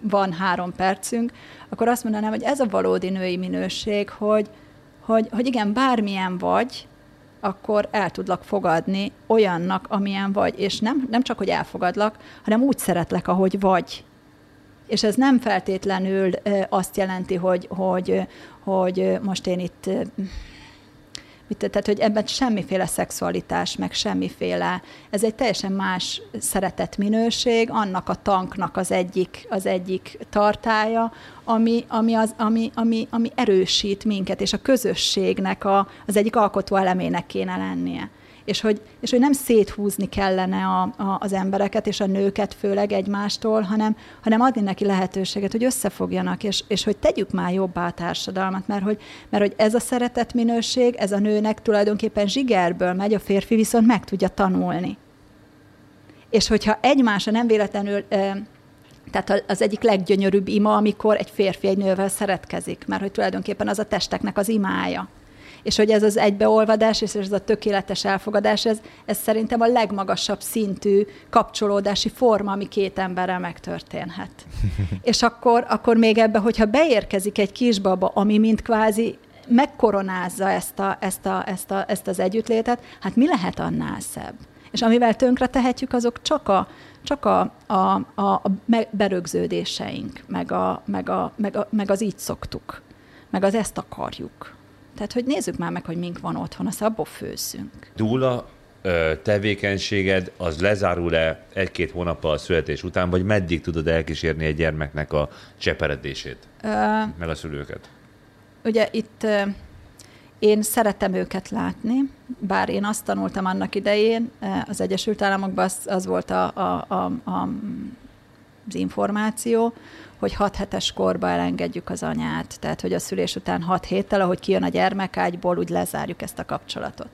van három percünk, akkor azt mondanám, hogy ez a valódi női minőség, hogy, hogy, hogy igen, bármilyen vagy, akkor el tudlak fogadni olyannak, amilyen vagy. És nem, nem csak, hogy elfogadlak, hanem úgy szeretlek, ahogy vagy. És ez nem feltétlenül azt jelenti, hogy, hogy, hogy most én itt tehát, hogy ebben semmiféle szexualitás, meg semmiféle, ez egy teljesen más szeretetminőség, annak a tanknak az egyik, az egyik tartája, ami, ami, az, ami, ami, ami erősít minket, és a közösségnek a, az egyik alkotó elemének kéne lennie és hogy, és hogy nem széthúzni kellene a, a, az embereket és a nőket főleg egymástól, hanem, hanem adni neki lehetőséget, hogy összefogjanak, és, és hogy tegyük már jobbá a társadalmat, mert hogy, mert hogy ez a szeretetminőség, ez a nőnek tulajdonképpen zsigerből megy, a férfi viszont meg tudja tanulni. És hogyha egymásra nem véletlenül tehát az egyik leggyönyörűbb ima, amikor egy férfi egy nővel szeretkezik, mert hogy tulajdonképpen az a testeknek az imája és hogy ez az egybeolvadás, és ez a tökéletes elfogadás, ez, ez szerintem a legmagasabb szintű kapcsolódási forma, ami két emberrel megtörténhet. [LAUGHS] és akkor, akkor még ebbe, hogyha beérkezik egy kisbaba, ami mint kvázi megkoronázza ezt, a, ezt, a, ezt, a, ezt az együttlétet, hát mi lehet annál szebb? És amivel tönkre tehetjük, azok csak a, csak a, a, a, a berögződéseink, meg, a, meg, a, meg, a, meg az így szoktuk, meg az ezt akarjuk. Tehát, hogy nézzük már meg, hogy mink van otthon, azt abból főzzünk. Dúla, tevékenységed az lezárul-e egy-két hónappal a születés után, vagy meddig tudod elkísérni egy gyermeknek a cseperedését, uh, meg a szülőket? Ugye itt én szeretem őket látni, bár én azt tanultam annak idején, az Egyesült Államokban az, az volt a, a, a, a, az információ, hogy 6 hetes korba elengedjük az anyát, tehát hogy a szülés után 6 héttel, ahogy kijön a gyermekágyból, úgy lezárjuk ezt a kapcsolatot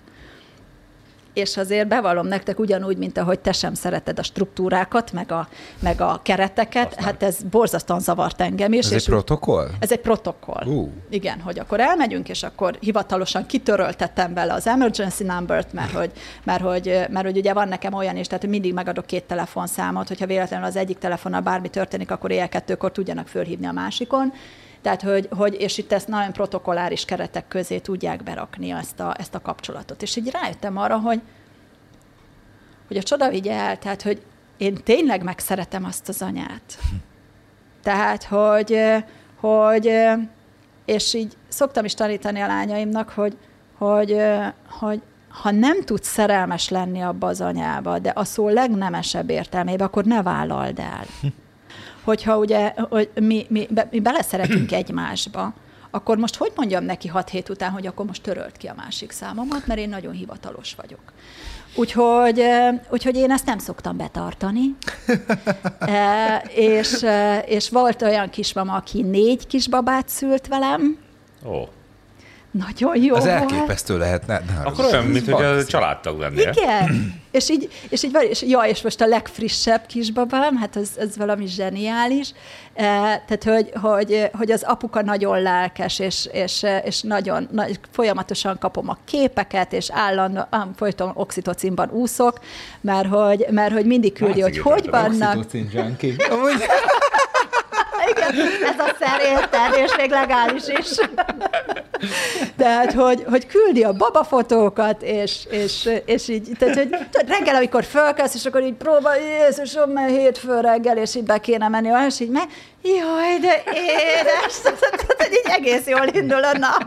és azért bevallom nektek ugyanúgy, mint ahogy te sem szereted a struktúrákat, meg a, meg a kereteket, Aztán. hát ez borzasztóan zavart engem is. Ez és egy protokoll? Ez egy protokoll. Uh. Igen, hogy akkor elmegyünk, és akkor hivatalosan kitöröltettem bele az emergency number-t, mert hogy, mert, hogy, mert hogy ugye van nekem olyan is, tehát mindig megadok két telefonszámot, hogyha véletlenül az egyik telefonnal bármi történik, akkor éjjel kettőkor tudjanak fölhívni a másikon. Tehát, hogy, hogy, és itt ezt nagyon protokolláris keretek közé tudják berakni ezt a, ezt a kapcsolatot. És így rájöttem arra, hogy, hogy a csoda vigye el, tehát, hogy én tényleg megszeretem azt az anyát. Tehát, hogy, hogy és így szoktam is tanítani a lányaimnak, hogy, hogy, hogy ha nem tudsz szerelmes lenni abba az anyába, de a szó legnemesebb értelmében, akkor ne vállald el hogyha ugye hogy mi, mi, be, mi beleszeretünk [CLEARS THROAT] egymásba, akkor most hogy mondjam neki hat hét után, hogy akkor most törölt ki a másik számomat, mert én nagyon hivatalos vagyok. Úgyhogy, úgyhogy én ezt nem szoktam betartani. [LAUGHS] e, és, és volt olyan kismama, aki négy kisbabát szült velem. Ó. Oh. Nagyon jó Az elképesztő lehetne. Ne, Akkor olyan, mint hogy a családtag lennél. Igen. és így, és így, és, ja, és most a legfrissebb kisbabám, hát ez, ez valami zseniális. E, tehát, hogy, hogy, hogy az apuka nagyon lelkes, és, és, és nagyon, nagy, folyamatosan kapom a képeket, és állandóan folyton oxitocinban úszok, mert hogy, mert hogy mindig küldi, hogy hogy vannak. Oxitocin junkie. Igen, ez a szer érted, és még legális is. Tehát, hogy, hogy küldi a babafotókat, és, és, és így, tehát, hogy tehát reggel, amikor fölkelsz, és akkor így próbál, Jézusom, mert hétfő reggel, és így be kéne menni, és így meg, jaj, de édes, tehát, így egész jól indul a nap.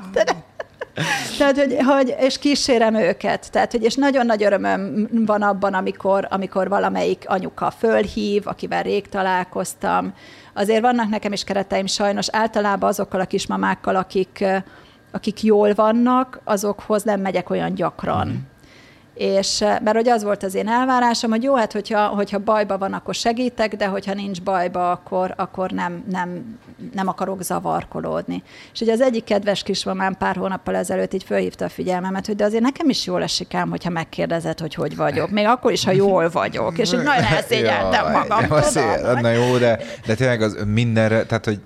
Tehát, hogy, hogy, és kísérem őket. Tehát, hogy, és nagyon nagy örömöm van abban, amikor, amikor valamelyik anyuka fölhív, akivel rég találkoztam, Azért vannak nekem is kereteim sajnos, általában azokkal a kismamákkal, akik, akik jól vannak, azokhoz nem megyek olyan gyakran. Mm és mert hogy az volt az én elvárásom, hogy jó, hát hogyha, hogyha bajba van, akkor segítek, de hogyha nincs bajba, akkor, akkor nem, nem, nem akarok zavarkolódni. És ugye az egyik kedves kismamám pár hónappal ezelőtt így fölhívta a figyelmemet, hogy de azért nekem is jól esik ám, hogyha megkérdezed, hogy hogy vagyok. Még akkor is, ha jól vagyok. És így nagyon elszégyeltem magam. Ja, na jó, de, de tényleg az mindenre, tehát hogy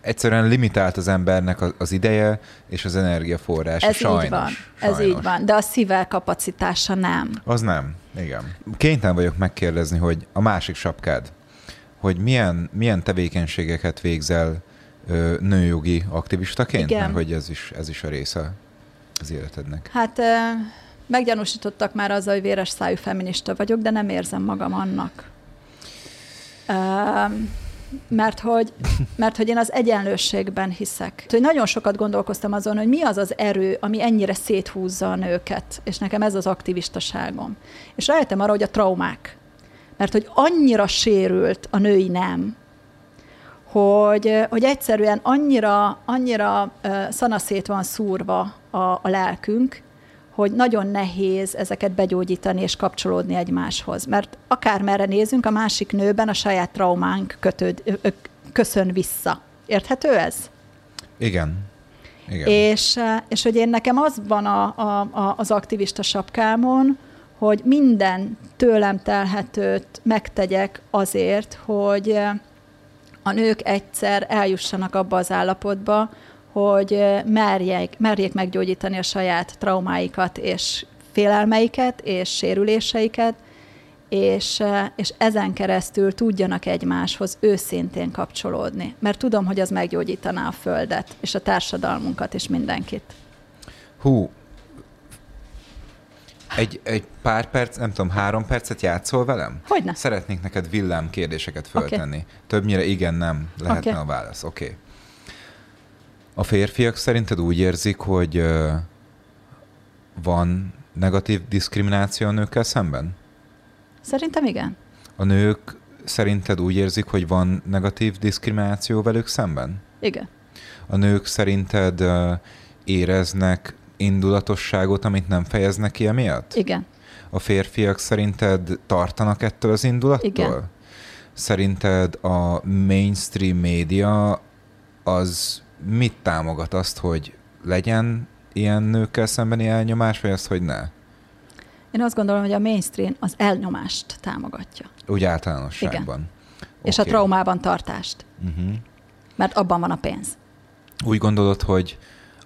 egyszerűen limitált az embernek az ideje és az energiaforrása, Ez sajnos. így van, sajnos. ez így van, de a szível kapacitása nem. Az nem, igen. Kénytelen vagyok megkérdezni, hogy a másik sapkád, hogy milyen, milyen tevékenységeket végzel ö, nőjogi aktivistaként, igen. mert hogy ez is, ez is a része az életednek. Hát ö, meggyanúsítottak már azzal, hogy véres szájú feminista vagyok, de nem érzem magam annak. Ö, mert hogy, mert hogy én az egyenlőségben hiszek. Hogy nagyon sokat gondolkoztam azon, hogy mi az az erő, ami ennyire széthúzza a nőket, és nekem ez az aktivistaságom. És rájöttem arra, hogy a traumák. Mert hogy annyira sérült a női nem, hogy, hogy egyszerűen annyira, annyira szanaszét van szúrva a, a lelkünk, hogy nagyon nehéz ezeket begyógyítani és kapcsolódni egymáshoz. Mert akármerre nézünk, a másik nőben a saját traumánk kötőd, köszön vissza. Érthető ez? Igen. Igen. És, és hogy én nekem az van a, a, a, az aktivista sapkámon, hogy minden tőlem telhetőt megtegyek azért, hogy a nők egyszer eljussanak abba az állapotba, hogy merjék, merjék meggyógyítani a saját traumáikat és félelmeiket és sérüléseiket, és, és ezen keresztül tudjanak egymáshoz őszintén kapcsolódni. Mert tudom, hogy az meggyógyítaná a Földet, és a társadalmunkat, és mindenkit. Hú, egy, egy pár perc, nem tudom, három percet játszol velem? Hogyne. Szeretnék neked villám kérdéseket föltenni. Okay. Többnyire igen, nem lehetne okay. a válasz. Oké. Okay. A férfiak szerinted úgy érzik, hogy van negatív diszkrimináció a nőkkel szemben? Szerintem igen. A nők szerinted úgy érzik, hogy van negatív diszkrimináció velük szemben? Igen. A nők szerinted éreznek indulatosságot, amit nem fejeznek ki emiatt? Igen. A férfiak szerinted tartanak ettől az indulattól? Igen. Szerinted a mainstream média az mit támogat azt, hogy legyen ilyen nőkkel szembeni elnyomás, vagy azt, hogy ne? Én azt gondolom, hogy a mainstream az elnyomást támogatja. Úgy általánosságban. Igen. Okay. És a traumában tartást. Uh-huh. Mert abban van a pénz. Úgy gondolod, hogy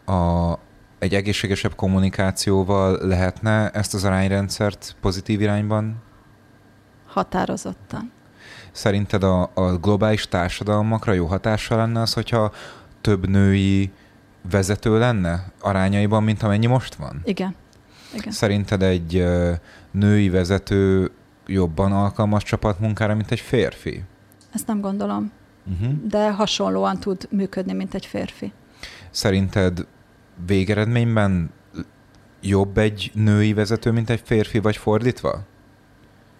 a, egy egészségesebb kommunikációval lehetne ezt az arányrendszert pozitív irányban? Határozottan. Szerinted a, a globális társadalmakra jó hatással lenne az, hogyha több női vezető lenne arányaiban, mint amennyi most van? Igen. Igen. Szerinted egy női vezető jobban alkalmas csapatmunkára, mint egy férfi? Ezt nem gondolom. Uh-huh. De hasonlóan tud működni, mint egy férfi. Szerinted végeredményben jobb egy női vezető, mint egy férfi, vagy fordítva?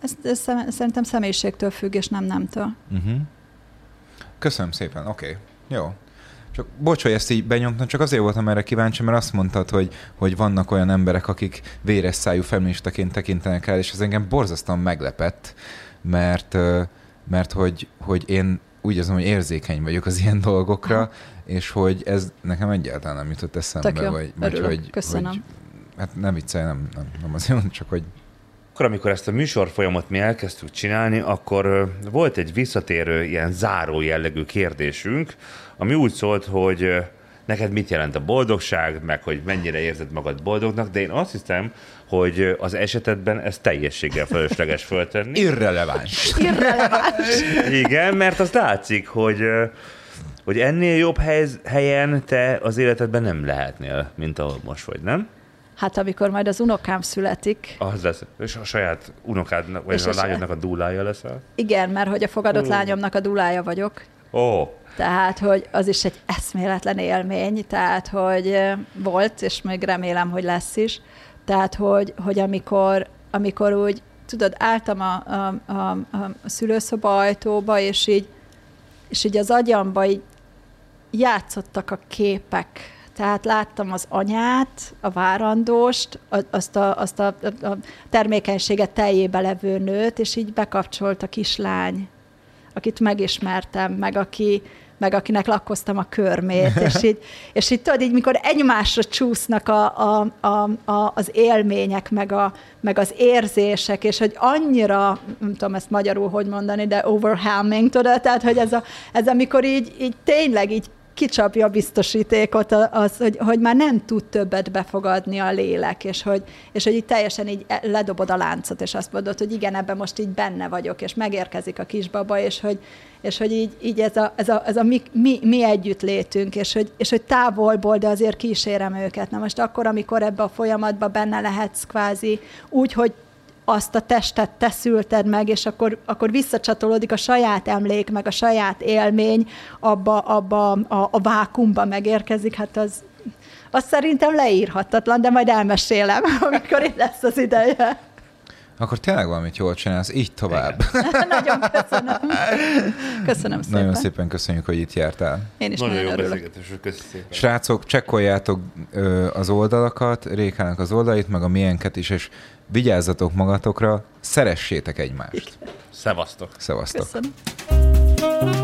Ez, ez szerintem személyiségtől függ, és nem nemtől. Uh-huh. Köszönöm szépen, oké. Okay. Jó. Csak bocs, hogy ezt így benyomtam, csak azért voltam erre kíváncsi, mert azt mondtad, hogy, hogy vannak olyan emberek, akik véres szájú feministaként tekintenek el, és ez engem borzasztóan meglepett, mert, mert hogy, hogy én úgy érzem, hogy érzékeny vagyok az ilyen dolgokra, ha. és hogy ez nekem egyáltalán nem jutott eszembe. Tök jó. Vagy, vagy hogy, Köszönöm. Hogy, hát nem viccelj, nem, nem, nem azért, csak hogy akkor, amikor ezt a műsor folyamot mi elkezdtük csinálni, akkor volt egy visszatérő, ilyen záró jellegű kérdésünk, ami úgy szólt, hogy neked mit jelent a boldogság, meg hogy mennyire érzed magad boldognak, de én azt hiszem, hogy az esetedben ez teljességgel fölösleges föltenni. Irreleváns. Irreleváns. Igen, mert az látszik, hogy hogy ennél jobb helyen te az életedben nem lehetnél, mint ahol most vagy, nem? Hát amikor majd az unokám születik. Az lesz. És a saját unokádnak, vagy és a lányodnak a dúlája leszel? Igen, mert hogy a fogadott uh. lányomnak a dúlája vagyok. Ó. Oh. Tehát, hogy az is egy eszméletlen élmény, tehát, hogy volt, és még remélem, hogy lesz is. Tehát, hogy, hogy amikor, amikor úgy, tudod, álltam a, a, a, a szülőszoba ajtóba, és így, és így az agyamba így játszottak a képek, tehát láttam az anyát, a várandóst, azt a, azt a, a termékenységet teljébe levő nőt, és így bekapcsolt a kislány, akit megismertem, meg aki, meg akinek lakkoztam a körmét, és [LAUGHS] így, és így tudod, így mikor egymásra csúsznak a, a, a, a, az élmények, meg, a, meg az érzések, és hogy annyira, nem tudom ezt magyarul hogy mondani, de overwhelming, tudod, tehát, hogy ez, a, ez amikor így, így tényleg így kicsapja a biztosítékot, az, hogy, hogy már nem tud többet befogadni a lélek, és hogy, és hogy így teljesen így ledobod a láncot, és azt mondod, hogy igen, ebben most így benne vagyok, és megérkezik a kisbaba, és hogy, és hogy így, így ez a, ez a, ez a mi, mi, mi együtt létünk, és hogy, és hogy távolból, de azért kísérem őket. Na most akkor, amikor ebbe a folyamatban benne lehetsz kvázi úgy, hogy azt a testet te szülted meg, és akkor, akkor visszacsatolódik a saját emlék, meg a saját élmény, abba, abba a, a vákumba megérkezik, hát az, az szerintem leírhatatlan, de majd elmesélem, [LAUGHS] amikor itt lesz az ideje. Akkor tényleg valamit jól csinálsz, így tovább. [LAUGHS] nagyon köszönöm. Köszönöm szépen. Nagyon szépen köszönjük, hogy itt jártál. Én is Nagyon nagyon, jó örülök. beszélgetés, köszönöm szépen. Srácok, csekkoljátok ö, az oldalakat, Rékának az oldalait, meg a miénket is, és vigyázzatok magatokra, szeressétek egymást. Szevasztok. Szevasztok. Köszönöm.